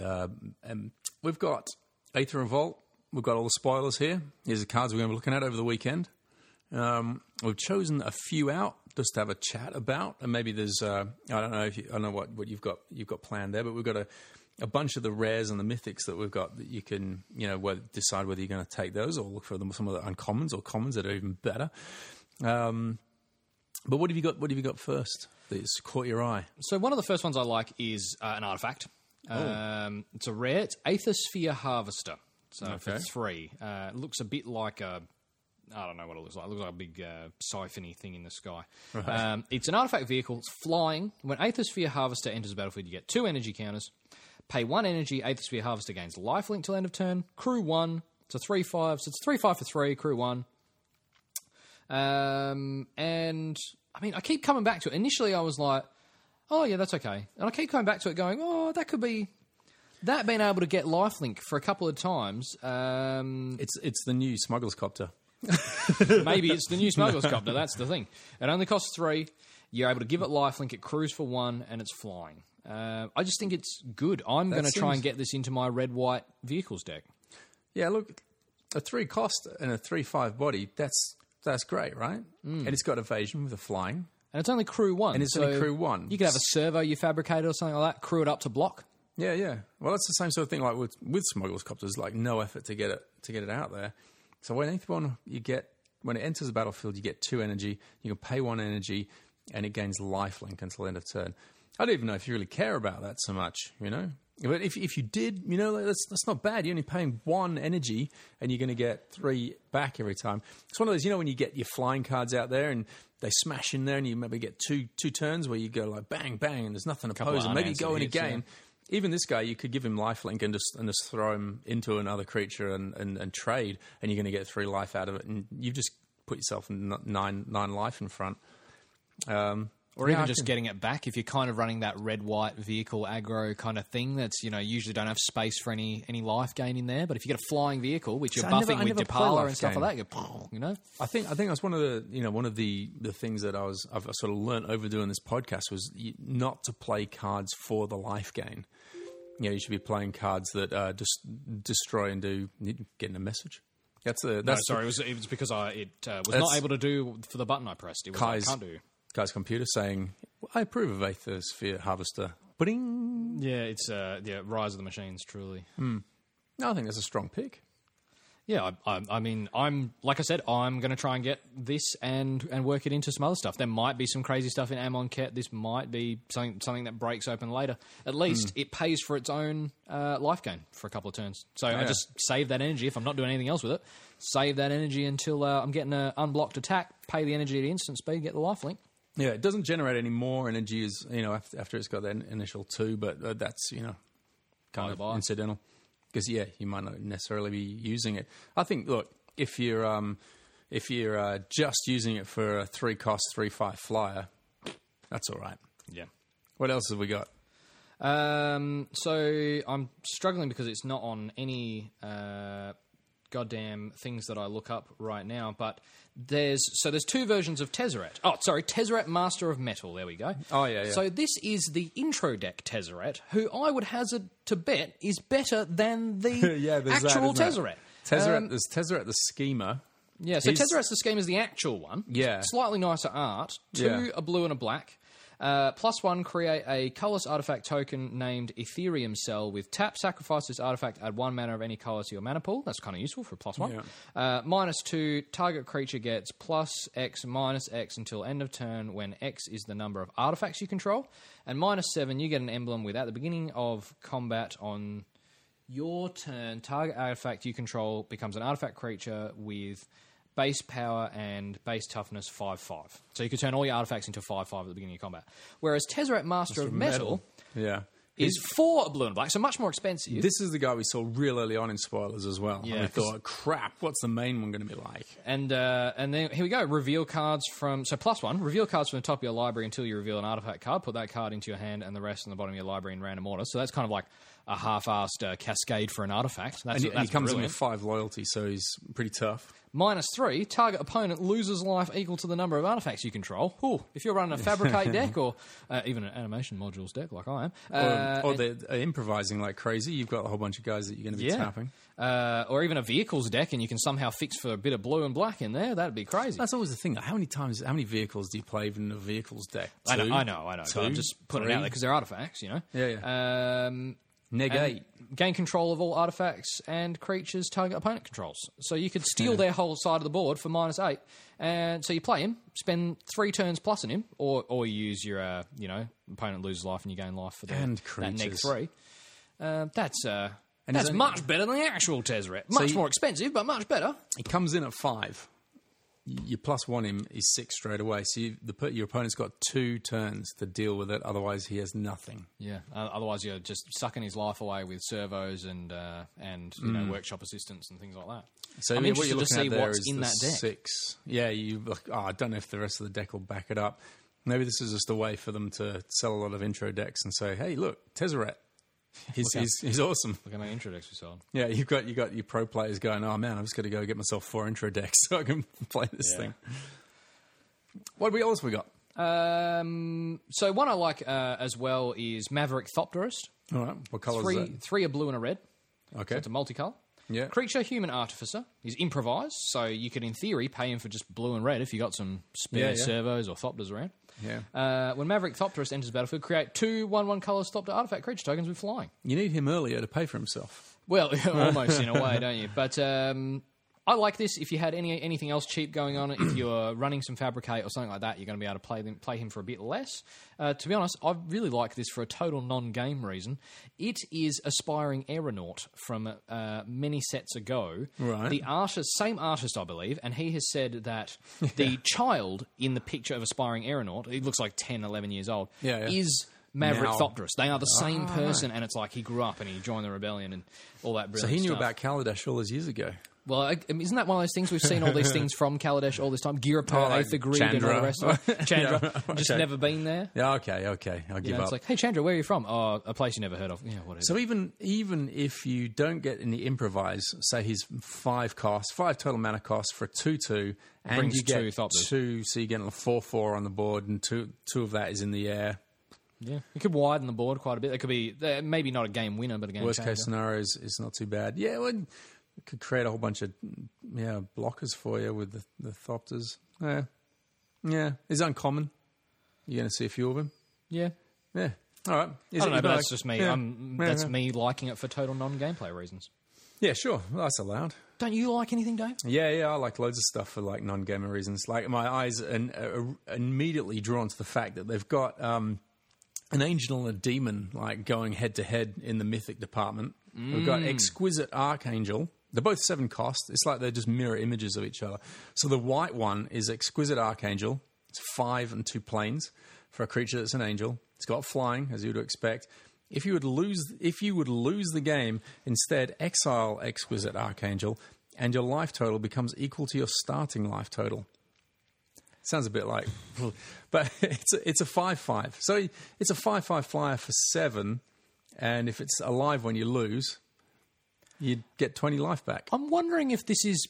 Uh, um, we've got Aether Revolt. We've got all the spoilers here. Here's the cards we're going to be looking at over the weekend. Um, we've chosen a few out just to have a chat about, and maybe there's uh, I don't know if you, I don't know what, what you've got you've got planned there, but we've got a, a bunch of the rares and the mythics that we've got that you can you know whether, decide whether you're going to take those or look for them some of the uncommons or commons that are even better. Um, but what have you got? What have you got first? That's caught your eye. So one of the first ones I like is uh, an artifact. Um, it's a rare. It's Aethersphere Harvester. So for Okay. three, uh, it looks a bit like a. I don't know what it looks like. It looks like a big uh, siphony thing in the sky. Um, it's an artifact vehicle. It's flying. When Aethersphere Harvester enters the battlefield, you get two energy counters. Pay one energy. Aethersphere Harvester gains lifelink till end of turn. Crew one. It's a three five. So it's three five for three. Crew one. Um, and I mean, I keep coming back to it. Initially, I was like, "Oh yeah, that's okay," and I keep coming back to it, going, "Oh, that could be." That being able to get lifelink for a couple of times, um, It's it's the new smuggler's copter. maybe it's the new smuggler's copter. That's the thing. It only costs three. You're able to give it lifelink. It crews for one, and it's flying. Uh, I just think it's good. I'm going to try and get this into my red white vehicles deck. Yeah, look, a three cost and a three five body. That's that's great, right? And it's got evasion with a flying. And it's only crew one. And it's so only crew one. You could have a servo you fabricated or something like that, crew it up to block. Yeah, yeah. Well, that's the same sort of thing like with with smugglers copters. Like no effort to get it to get it out there. So when anyone you get when it enters the battlefield, you get two energy. You can pay one energy, and it gains lifelink until end of turn. I don't even know if you really care about that so much, you know. But if if you did, you know, that's that's not bad. You're only paying one energy, and you're going to get three back every time. It's one of those, you know, when you get your flying cards out there and they smash in there, and you maybe get two two turns where you go like bang bang, and there's nothing pose, and maybe unanswered go in a hits, yeah. Even this guy, you could give him lifelink and just and just throw him into another creature and, and, and trade, and you're going to get three life out of it, and you've just put yourself nine nine life in front. Um, Or yeah, even I just can- getting it back if you're kind of running that red white vehicle aggro kind of thing that's you know usually don't have space for any any life gain in there but if you get a flying vehicle which you're I buffing with never play Depala and stuff gain. like that you, go, you know I think I think that's one of the you know one of the the things that I was I've sort of learnt over doing this podcast was not to play cards for the life gain. You know, you should be playing cards that uh, just destroy and do getting a message. That's the no that's sorry it was, it was because I it uh, was not able to do for the button I pressed it was like, can't do Kai's computer saying, I approve of Aether Sphere Harvester. Bing. yeah it's uh, yeah Rise of the Machines truly. No, I think that's a strong pick. yeah I, I, I mean I'm like I said I'm going to try and get this and and work it into some other stuff. There might be some crazy stuff in Amonkhet. This might be something something that breaks open later. At least it pays for its own uh, life gain for a couple of turns. So I just save that energy if I'm not doing anything else with it. Save that energy until uh, I'm getting an unblocked attack pay the energy at instant speed get the life link Yeah, it doesn't generate any more energy as you know after, after it's got that initial two, but uh, that's you know kind By of incidental because yeah, you might not necessarily be using it. I think look if you're um, if you're uh, just using it for a three cost three five flyer, that's all right. yeah What else have we got? Um, so I'm struggling because it's not on any uh, goddamn things that I look up right now, but there's so there's two versions of Tezzeret. Oh, sorry, Tezzeret Master of Metal. There we go. Oh, yeah, yeah. So this is the intro deck Tezzeret, who I would hazard to bet is better than the yeah, actual that, Tezzeret. Um, there's Tezzeret the schemer. yeah, so He's- Tezzeret's the scheme is the actual one. Yeah. Slightly nicer art. Two, Yeah. a blue and a black. Uh, plus one, create a colorless artifact token named Etherium Cell with tap, sacrifice this artifact, add one mana of any color to your mana pool. That's kind of useful for plus one. Yeah. Uh, minus two, target creature gets plus X minus X until end of turn when X is the number of artifacts you control. And minus seven, you get an emblem with at the beginning of combat on your turn, target artifact you control becomes an artifact creature with base power and base toughness 5 5. So you can turn all your artifacts into 5 5 at the beginning of combat. Whereas Tezzeret Master of Metal, Yeah. is four blue and black, so much more expensive. This is the guy we saw real early on in spoilers as well. Yeah, and we thought, crap, what's the main one going to be like? And uh, and then here we go. Reveal cards from so plus one. Reveal cards from the top of your library until you reveal an artifact card. Put that card into your hand, and the rest on the bottom of your library in random order. So that's kind of like a half-assed uh, cascade for an artifact. That's, And, he- and he comes in brilliant. with five loyalty, so he's pretty tough. Minus three, target opponent loses life equal to the number of artifacts you control. Ooh, if you're running a fabricate deck or uh, even an animation modules deck like I am, Or, uh, or they're uh, improvising like crazy. You've got a whole bunch of guys that you're going to be yeah, tapping. uh, or even a vehicles deck, and you can somehow fix for a bit of blue and black in there. That'd be crazy. That's always the thing. How many times, how many vehicles do you play even in a vehicles deck? I know, I know, I know. But I'm just putting it out there because they're artifacts, you know. Yeah, yeah. Um, Negate. and gain control of all artifacts and creatures target opponent controls. So you could steal their whole side of the board for minus eight, and so you play him, spend three turns plus in him, or or you use your uh, you know opponent loses life and you gain life for the, And that neg creatures. three. Uh, that's uh, And that's much better than the actual Tezzeret. Much you- more expensive, but much better. It comes in at five. You plus one him, he's six straight away. So you, the, your opponent's got two turns to deal with it. Otherwise, he has nothing. Yeah. Uh, otherwise, you're just sucking his life away with servos and uh, and you know workshop assistants and things like that. So I'm yeah, what interested you're to looking see at what's is in that deck. Six. Yeah, you. Look, oh, I don't know if the rest of the deck will back it up. Maybe this is just a way for them to sell a lot of intro decks and say, "Hey, look, Tezzeret, he's, he's, he's awesome." Look at my intro decks we sold. Yeah, you've got you got your pro players going. Oh man, I've just got to go get myself four intro decks so I can play this Yeah. thing. What we else we got? Um, so one I like uh, as well is Maverick Thopterist. All right, what colour Three, is that? three are blue and a red. Okay, It's a multicolour. Yeah. Creature, human artificer. He's improvised, so you could, in theory, pay him for just blue and red if you got some spare Yeah, yeah. servos or Thopters around. Yeah. Uh, when Maverick Thopterist enters the battlefield, create two 1 1 colour Thopter artifact creature tokens with flying. You need him earlier to pay for himself. Well, almost in a way, don't you? But um, I like this. If you had any anything else cheap going on, if you're running some Fabricate or something like that, you're going to be able to play them, play him for a bit less. Uh, to be honest, I really like this for a total non-game reason. It is aspiring aeronaut from uh, many sets ago. Right. The artist, same artist, I believe, and he has said that the child in the picture of aspiring aeronaut, he looks like 10, 11 years old, Yeah, yeah. is. Maverick Now- Thopterist. They are the same person, and it's like he grew up and he joined the rebellion and all that. So he knew stuff. about Kaladesh all those years ago. Well, I, I mean, isn't that one of those things we've seen all these things from Kaladesh all this time? Ghirapur, Oh, like Aether Grid, and all the rest of it. Chandra, Yeah, just okay. never been there. Yeah, okay, okay, I'll You give know, up. it's like, hey, Chandra, where are you from? Oh, a place you never heard of. Yeah, whatever. So even even if you don't get any improvise, say he's five cost, five total mana cost for a two two, and brings you get two, two, so you get a four four on the board, and two two of that is in the air. yeah, you could widen the board quite a bit. It could be uh, maybe not a game winner, but a game Worst changer. case scenario is, is not too bad. Yeah, well, it could create a whole bunch of yeah blockers for you with the, the Thopters. Yeah, yeah, it's uncommon. You're going to see a few of them. Yeah, Yeah, all right. Is I don't know, but that's just me. Yeah. That's yeah. me liking it for total non-gameplay reasons. Yeah, sure. Well, that's allowed. Don't you like anything, Dave? Yeah, yeah, I like loads of stuff for like non-gamer reasons. Like my eyes are, are immediately drawn to the fact that they've got um, an angel and a demon like going head to head in the mythic department. We've got exquisite archangel. They're both seven cost. It's like they're just mirror images of each other. So the white one is exquisite archangel. It's five and two plains for a creature that's an angel. It's got flying, as you would expect. If you would lose, if you would lose the game, instead exile exquisite archangel, and your life total becomes equal to your starting life total. Sounds a bit like, but it's a, it's a five five. So it's a five five flyer for seven, and if it's alive when you lose, you'd get 20 life back. I'm wondering if this is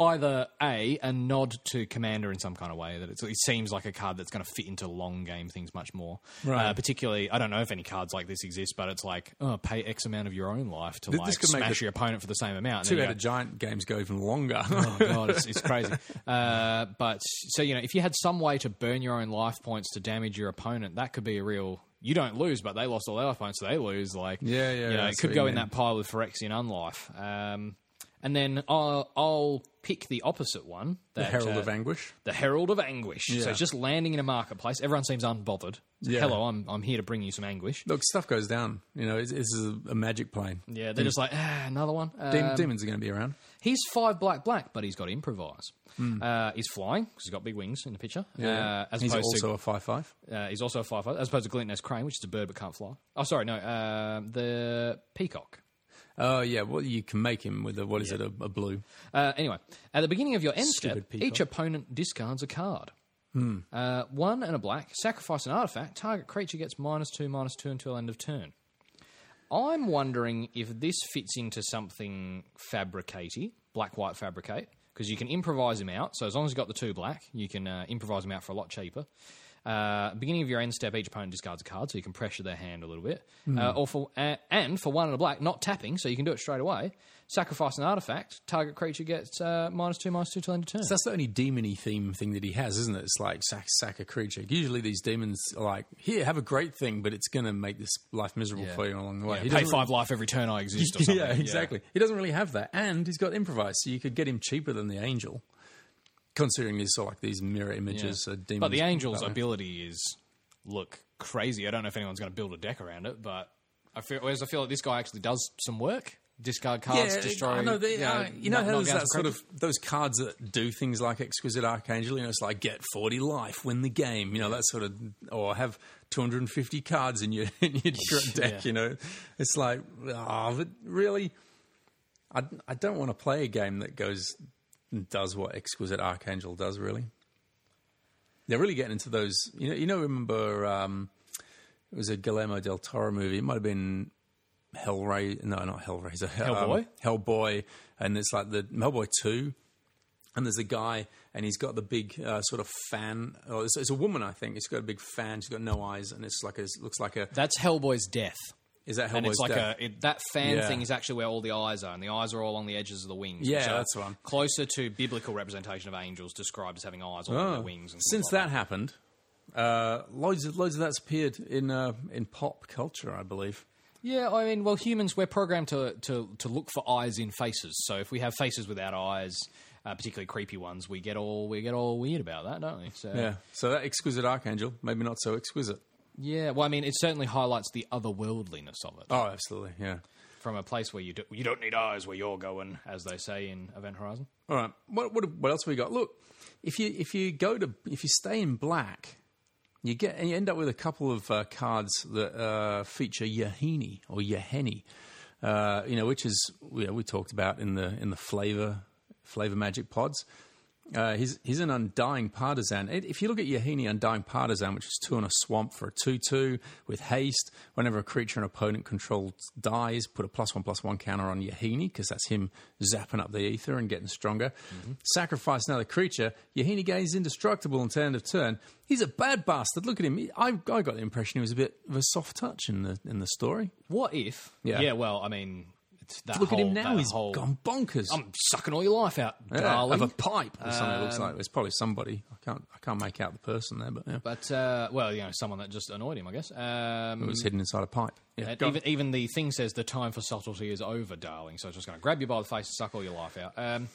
either a a nod to Commander in some kind of way that it's, it seems like a card that's going to fit into long game things much more. Right. Uh, particularly, I don't know if any cards like this exist, but it's like oh, pay X amount of your own life to This like smash your opponent for the same amount. and you Two-headed go, giant games go even longer. oh god, it's, it's crazy. Uh, but so you know, if you had some way to burn your own life points to damage your opponent, that could be a real. You don't lose, but they lost all their life points, so they lose. Like Yeah, yeah, you know, it could go in mean. that pile with Phyrexian Unlife. Um, and then I'll, I'll pick the opposite one. the Herald uh, of Anguish. the Herald of Anguish. So Yeah. it's just landing in a marketplace. Everyone seems unbothered. So, Yeah. Hello, I'm I'm here to bring you some anguish. Look, stuff goes down. You know, this is a, a magic plane. Yeah, they're just like ah, another one. Um, demons are going to be around. He's five black black, but he's got improvise. Uh, he's flying because he's got big wings in the picture. Uh, as He's also a five-five. uh, he's also a five five, as opposed to Glint-Nest Crane, which is a bird but can't fly. Oh, sorry, no, uh, the peacock. Oh yeah, well you can make him with a what is it, a, a blue? Uh, anyway, at the beginning of your end step, peacock. each opponent discards a card. Uh, one and a black, sacrifice an artifact, target creature gets minus two, minus two until end of turn. I'm wondering if this fits into something fabricatey, black white fabricate, because you can improvise him out. So as long as you've got the two black, you can uh, improvise him out for a lot cheaper. Uh, beginning of your end step, each opponent discards a card, so you can pressure their hand a little bit. Uh, or for uh, and for one and a black, not tapping, so you can do it straight away. Sacrifice an artifact, target creature gets uh, minus two, minus two till end of turn. So that's the only demony theme thing that he has, isn't it? It's like sack, sack a creature. Usually these demons are like, here, have a great thing, but it's going to make this life miserable Yeah. for you along the way. Yeah, He pay five life every turn I exist or something. yeah, exactly. He doesn't really have that, and he's got improvise, so you could get him cheaper than the angel, considering these sort of like these mirror images. Yeah. Uh, demons But the angel's that ability is look crazy. I don't know if anyone's going to build a deck around it, but I feel whereas I feel like this guy actually does some work. Discard cards, destroy. I know, they, you know, uh, you know knock- how there's that sort of those cards that do things like Exquisite Archangel. You know, it's like get forty life, win the game. You know that sort of, or have two hundred and fifty cards in your in your deck. Yeah. You know, it's like, oh, but really, I I don't want to play a game that goes and does what Exquisite Archangel does. Really, they're really getting into those. You know, you know, remember um, it was a Guillermo del Toro movie. It might have been Hellraiser. No, not Hellraiser. Hellboy? Um, Hellboy, and it's like the Hellboy two, and there's a guy, and he's got the big uh, sort of fan. Oh, it's, it's a woman, I think. It's got a big fan. She's got no eyes, and it's like a, it looks like a. That's Hellboy's death. Is that Hellboy's and it's like death? a it, that fan Yeah. thing is actually where all the eyes are, and the eyes are all along the edges of the wings. Yeah, that's one. Closer to biblical representation of angels, described as having eyes on Oh. their wings. And Since like that happened, uh, loads of loads of that's appeared in uh, in pop culture, I believe. Yeah, I mean, well, humans we're programmed to to to look for eyes in faces. So if we have faces without eyes, uh, particularly creepy ones, we get all we get all weird about that, don't we? So Yeah. So that exquisite archangel, maybe not so exquisite. Yeah. Well, I mean, it certainly highlights the otherworldliness of it Oh, absolutely. Yeah. from a place where you do, you don't need eyes where you're going, as they say in Event Horizon. All right. What what what else have we got? Look, if you if you go to if you stay in black, you get and you end up with a couple of uh, cards that uh, feature Yahini or Yaheni, uh, you know, which is you know, we talked about in the in the flavor flavor magic pods. Uh, he's he's an undying partisan. If you look at Yahenni Undying Partisan, which is two on a swamp for a two-two with haste, whenever a creature an opponent controls dies, put a plus one plus one counter on Yahenni because that's him zapping up the ether and getting stronger. Sacrifice another creature. Yahenni gains indestructible until end of turn. He's a bad bastard. Look at him. He- I, I got the impression he was a bit of a soft touch in the in the story. What if? Yeah. Yeah. Well, I mean, it's that. Look whole, at him now. He's whole, gone bonkers. I'm sucking all your life out, Yeah, darling. of a pipe or something. it looks Um, like it's probably somebody. I can't I can't make out the person there, but yeah, But uh, well, you know, someone that just annoyed him, I guess. Um, it was hidden inside a pipe. Yeah, even even the thing says the time for subtlety is over, darling. So it's just going to grab you by the face and suck all your life out. Um,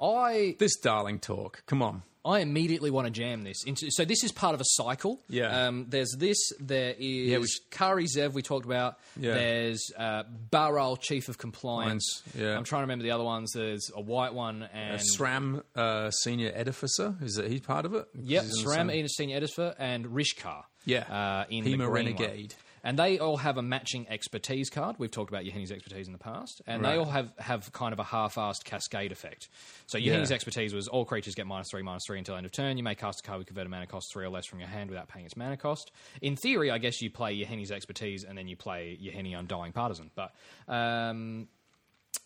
I this darling talk. Come on. I immediately want to jam this into. So this is part of a cycle. Yeah. Um, there's this. There is which- Kari Zev we talked about. Yeah. There's uh, Baral Chief of Compliance. Yeah. I'm trying to remember the other ones. There's a white one and SRAM uh, senior edificer is that he part of it? Yep, He's in the Sram, Senior Edificer and Rishkar. Yeah. uh, in Peema the Renegade. one. And they all have a matching expertise card. We've talked about Yahenni's expertise in the past, and they all have, have kind of a half-assed cascade effect. So Yeah. Yahenni's expertise was all creatures get minus three, minus three until end of turn. You may cast a card with converted mana cost three or less from your hand without paying its mana cost. In theory, I guess you play Yahenni's expertise and then you play Yahenni Undying Partisan. But um,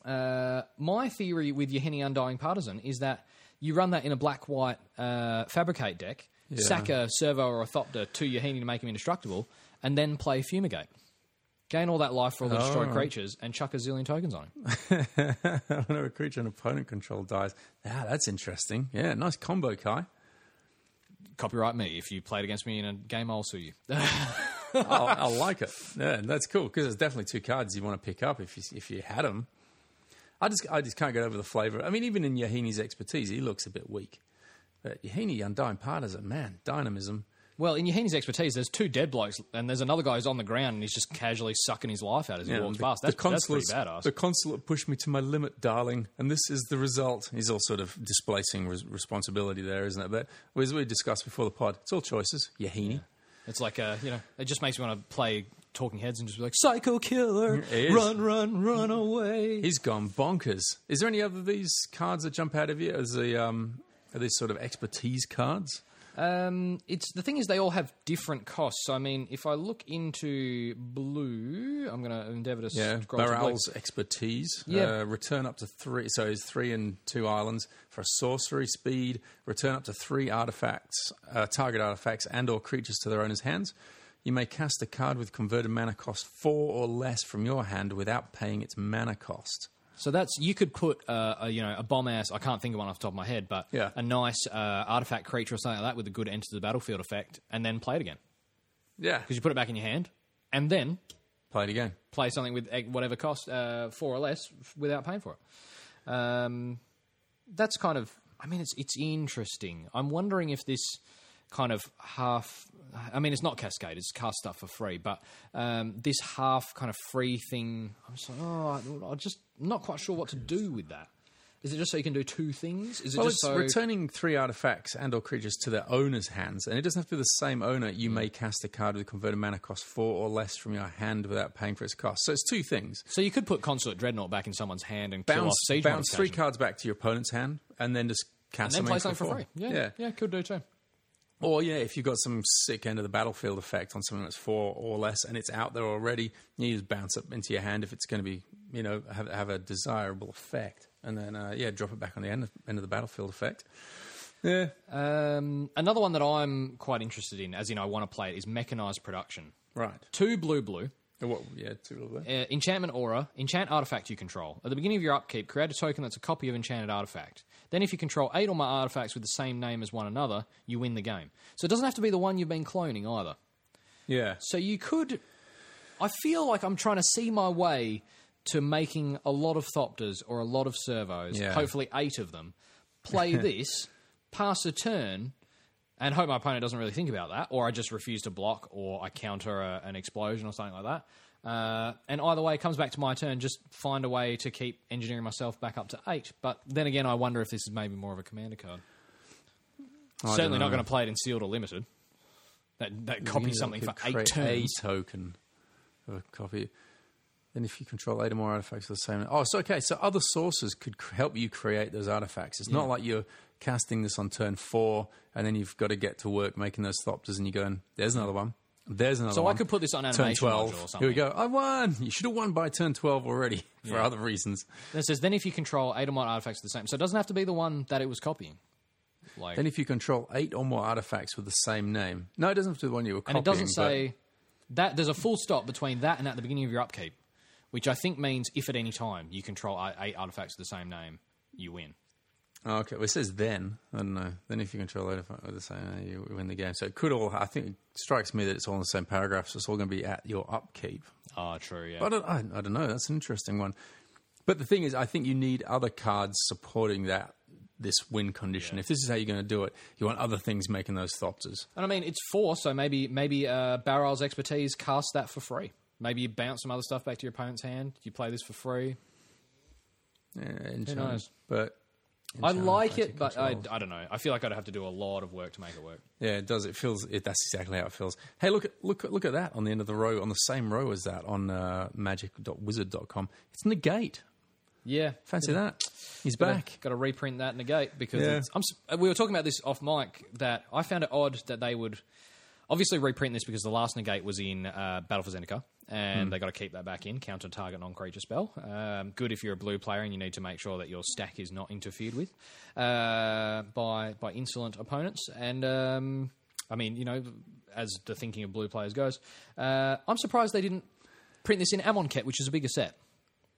Uh, my theory with Yahenni Undying Partisan is that you run that in a black white uh, fabricate deck, sack a servo or a thopter to Yahenni to make him indestructible, and then play Fumigate. Gain all that life for all the destroyed creatures and chuck a zillion tokens on him. Whenever a creature an opponent control dies. Ah, that's interesting. Yeah, nice combo, Kai. Copyright me. If you played against me in a game, I'll sue you. oh, I like it. Yeah, that's cool because there's definitely two cards you want to pick up if you if you had them. I just I just can't get over the flavor. I mean, even in Yahenni's expertise, he looks a bit weak. But Yahenni, Undying Partisan, man, dynamism. Well, in Yahenni's expertise, there's two dead blokes, and there's another guy who's on the ground and he's just casually sucking his life out as he walks the, past. the That's, that's pretty badass. the consulate pushed me to my limit, darling, and this is the result. He's all sort of displacing res- responsibility there, isn't it? But as we discussed before the pod, it's all choices. Yahenni. It's like, uh, you know, it just makes me want to play Talking Heads and just be like, Psycho Killer, run, run, run away. He's gone bonkers. Is there any other of these cards that jump out of you as the um, are these sort of expertise cards? Um, it's the thing is they all have different costs. I mean, if I look into blue, I'm going to endeavour to Yeah, scroll. Baral's expertise. Yeah. Uh, return up to three. So it's three and two islands for a sorcery speed. Return up to three artifacts, uh, target artifacts, and/or creatures to their owner's hands. You may cast a card with converted mana cost four or less from your hand without paying its mana cost. So that's you could put uh, a you know a bomb ass. I can't think of one off the top of my head, but Yeah. a nice uh, artifact creature or something like that with a good enter the battlefield effect, and then play it again Yeah, because you put it back in your hand, and then play it again. play something with eh, whatever cost uh, four or less f- without paying for it. Um, that's kind of. I mean, it's it's interesting. I'm wondering if this kind of half. I mean, it's not Cascade; it's cast stuff for free. But um, this half kind of free thing, I'm just like, oh, I- I'm just not quite sure what to do with that. Is it just so you can do two things? Is it Well, just it's so? returning three artifacts and/or creatures to their owner's hands, and it doesn't have to be the same owner. You may cast a card with converted mana cost four or less from your hand without paying for its cost. So it's two things: so you could put Consulate Dreadnought back in someone's hand and bounce, bounce three cards back to your opponent's hand, and then just and cast then play something for free. Yeah, yeah, could do too. Or yeah, if you've got some sick end of the battlefield effect on something that's four or less, and it's out there already, you just bounce it into your hand if it's going to be, you know, have, have a desirable effect, and then uh, yeah, drop it back on the end of, end of the battlefield effect. Yeah, Um, another one that I'm quite interested in, as in I want to play it, is mechanized production. right. Two blue blue. What, yeah, two blue them. Uh, enchantment aura, enchant artifact you control. At the beginning of your upkeep, create a token that's a copy of enchanted artifact. Then, if you control eight or more artifacts with the same name as one another, you win the game. So it doesn't have to be the one you've been cloning either. Yeah, So you could. I feel like I'm trying to see my way to making a lot of Thopters or a lot of servos, Yeah. hopefully eight of them, play this, pass a turn, and hope my opponent doesn't really think about that, or I just refuse to block, or I counter a, an explosion or something like that. Uh, and either way, it comes back to my turn. Just find a way to keep engineering myself back up to eight. But then again, I wonder if this is maybe more of a commander card. don't Certainly not going to play it in sealed or limited. That that copies something for eight turns. A token of a copy. Then, if you control eight or more artifacts of the same. Oh, so okay. So other sources could cr- help you create those artifacts. It's not like you're casting this on turn four, and then you've got to get to work making those thopters, and you're going, "There's another one. There's another So one." I could put this on animation turn twelve. or something. Here we go. I won. You should have won by turn twelve already for Yeah. other reasons. It says then if you control eight or more artifacts of the same, so it doesn't have to be the one that it was copying. Like, Then, if you control eight or more artifacts with the same name, no, it doesn't have to be the one you were copying. and copying. it doesn't but- say that there's a full stop between that and at the beginning of your upkeep, which I think means if at any time you control eight- eight artifacts of the same name, you win. Oh, okay, well, it says then. I don't know. Then if you control it with the same, uh, you win the game. So it could all. I think it strikes me that it's all in the same paragraph. So it's all going to be at your upkeep. Oh, true. Yeah. But I don't, I, I don't know. That's an interesting one. But the thing is, I think you need other cards supporting that this win condition. If this is how you're going to do it, you want other things making those thopters. and I mean, it's four, so maybe maybe uh, Baral's expertise cast that for free. Maybe you bounce some other stuff back to your opponent's hand. You play this for free. Yeah, enchant, knows? But I like it, but I. I don't know. I feel like I'd have to do a lot of work to make it work. Yeah, it does. It feels. It, that's exactly how it feels. Hey, look at look look at that on the end of the row, on the same row as that on uh, magic.wizard.com. It's negate. Yeah, Fancy that? He's Gotta- back. Got to reprint that negate because Yeah. it's, I'm, we were talking about this off mic that I found it odd that they would obviously reprint this because the last negate was in uh, Battle for Zendikar and Hmm. they got to keep that back in counter target non creature spell. Um, good if you're a blue player and you need to make sure that your stack is not interfered with uh, by by insolent opponents. And um, I mean, you know, as the thinking of blue players goes, uh, I'm surprised they didn't print this in Amonkhet, which is a bigger set.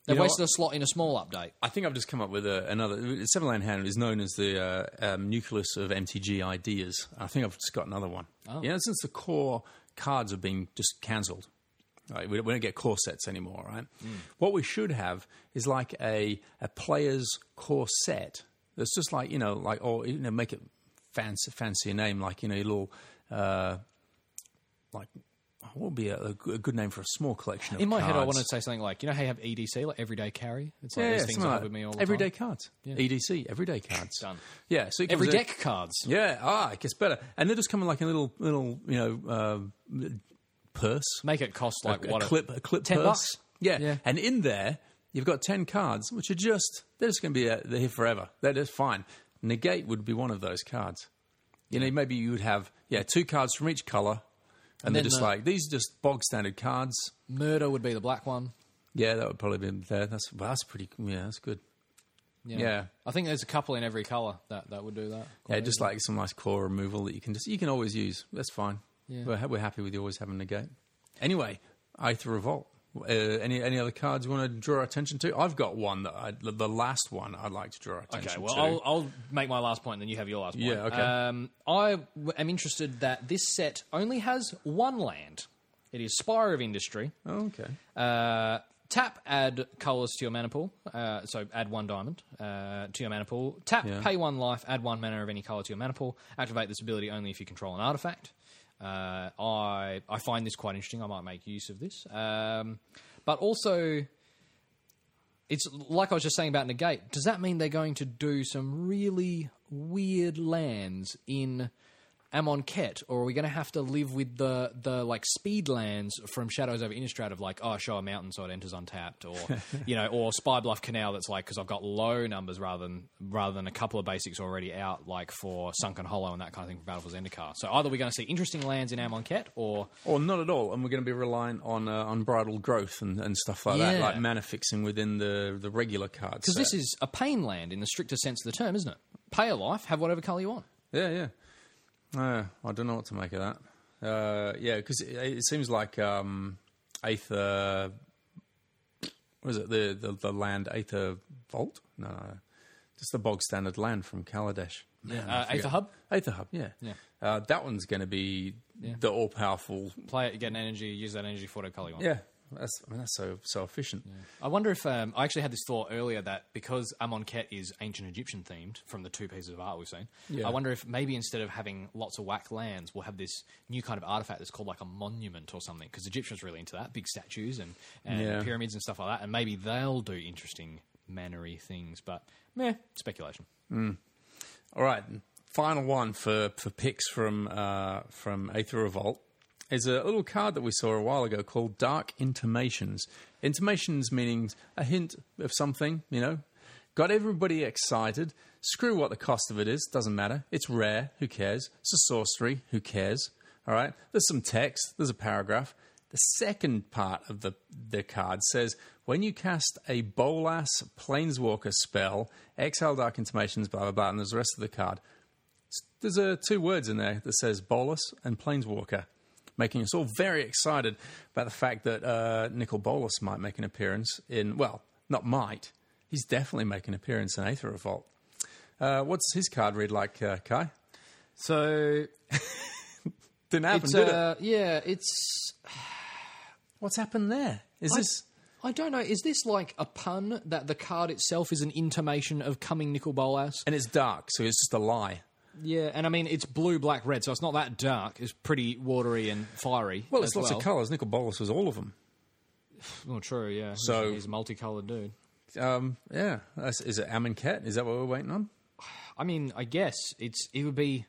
They You wasted a slot in a small update. I think I've just come up with a, another. Seven Land Hand is known as the uh, um, nucleus of MTG ideas. I think I've just got another one. Oh. Yeah, since the core cards have been just cancelled. Right, we, don't, we don't get core sets anymore, right? Hmm. What we should have is like a a player's core set that's just like you know, like or you know, make it fancy, fancy a name like you know, your little uh, like what would be a, a good name for a small collection of In my head, I cards? wanted to say something like, you know how you have EDC, like everyday carry? It's like Yeah, these yeah, things like with me all the everyday time. cards. EDC, everyday cards. Done. Yeah, so Every deck cards. Yeah, ah, it gets better, and they're just coming like a little, little, you know, uh, purse, Make it cost like a, what? a clip, a clip 10 purse. bucks? Yeah. Yeah. and in there you've got ten cards, which are just they're just going to be uh, they're here forever. They're just fine. Negate would be one of those cards. You know, maybe you would have yeah two cards from each color, and, they're just the- like these are just bog standard cards. Murder would be the black one. Yeah, that would probably be there. That's well, that's pretty. Yeah, that's good. Yeah. I think there's a couple in every color that, that would do that. Yeah, just like some nice core removal that you can just you can always use. That's fine. We're, ha- we're happy with you always having the gate. Anyway, Aether Revolt. Uh, any any other cards you want to draw attention to? I've got one that I, the last one I'd like to draw attention Okay, well, to. I'll, I'll make my last point, and then you have your last point. Yeah, okay. Um, I w- am interested that this set only has one land. It is Spire of Industry. oh, okay. Uh, tap, add colours to your mana pool. Uh, so add one diamond uh, to your mana pool. Tap, Yeah. pay one life, add one mana of any colour to your mana pool. Activate this ability only if you control an artifact. Uh, I I find this quite interesting. I might make use of this. Um, but also, it's like I was just saying about negate. Does that mean they're going to do some really weird lands in Amonkhet, or are we going to have to live with the the like speed lands from Shadows over Innistrad of like, oh, show a mountain so it enters untapped, or you know, or Spirebluff Canal that's like because I've got low numbers rather than rather than a couple of basics already out, like for Sunken Hollow and that kind of thing for Battle for Zendikar. So either we're going to see interesting lands in Amonkhet, or Or not at all, and we're going to be reliant on uh, unbridled growth and, and stuff like that, like mana fixing within the the regular cards. because this is a pain land in the stricter sense of the term, isn't it? Pay a life, have whatever color you want. Yeah, yeah. Uh, I don't know what to make of that. Uh, yeah, because it, it seems like um, Aether. What is it? The, the the land Aether Vault? No, no, just the bog standard land from Kaladesh. Man, I Uh. Aether Hub, Aether Hub, yeah. Yeah. Uh, that one's going to be the all powerful. play it, you get an energy, use that energy for whatever color you want. Yeah, that's I mean that's so so efficient. I wonder if um, I actually had this thought earlier that because Amonkhet is ancient Egyptian themed from the two pieces of art we've seen, Yeah. I wonder if maybe instead of having lots of whack lands, we'll have this new kind of artifact that's called like a monument or something. Because Egyptians are really into that, big statues and, and Yeah. pyramids and stuff like that, and maybe they'll do interesting mannery things. But meh, speculation. All right, final one for, for picks from uh, from Aether Revolt is a little card that we saw a while ago called Dark Intimations. Intimations meaning a hint of something, you know. Got everybody excited. Screw what the cost of it is, doesn't matter. It's rare, who cares? It's a sorcery, who cares? All right, there's some text, there's a paragraph. The second part of the, the card says when you cast a Bolas Planeswalker spell, exile Dark Intimations, blah, blah, blah, and there's the rest of the card. There's uh, two words in there that says Bolas and Planeswalker, making us all very excited about the fact that uh, Nicol Bolas might make an appearance in, well, not might, he's definitely making an appearance in Aether Revolt. Uh, what's his card read like, uh, Kai? So Didn't happen, it's did it? uh, yeah, it's What's happened there? Is this. I don't know. Is this like a pun that the card itself is an intimation of coming Nicol Bolas? And it's dark, so it's just a lie. Yeah, and I mean it's blue, black, red, so it's not that dark. It's pretty watery and fiery. Well, it's lots well. of colours. Nicol Bolas was all of them. Well, true. Yeah. So- he's a multicolored dude. Um, yeah. That's, is it Amonkhet? Is that what we're waiting on? I mean, I guess it's it would be.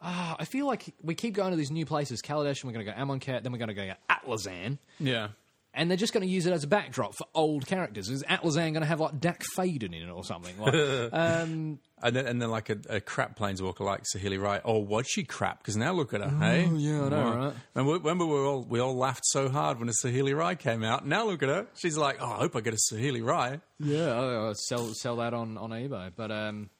Ah, I feel like we keep going to these new places. Kaladesh, and we're going to go Amonkhet, then we're going to go Atlazan. Yeah. And they're just going to use it as a backdrop for old characters. Is Atlazan going to have like Dack Fayden in it or something? Like, um, And then, and then like a, a crap planeswalker like Saheeli Rai. Oh, was she crap? Because now look at her, hey? yeah, I know, right? Remember, remember we all we all laughed so hard when a Saheeli Rai came out. Now look at her. She's like, oh, I hope I get a Saheeli Rai. Yeah, I'll, I'll sell sell that on, on eBay. But um,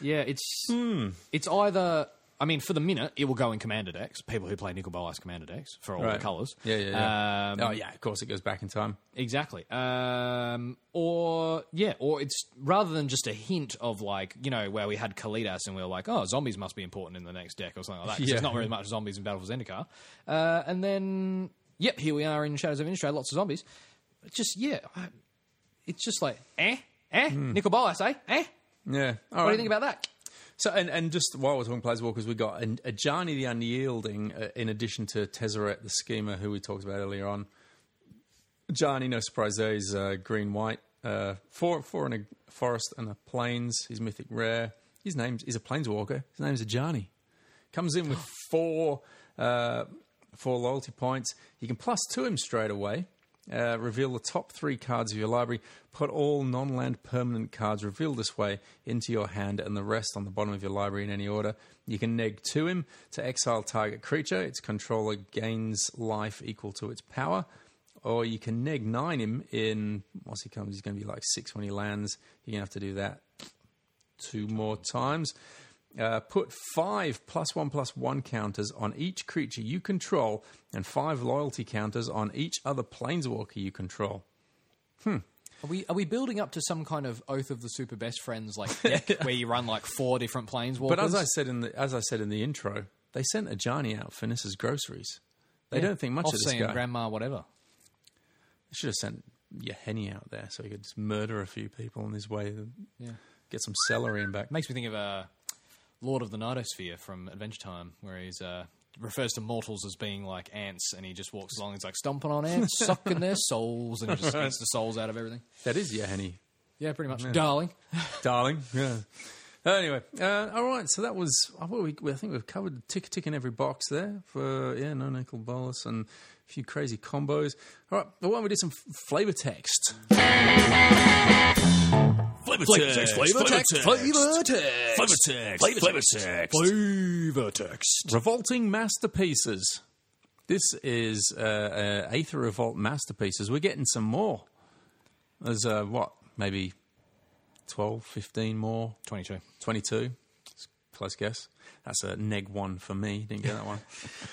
yeah, it's Hmm. it's either. I mean, for the minute, it will go in Commander decks. People who play Nicol Bolas Commander decks for all Right. the colours. Yeah, yeah, yeah. Um, oh, yeah. Of course, it goes back in time. Exactly. Um, or yeah, or it's rather than just a hint of like you know where we had Kaladesh and we were like, oh, zombies must be important in the next deck or something like that. Yeah. There's not very much zombies in Battle for Zendikar. Uh, and then yep, here we are in Shadows of Innistrad, lots of zombies. It's just yeah, it's just like eh, eh, Nicol Bolas, eh, eh. Yeah. What do you think about that? So, and, and just while we're talking Planeswalkers, we got a, Ajani the Unyielding, uh, in addition to Tezzeret the Schemer, who we talked about earlier on. Ajani, no surprise there, he's uh, green white, uh, four, four in a forest and a plains. He's mythic rare. His name's he's a planeswalker. His name's Ajani. Comes in with four uh, four loyalty points. You can plus two him straight away. Uh, reveal the top three cards of your library. Put all non-land permanent cards revealed this way into your hand, and the rest on the bottom of your library in any order. You can neg to him to exile target creature. Its controller gains life equal to its power. Or you can neg nine him in once he comes, he's going to be like six when he lands. You're going to have to do that two more times. Uh, put five plus one plus one counters on each creature you control, and five loyalty counters on each other planeswalker you control. Hmm. Are we are we building up to some kind of Oath of the Super Best Friends like deck where you run like four different planeswalkers? But as I said in the as I said in the intro, they sent Ajani out for Nissa's groceries. They don't think much of this guy. grandma, whatever. They should have sent Yahenni out there so he could just murder a few people on his way. and Yeah. Get some celery in back. Makes me think of uh, Lord of the Nightosphere from Adventure Time, where he's uh, refers to mortals as being like ants, and he just walks along. He's like stomping on ants, sucking their souls, and he just eats the souls out of everything. That is Yahenni. Yeah, pretty much, darling. darling. Yeah. Anyway, uh, all right. So that was. I, thought we, I think we've covered tick tick in every box there for yeah, no Nicol Bolas and a few crazy combos. All right. Well, why don't we do some f- flavor text? Flavor text, flavor text, flavor text, flavor text, flavor text, flavor text. Revolting masterpieces. This is uh, uh, Aether Revolt masterpieces. We're getting some more. There's uh, what maybe 12, 15 more. Twenty-two. 22. Close guess. That's a neg one for me. Didn't get that one.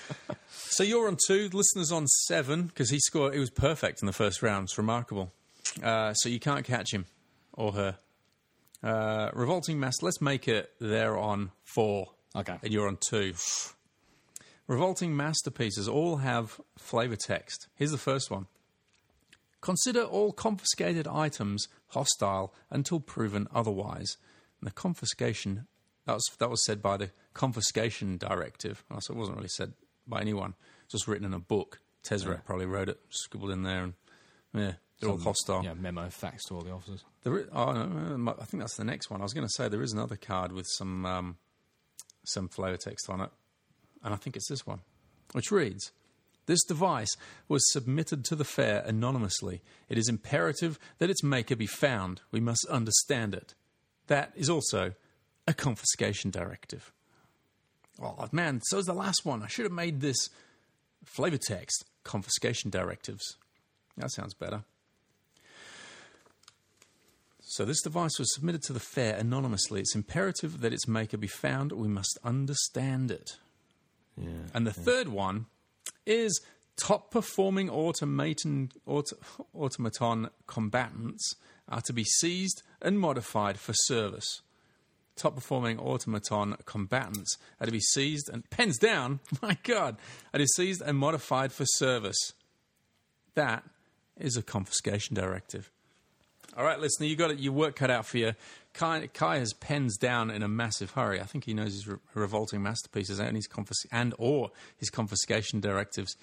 so you're on two. Listeners on seven because he scored. He was perfect in the first round. It's remarkable. Uh, so you can't catch him or her. Uh, Revolting Mass. Let's make it. They're on four. Okay. And you're on two. Revolting masterpieces all have flavor text. Here's the first one. Consider all confiscated items hostile until proven otherwise. And the confiscation that was that was said by the confiscation directive. So it wasn't really said by anyone. It's just written in a book. Tezzeret probably wrote it, scribbled in there, and yeah, they're all hostile. Yeah, memo fax to all the officers. There is, oh, I think that's the next one. I was going to say there is another card with some um, some flavor text on it, and I think it's this one, which reads: "This device was submitted to the fair anonymously. It is imperative that its maker be found. We must understand it. That is also a confiscation directive." Oh man, So so's the last one. I should have made this flavor text confiscation directives. That sounds better. So this device was submitted to the fair anonymously. It's imperative that its maker be found. We must understand it. Yeah. And the third one is top performing automaton, auto, automaton combatants are to be seized and modified for service. Top performing automaton combatants are to be seized and pens down. My God, are to be seized and modified for service. That is a confiscation directive. All right, listener, you got it. Your work cut out for you. Kai, Kai has pens down in a massive hurry. I think he knows his re- revolting masterpieces and his confis- and or his confiscation directives.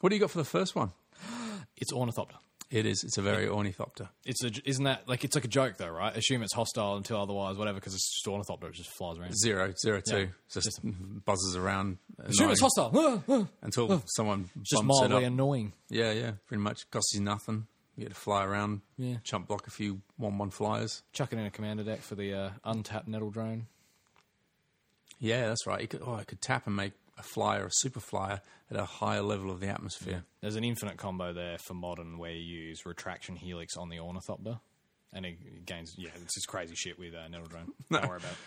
What do you got for the first one? It's Ornithopter. It is. It's a very ornithopter. It's a, isn't that like it's like a joke though, right? Assume it's hostile until otherwise, whatever, because it's just ornithopter. It just flies around. Zero, zero two. Yeah. Just buzzes around. Assume it's hostile. Until someone Just bumps it mildly up. annoying. Yeah, yeah, pretty much. Costs you nothing. You get to fly around, Yeah. chump block a few one-one flyers. Chuck it in a commander deck for the uh, untapped nettle drone. Yeah, that's right. You could, oh, I could tap and make a flyer, a super flyer, at a higher level of the atmosphere. There's an infinite combo there for modern where you use retraction helix on the ornithopter, and it gains. Yeah, it's just crazy shit with uh, nettle drone. Don't worry about it.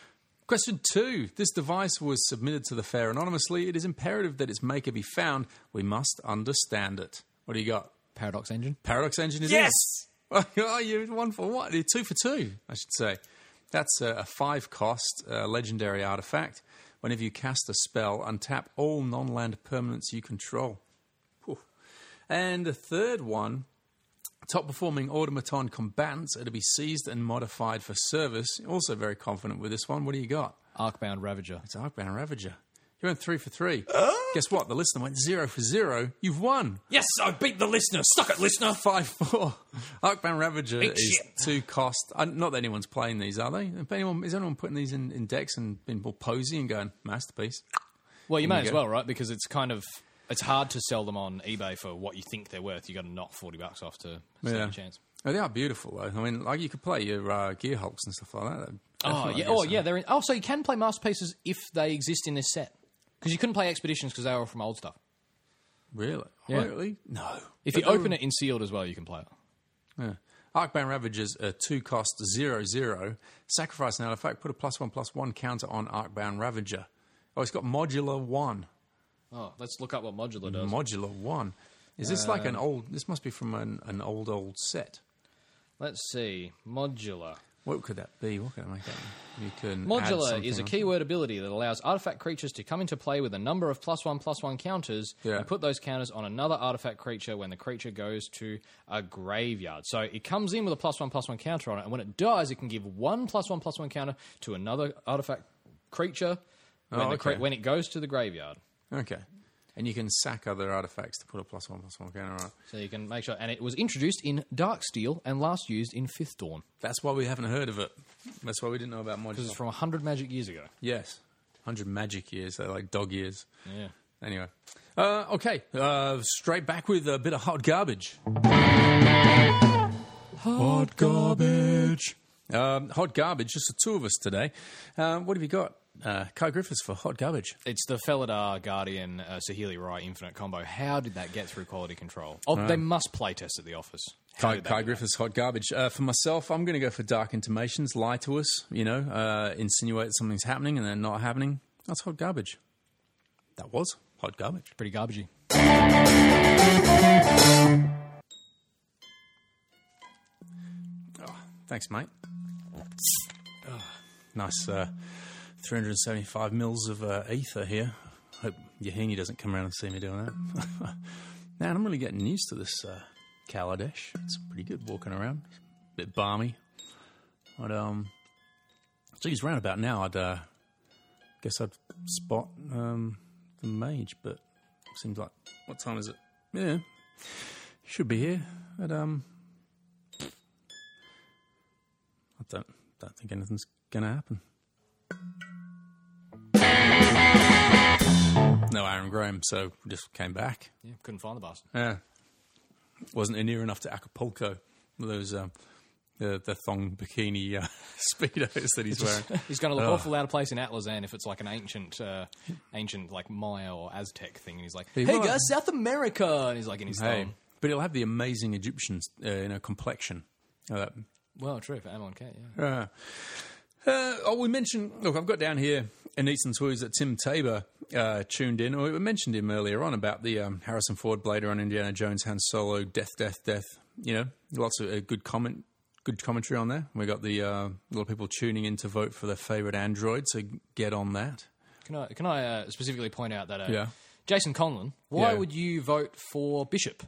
Question two. This device was submitted to the fair anonymously. It is imperative that its maker be found. We must understand it. What do you got? Paradox engine. Paradox engine is Yes! it? oh, you one for one. You're two for two, I should say. That's a, a five cost uh, legendary artifact. Whenever you cast a spell, untap all non land permanents you control. Whew. And the third one top performing automaton combatants are to be seized and modified for service. Also, very confident with this one. What do you got? Arcbound Ravager. It's Arcbound Ravager. You went three for three. Guess what? The listener went zero for zero. You've won. Yes, I beat the listener. Stuck it, listener. Five four. Arcbound Ravager Big is shit. two cost. Uh, not that anyone's playing these, are they? If anyone, is anyone putting these in, in decks and being more posy and going masterpiece? Well, you may you as go. well, right? Because it's kind of it's hard to sell them on eBay for what you think they're worth. You got to knock forty bucks off to stand Yeah. a chance. Oh, they are beautiful though. I mean, like you could play your uh, Gearhulks and stuff like that. That'd Oh definitely yeah, be oh some- yeah. They're in, oh, so you can play masterpieces if they exist in this set. Because you couldn't play expeditions because they were from old stuff. Really? Yeah. Really? No. If you open it in sealed as well, you can play it. Yeah. Arcbound Ravagers are two cost zero zero. Sacrifice an artifact, put a plus one plus one counter on Arcbound Ravager. Oh, it's got modular one. Oh, let's look up what modular does. Modular one. Is this like an uh, old? This must be from an, an old old set. let's see, modular. What could that be? What can I make that? You can Modular is a keyword ability that allows artifact creatures to come into play with a number of plus one plus one counters Yeah. and put those counters on another artifact creature when the creature goes to a graveyard. So it comes in with a plus one plus one counter on it, and when it dies, it can give one plus one plus one counter to another artifact creature when, Oh, the cre- when it goes to the graveyard. Okay, and you can sack other artifacts to put a plus one plus one counter on. it. So you can make sure. And it was introduced in Darksteel and last used in Fifth Dawn. That's why we haven't heard of it. That's why we didn't know about This is modular. from 100 magic years ago. Yes, hundred magic years. They're like dog years. Yeah. Anyway, uh, okay, uh, straight back with a bit of hot garbage. Hot garbage. Um, hot garbage. Just the two of us today. Uh, what have you got, uh, Kai Griffiths for hot garbage? It's the Felidar Guardian uh, Saheeli Rai Infinite combo. How did that get through quality control? Oh, they must play test at the office. How Kai, did that Kai do Griffiths, hot garbage. Uh, for myself, I'm going to go for dark intimations. Lie to us, you know, uh, insinuate something's happening and then not happening. That's hot garbage. That was hot garbage. Pretty garbagey. Thanks, mate. Oh, nice uh, 375 mils of uh, ether here. Hope Yahenni doesn't come around and see me doing that. Man, I'm really getting used to this uh, Kaladesh. It's pretty good walking around. bit balmy. I'd, um, geez, round about now, I'd uh, guess I'd spot um, the mage, but seems like, what time is it? Yeah, should be here at, um, I don't don't think anything's gonna happen. No Aaron Graham, so just came back. Yeah, couldn't find the bastard. Yeah, wasn't near enough to Acapulco. Those um, the the thong bikini uh, speedos that he's wearing. He's going to look Oh. awful out of place in Atlazan if it's like an ancient, uh, ancient like Maya or Aztec thing. And he's like, He "Hey guys, South America," and he's like in his hey, thong. but he'll have the amazing Egyptian uh, you know complexion. Uh, Well, true for Amelin Cat. Yeah. Uh, oh, we mentioned. Look, I've got down here in Eastern Toys that Tim Tabor uh, tuned in. Or we mentioned him earlier on about the um, Harrison Ford Blade Runner Indiana Jones, Han Solo, Death, Death, Death. You know, lots of uh, good comment, good commentary on there. We got the uh, a lot of people tuning in to vote for their favorite android. So get on that. Can I can I uh, specifically point out that uh, Yeah. Jason Conlon? Why Yeah. would you vote for Bishop?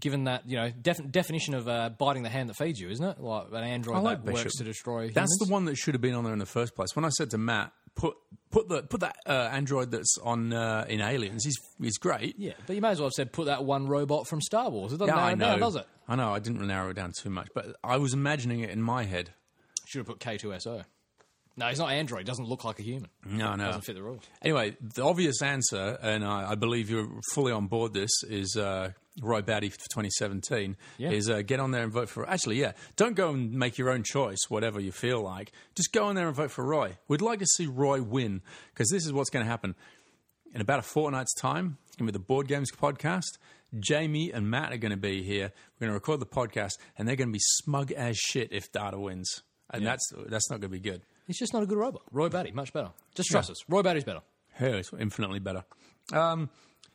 Given that you know def- definition of uh, biting the hand that feeds you, isn't it? Like an android like that works to destroy. Humans. That's the one that should have been on there in the first place. When I said to Matt, put put the put that uh, android that's on uh, in Aliens. He's he's great. Yeah, but you may as well have said put that one robot from Star Wars. It doesn't Yeah, narrow I know. down, does it? I know. I didn't narrow it down too much, but I was imagining it in my head. Should have put K2SO. No, he's not android. Doesn't look like a human. No, no. Doesn't fit the rules. Anyway, the obvious answer, and I, I believe you're fully on board this, is uh, Roy Batty for 2017. Yeah. Is uh, get on there and vote for. Actually, yeah, don't go and make your own choice, whatever you feel like. Just go on there and vote for Roy. We'd like to see Roy win because this is what's going to happen in about a fortnight's time. It's going to be the Board Games podcast. Jamie and Matt are going to be here. We're going to record the podcast, and they're going to be smug as shit if Data wins, and that's that's not going to be good. He's just not a good robot. Roy Batty, much better. Just trust us. Roy Batty's better. Yeah, it's infinitely better. Um,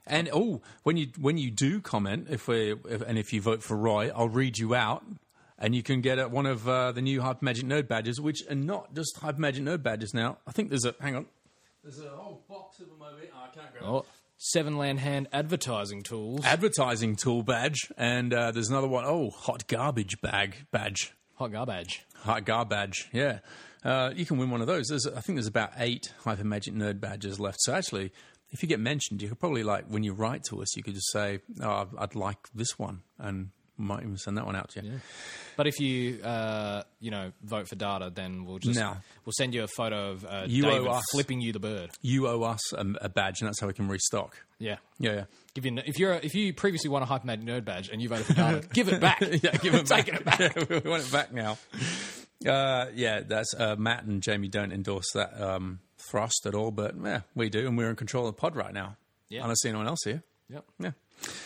and oh, when you when you do comment, if we if, and if you vote for Roy, I'll read you out, and you can get uh, one of uh, the new Hyper Magic Nerd badges, which are not just Hyper Magic Nerd badges now. I think there's a hang on, there's a whole box of them over here. Oh, I can't grab. Oh, Seven Land Hand advertising tools. Advertising tool badge, and uh, there's another one. Oh, hot garbage bag badge. Hot garbage. Badge hot Gar badge, yeah. Uh, you can win one of those. There's, I think there's about eight Hyper Magic Nerd badges left. So actually, if you get mentioned, you could probably like when you write to us, you could just say, "Oh, I'd like this one," and might even send that one out to you. But if you, uh, you know, vote for data, then we'll just No. we'll send you a photo of uh, You owe David us. flipping you the bird. You owe us a, a badge, and that's how we can restock. Yeah. Yeah, yeah. Give you if you're if you previously won a Hyper Magic Nerd badge and you voted for data, give it back. yeah, give it back. Taking it back. Yeah, we want it back now. Uh, yeah, that's uh, Matt and Jamie don't endorse that um, thrust at all, but yeah, we do, and we're in control of the pod right now. Yeah. I don't see anyone else here. Yep. Yeah.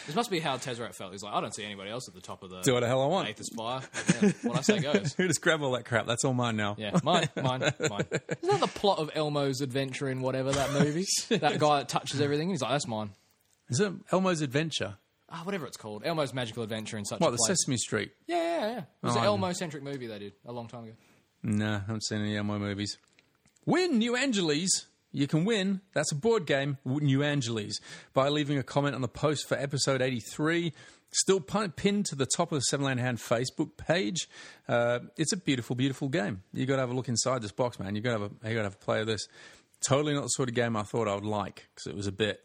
This must be how Tezzeret felt. He's like, I don't see anybody else at the top of the Do what the hell I want. eighth aspire. Yeah, what I say goes. Who just grab all that crap. That's all mine now. Yeah, mine, mine, mine. Isn't that the plot of Elmo's adventure in whatever that movie? that guy that touches everything. He's like, that's mine. Is it Elmo's Adventure? Ah, whatever it's called. Elmo's magical adventure in such What, a the place. Sesame Street? Yeah, yeah, yeah. It was Oh, an Elmo centric movie they did a long time ago. No, I haven't seen any Elmo movies. Win New Angeles. You can win. That's a board game, New Angeles, by leaving a comment on the post for episode 83. Still pinned to the top of the Seven Land Hand Facebook page. Uh, it's a beautiful, beautiful game. You got to have a look inside this box, man. You got to have a, you got to have a play of this. Totally not the sort of game I thought I would like because it was a bit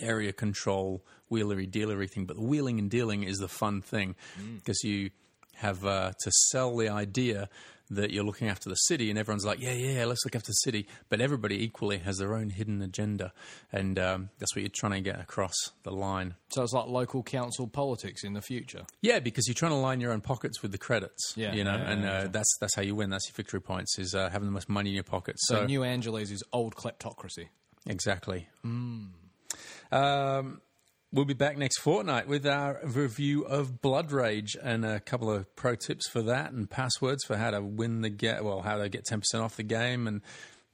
area control, wheelery dealery thing. But the wheeling and dealing is the fun thing because you have uh, to sell the idea that you're looking after the city, and everyone's like, "Yeah, yeah, let's look after the city." But everybody equally has their own hidden agenda, and um, that's what you're trying to get across the line. So it's like local council politics in the future. Yeah, because you're trying to line your own pockets with the credits. Yeah, you know, yeah, and yeah, uh, yeah. that's that's how you win. That's your victory points is uh, having the most money in your pockets. So, New Angeles is old kleptocracy. Exactly. Um, we'll be back next fortnight with our review of Blood Rage and a couple of pro tips for that and passwords for how to win the get. Well, how to get ten percent off the game, and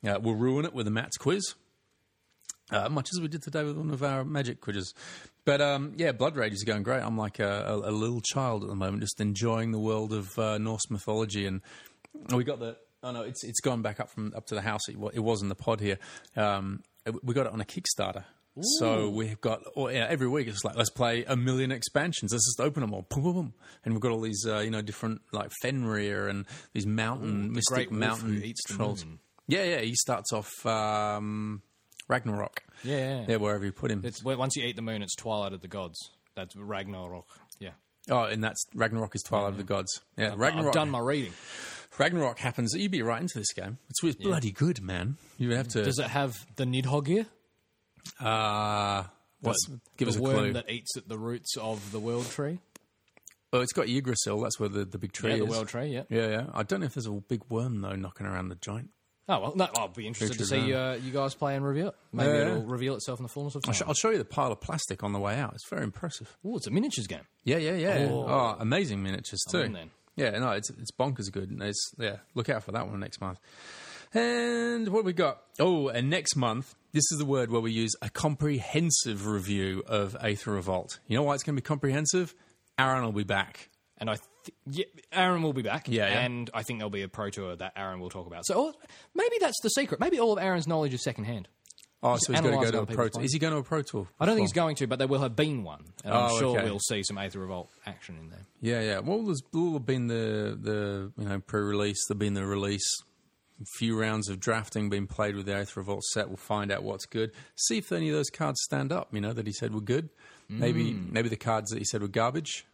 uh, we'll ruin it with a Matt's quiz. Uh, much as we did today with one of our magic quizzes. But um, yeah, Blood Rage is going great. I'm like a, a, a little child at the moment, just enjoying the world of uh, Norse mythology. And we got the oh no, it's it's gone back up from up to the house. It, it was in the pod here. Um, we got it on a Kickstarter. So we've got or, yeah, every week it's like let's play a million expansions. Let's just open them all, boom, boom, boom. and we've got all these uh, you know different like Fenrir and these mountain mystic great wolf mountain the trolls. Yeah, yeah. He starts off um, Ragnarok. Yeah, yeah, yeah. Yeah, wherever you put him. It's once you eat the moon, it's Twilight of the Gods. That's Ragnarok. Yeah, oh, and that's Ragnarok is Twilight of the Gods. Yeah, I've Ragnarok. done my reading. Ragnarok happens. You'd be right into this game. It's, it's bloody good, man. You have to. Does it have the Nidhogg uh, what's, give the us a worm clue. that eats at the roots of the world tree? oh, it's got Yggdrasil. That's where the, the big tree Yeah, the world tree. Yeah. Yeah, yeah. I don't know if there's a big worm though knocking around the joint. Oh well, no, I'll be interested to see uh, you guys play and review it. Maybe Yeah, it'll reveal itself in the fullness of I'll, time. sh- I'll show you the pile of plastic on the way out. It's very impressive. Oh, it's a miniatures game. Yeah, yeah, yeah. Oh. Oh, amazing miniatures too. in then. Yeah, no, it's it's bonkers good. And It's yeah, look out for that one next month. And what have we got? Oh, and next month, this is the word where we use a comprehensive review of Aether Revolt. You know why it's going to be comprehensive? Aaron will be back. And I, th- yeah, Aaron will be back. Yeah, yeah. and I think there'll be a pro tour that Aaron will talk about. So maybe that's the secret. Maybe all of Aaron's knowledge is secondhand. Oh, so he's going to go to a pro tour. Is he going to a pro tour? I don't think he's going to, but there will have been one. And I'm Oh, sure okay. we'll see some Aether Revolt action in there. Yeah, yeah. Well, there's will have been the the you know pre-release. There'll been the release. A few rounds of drafting being played with the Aether Revolt set. We'll find out what's good. See if any of those cards stand up. You know that he said were good. Maybe Mm. maybe the cards that he said were garbage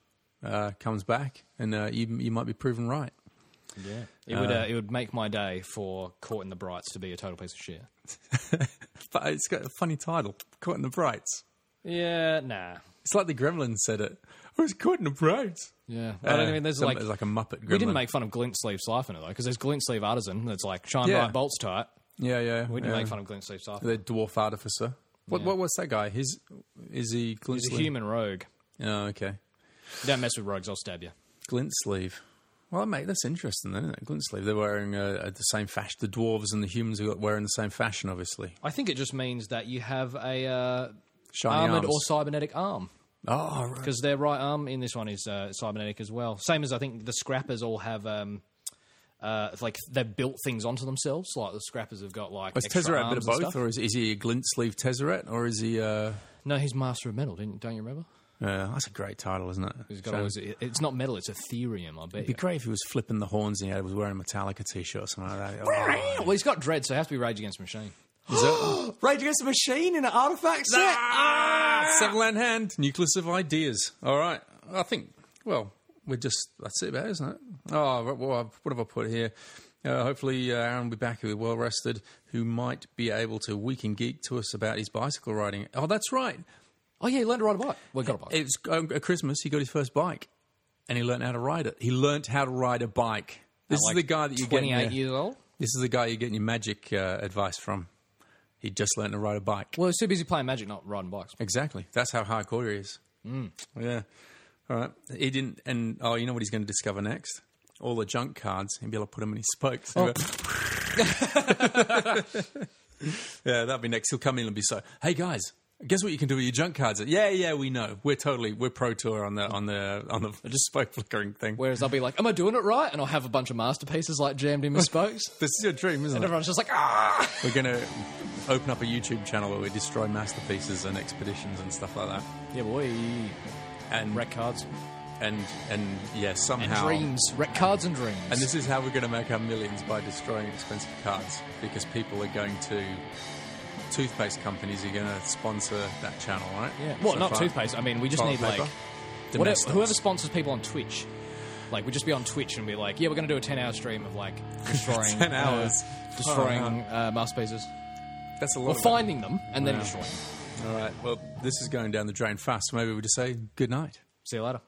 uh, comes back, and uh, you you might be proven right. Yeah, it would uh, it would make my day for Caught in the Brights to be a total piece of shit. But it's got a funny title, "Caught in the Brights." Yeah, nah. It's like the Gremlins said it. I was caught in the Brights. Yeah, I don't mean there's some- like it's like a Muppet. Gremlin. we didn't make fun of Glint Sleeve Siphoner though because there's Glint Sleeve Artisan that's like shine Yeah. bright bolts tight. Yeah, yeah. We didn't yeah. make fun of Glint Sleeve Siphoner. the dwarf artificer. What Yeah. what what's that guy? His is he glint Sleeve? He's a human rogue. Oh, okay. Don't mess with rogues, I'll stab you. Glint sleeve. Well, mate, that's interesting, then, isn't it? Glint sleeve. They're wearing uh, uh, the same fashion. The dwarves and the humans are wearing the same fashion, obviously. I think it just means that you have a uh, Shiny armored arms. or cybernetic arm. Oh, right. because their right arm in this one is uh, cybernetic as well. Same as I think the scrappers all have. Um, uh, like they've built things onto themselves. Like the scrappers have got like. Is Tezzeret a bit of both, or is, is he a glint sleeve Tezzeret, or is he? Uh, No, he's master of metal. Didn't don't you remember? uh, that's a great title, isn't it? He's got his, it's not metal. It's etherium. I bet. It'd be You. great if he was flipping the horns and he was wearing a Metallica t-shirt or something like that. Oh. Well, he's got dread, so it has to be Rage Against the Machine. Is that- Rage Against the Machine in an artifact set. Ah, seven land hand, nucleus of ideas. All right, I think. Well, we're just that's it, about, isn't it? Oh, what, what what have I put here? Uh, hopefully, uh, Aaron will be back. He'll well rested. Who might be able to week and geek to us about his bicycle riding? Oh, that's right. Oh yeah, he learned to ride a bike. Well, he got a bike. It was um, at Christmas. He got his first bike, and he learned how to ride it. He learned how to ride a bike. This is like, the guy that you get. in 28 your- years old. This is the guy you're getting your magic uh, advice from. He just learned to ride a bike. Well, he's too busy playing Magic, not riding bikes. Exactly. That's how hardcore he is. Mm. Yeah. All right. He didn't. And oh, you know what he's going to discover next? All the junk cards. He'll be able to put them in his spokes. Oh. yeah, that'll be next. He'll come in and be so. Hey guys, guess what you can do with your junk cards? Yeah, yeah, we know. We're totally we're pro tour on the on the on the just spoke flickering thing. Whereas I'll be like, "Am I doing it right?" And I'll have a bunch of masterpieces like jammed in my spokes, This is your dream, isn't and it? everyone's just like, "Ah!" We're going to open up a YouTube channel where we destroy masterpieces and expeditions and stuff like that. Yeah, boy. And Wreck cards and and yeah, and somehow dreams. Wreck cards and dreams. And this is how we're going to make our millions by destroying expensive cards because people are going to toothpaste companies are going to sponsor that channel, right? yeah. Well, So not far- toothpaste. I mean, we just Toilet need paper? like whatever, whoever sponsors people on Twitch. Like we just be on Twitch and be like, "Yeah, we're going to do a ten-hour stream of like destroying 10 uh, hours. destroying Oh, uh, masterpieces, That's a lot. or finding them and then destroying them." All right. Well, this is going down the drain fast. So maybe we just say good night. See you later.